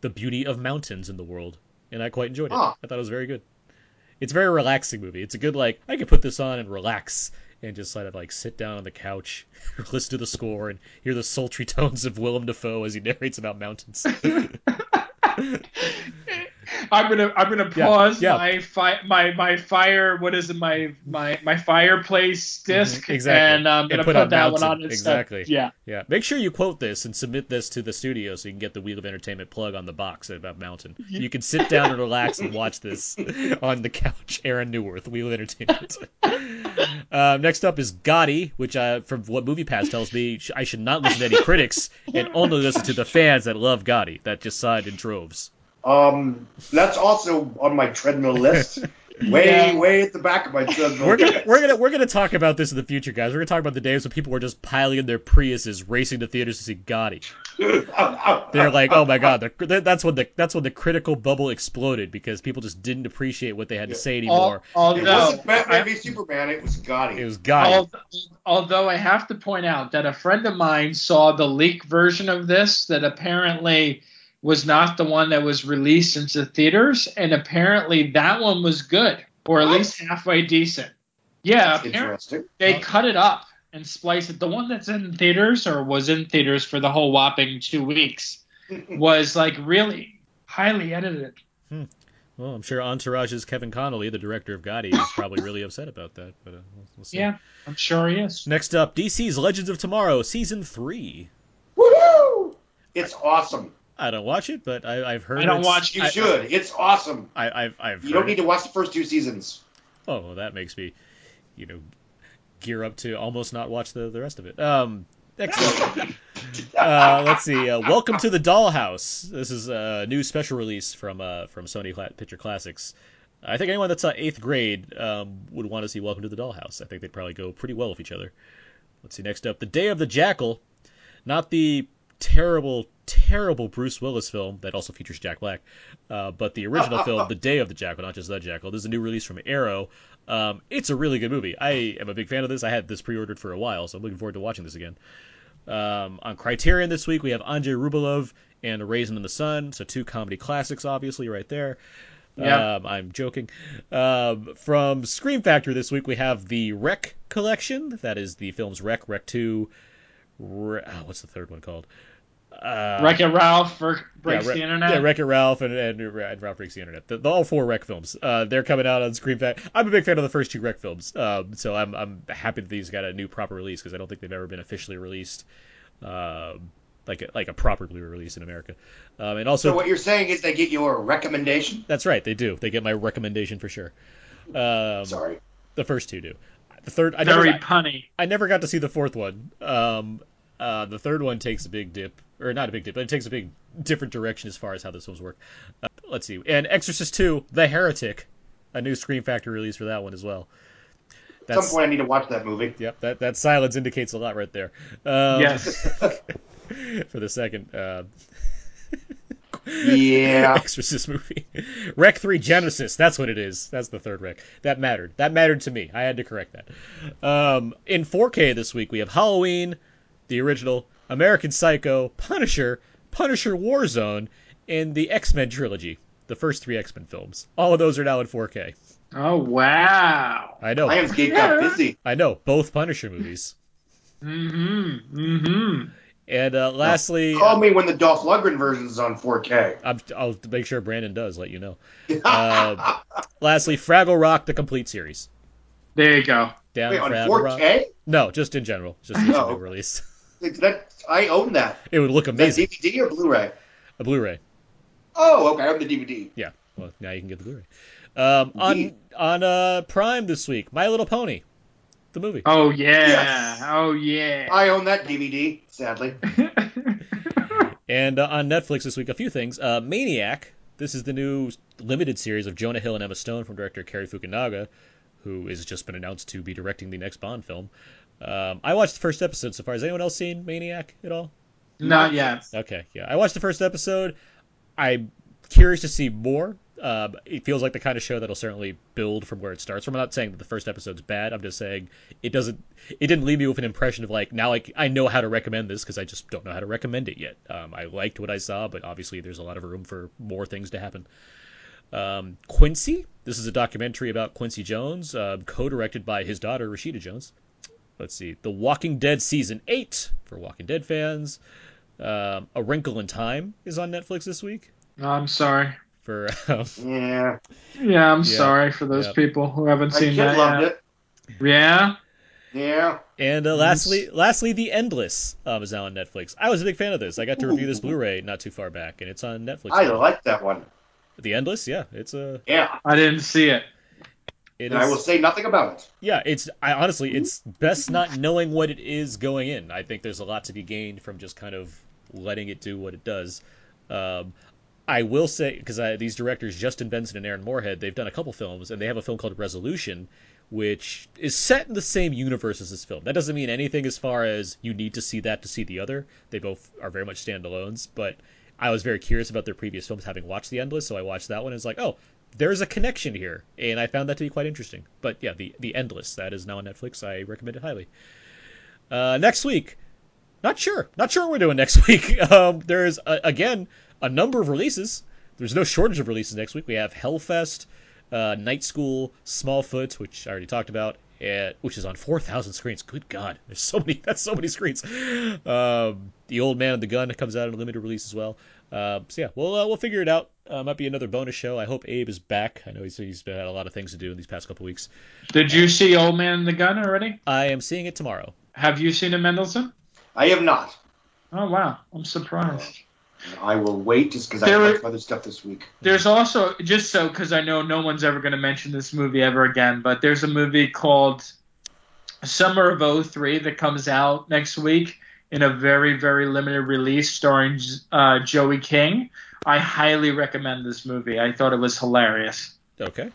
the beauty of mountains in the world, and I quite enjoyed it. Huh. I thought it was very good. It's a very relaxing movie. It's a good like I could put this on and relax and just sort of like sit down on the couch, <laughs> listen to the score, and hear the sultry <laughs> tones of Willem Dafoe as he narrates about mountains. <laughs> I'm gonna I'm gonna pause yeah. my fi- my my fire what is it my my my fireplace disc Mhm, exactly. and I'm gonna put put, on that one on exactly. Yeah. Yeah, make sure you quote this and submit this to the studio so you can get the Wheel of Entertainment plug on the box about Mountain. You can sit down and relax and watch this <laughs> on the couch. Aaron Neuwirth, Wheel of Entertainment. uh, <laughs> next up is Gotti, which uh, from what MoviePass tells me, I should not listen to any critics and only listen to the fans that love Gotti that just signed in droves. Um, that's also on my treadmill list. <laughs> Way, Yeah. way at the back of my treadmill. We're gonna we're gonna we're gonna talk about this in the future, guys. We're gonna talk about the days when people were just piling in their Priuses, racing to theaters to see Gotti. <laughs> They're like, oh my god, the, that's when the that's when the critical bubble exploded because people just didn't appreciate what they had to say anymore. Al- It although wasn't Batman I- v Superman. It was Gotti. it was Gotti. al- although I have to point out that a friend of mine saw the leak version of this that apparently was not the one that was released into theaters, and apparently that one was good or at What? least halfway decent. Yeah, apparently. Interesting. they cut it up and spliced it. The one that's in theaters or was in theaters for the whole whopping two weeks <laughs> was like really highly edited. Well, I'm sure Entourage's Kevin Connolly, the director of Gotti, is probably really <laughs> upset about that. But uh, we'll, we'll see. Yeah, I'm sure he is. Next up, DC's Legends of Tomorrow, season three. Woohoo! It's awesome. I don't watch it, but I, I've heard. I don't watch- You I- should. It's awesome. I, I've I've You don't need to watch the first two seasons. Oh, well, that makes me, you know, gear up to almost not watch the, the rest of it. Um, next up, <laughs> uh, let's see. Uh, Welcome to the Dollhouse. This is a new special release from uh, from Sony Picture Classics. I think anyone that's uh, eighth grade um, would want to see Welcome to the Dollhouse. I think they'd probably go pretty well with each other. Let's see. Next up, The Day of the Jackal. Not the terrible, terrible Bruce Willis film that also features Jack Black, uh, but the original <laughs> film, The Day of the Jackal, not just The Jackal. This is a new release from Arrow. Um, it's a really good movie. I am a big fan of this. I had this pre-ordered for a while, so I'm looking forward to watching this again. Um, on Criterion this week, we have Andrei Rublev and Raisin in the Sun, so two comedy classics, obviously, right there. Yeah. Um, I'm joking. Um, from Scream Factory this week, we have the Rec collection. That is the films Rec, Rec 2. Re- oh, what's the third one called? Uh, Wreck It Ralph for breaks yeah, Wreck- the internet. Yeah, Wreck It Ralph and, and, and Ralph Breaks the Internet. The, the, all four Rec films. Uh, they're coming out on Screen Fact. I'm a big fan of the first two Rec films, um, so I'm, I'm happy that these got a new proper release because I don't think they've ever been officially released, um, like a, like a proper Blu-ray release in America. Um, and also, So what you're saying is they get your recommendation? that's right, they do. They get my recommendation for sure. Um, Sorry. the first two do. The third, I Very never, punny. I never got to see the fourth one. Um, uh, the third one takes a big dip, or not a big dip, but it takes a big different direction as far as how this one's work. Uh, let's see, and Exorcist Two: The Heretic, a new Scream Factory release for that one as well. At some point, I need to watch that movie. Yep, that that silence indicates a lot right there. Um, Yes. <laughs> for the second uh, Yeah. <laughs> Exorcist movie. Rec 3 Genesis, that's what it is. That's the third rec. That mattered. That mattered to me. I had to correct that. Um, in 4K this week, we have Halloween, the original, American Psycho, Punisher, Punisher Warzone, and the X Men trilogy. The first three X Men films. All of those are now in 4K. Oh wow. I know. Lionsgate got busy. <laughs> I know. Both Punisher movies. Mm-hmm. Mm-hmm. And uh, lastly, Call me when the Dolph Lundgren version is on 4K. I'm, I'll make sure Brandon does let you know. <laughs> Uh, lastly, Fraggle Rock, the complete series. There you go. Down Wait, on 4K? No, just in general. Just <laughs> a Oh. new release. That I own that. It would look Is that amazing. DVD or Blu-ray? A Blu-ray. Oh, okay. I own the DVD. Yeah. Well, now you can get the Blu-ray. Um, on on uh, Prime this week, My Little Pony, the movie. Oh yeah. Yes. Oh yeah. I own that DVD. Sadly. <laughs> And uh, on Netflix this week, a few things. Uh, Maniac. This is the new limited series of Jonah Hill and Emma Stone from director Cary Fukunaga, who has just been announced to be directing the next Bond film. Um, I watched the first episode so far. Has anyone else seen Maniac at all? Not yet. Okay, yeah. I watched the first episode. I'm curious to see more. Um, it feels like the kind of show that'll certainly build from where it starts from. I'm not saying that the first episode's bad. I'm just saying it doesn't. It didn't leave me with an impression of like now I, I know how to recommend this because I just don't know how to recommend it yet. Um, I liked what I saw, but obviously there's a lot of room for more things to happen. Um, Quincy. This is a documentary about Quincy Jones, uh, co-directed by his daughter Rashida Jones. Let's see, The Walking Dead season eight for Walking Dead fans. Um, a Wrinkle in Time is on Netflix this week. I'm sorry. For um, <laughs> Yeah. Yeah, I'm Yeah. sorry for those Yep. people who haven't My seen kid that loved yet. it. Yeah. Yeah. and uh, lastly, lastly, The Endless um, is now on Netflix. I was a big fan of this. I got to review this Blu-ray not too far back, and it's on Netflix. I now. like that one. The Endless. Yeah, it's a. Yeah. I didn't see it. It And I will say nothing about it. Yeah, it's. I honestly, it's best not knowing what it is going in. I think there's a lot to be gained from just kind of letting it do what it does. Um, I will say because these directors, Justin Benson and Aaron Moorhead, they've done a couple films, and they have a film called Resolution, which is set in the same universe as this film. That doesn't mean anything as far as you need to see that to see the other. They both are very much standalones, but I was very curious about their previous films, having watched The Endless, so I watched that one and it's like, oh, there's a connection here, and I found that to be quite interesting. But yeah, the the Endless that is now on Netflix. I recommend it highly. Uh, next week, not sure, not sure what we're doing <laughs> next week. Um, there's a, again a number of releases. There's no shortage of releases next week. We have Hellfest, uh, Night School, Smallfoot, which I already talked about, uh, which is on 4,000 screens. Good God, there's so many. <laughs> That's so many screens. Um, the Old Man and the Gun comes out in a limited release as well. Uh, so yeah, we'll uh, we'll figure it out. Uh, might be another bonus show. I hope Abe is back. I know he's he's had a lot of things to do in these past couple weeks. Did you see Old Man and the Gun already? I am seeing it tomorrow. Have you seen it, Mendelson? I have not. Oh wow, I'm surprised. I will wait just because I There have were- other stuff this week. There's also just so because I know no one's ever going to mention this movie ever again, but there's a movie called Summer of 03 that comes out next week in a very very limited release starring uh, Joey King. I highly recommend this movie. I thought it was hilarious. Okay.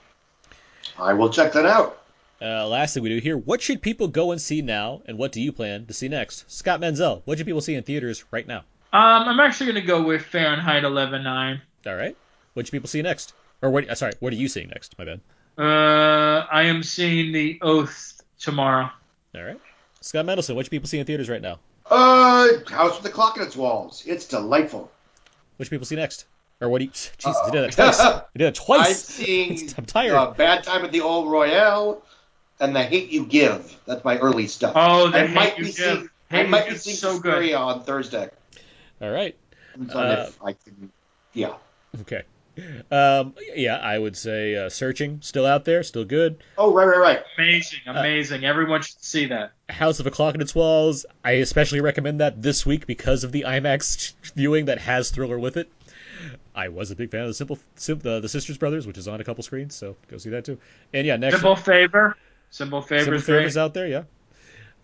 I will check that out. Uh, last thing we do here, what should people go and see now, and what do you plan to see next? Scott Menzel, what should people see in theaters right now? Um, I'm actually going to go with Fahrenheit 11.9. All right. What should people see next? Or what? uh, Sorry, what are you seeing next? My bad. Uh, I am seeing The Oath tomorrow. All right. Scott Mendelson, what should people see in theaters right now? Uh, House with the Clock in its walls. It's delightful. Which people see next? Or what do you? <laughs> Jesus, you <laughs> did that twice. You did that I'm seeing I'm tired. uh, Bad Time at the El Royale and The Hate You Give. That's my early stuff. Oh, The I Hate might You be Give. seeing. Hate I You might be seeing so good. On Thursday. All right. Uh, if I can. Yeah. Okay. Um, yeah, I would say uh, searching still out there, still good. Oh, right, right, right. Amazing, amazing. Everyone should see that. House of a Clock in Its Walls. I especially recommend that this week because of the IMAX <laughs> viewing that has Thriller with it. I was a big fan of the Simple Sim, the, the Sisters Brothers, which is on a couple screens, so go see that too. And yeah, next Simple favor. Simple Favor, Simple favors. great. Favors out there, yeah.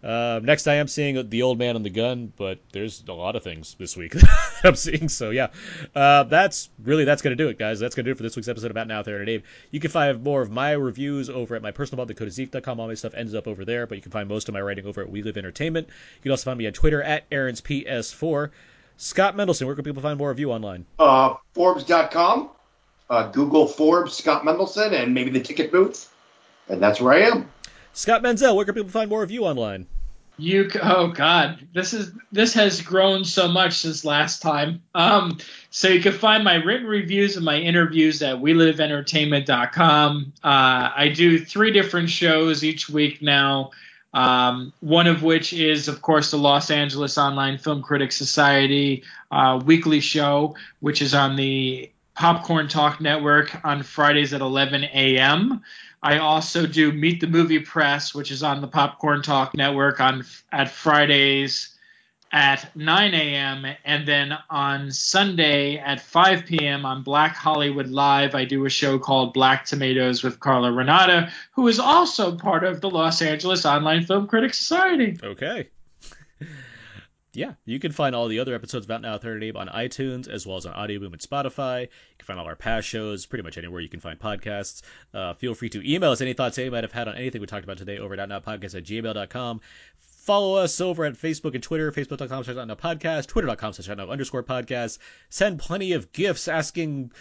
Uh, next, I am seeing the Old Man and the Gun, but there's a lot of things this week <laughs> I'm seeing. So yeah, uh, that's really that's gonna do it, guys. That's gonna do it for this week's episode of Out Now there and Abe. You can find more of my reviews over at my personal blog, thecodeofzeke.com. All my stuff ends up over there, but you can find most of my writing over at We Live Entertainment. You can also find me on Twitter at Aaron's PS4. Scott Mendelson, where can people find more of you online? Uh, Forbes.com. Uh, Google Forbes, Scott Mendelson, and maybe the ticket booth. And that's where I am. Scott Menzel, where can people find more of you online? You oh god, this is this has grown so much since last time. Um, so you can find my written reviews and my interviews at WeLiveEntertainment.com. Uh, I do three different shows each week now. Um, one of which is, of course, the Los Angeles Online Film Critics Society uh, weekly show, which is on the Popcorn Talk Network on Fridays at 11 a.m. I also do Meet the Movie Press, which is on the Popcorn Talk Network on at Fridays at 9 a.m. and then on Sunday at 5 p.m. on Black Hollywood Live, I do a show called Black Tomatoes with Carla Renata, who is also part of the Los Angeles Online Film Critics Society. Okay. <laughs> yeah, you can find all the other episodes of Out Now Third on iTunes as well as on Audioboom and Spotify. You can find all our past shows pretty much anywhere you can find podcasts. Uh, feel free to email us any thoughts you might have had on anything we talked about today over at outnowpodcast at gmail.com. Follow us over at Facebook and Twitter, facebook.com slash podcast, twitter.com slash underscore podcast. Send plenty of gifts asking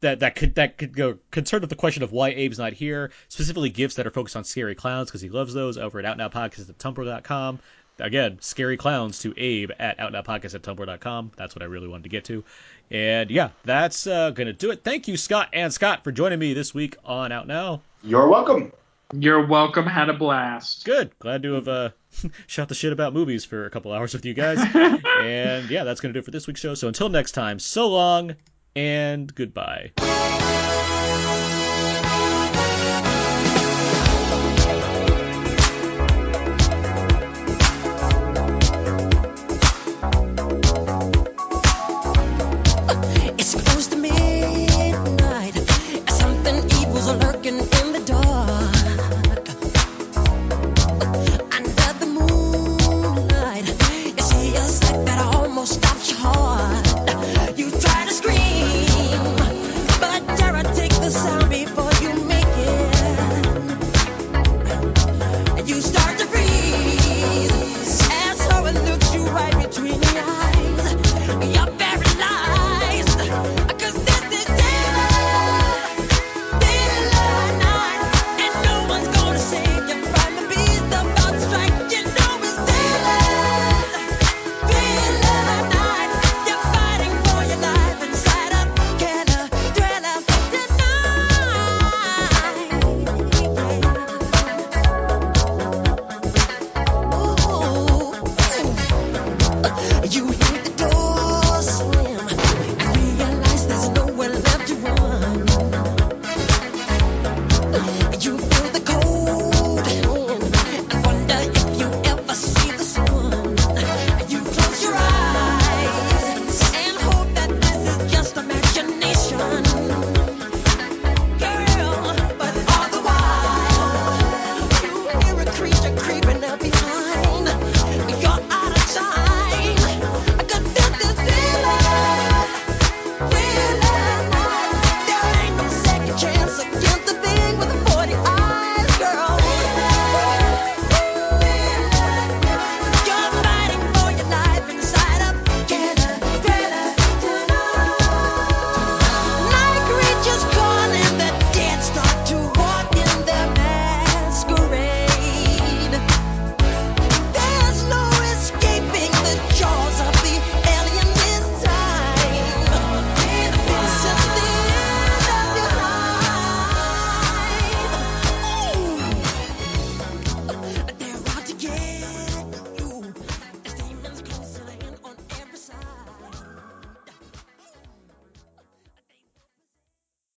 that that could that could go concerned with the question of why Abe's not here, specifically gifts that are focused on scary clowns because he loves those over at outnowpodcast at tumblr.com. Again, scary clowns to Abe at outnowpodcast at tumblr.com. That's what I really wanted to get to. And yeah, that's uh, going to do it. Thank you, Scott and Scott, for joining me this week on Out Now. You're welcome. You're welcome. Had a blast. Good. Glad to have uh, <laughs> shot the shit about movies for a couple hours with you guys. <laughs> and yeah, that's going to do it for this week's show. So until next time, so long and goodbye.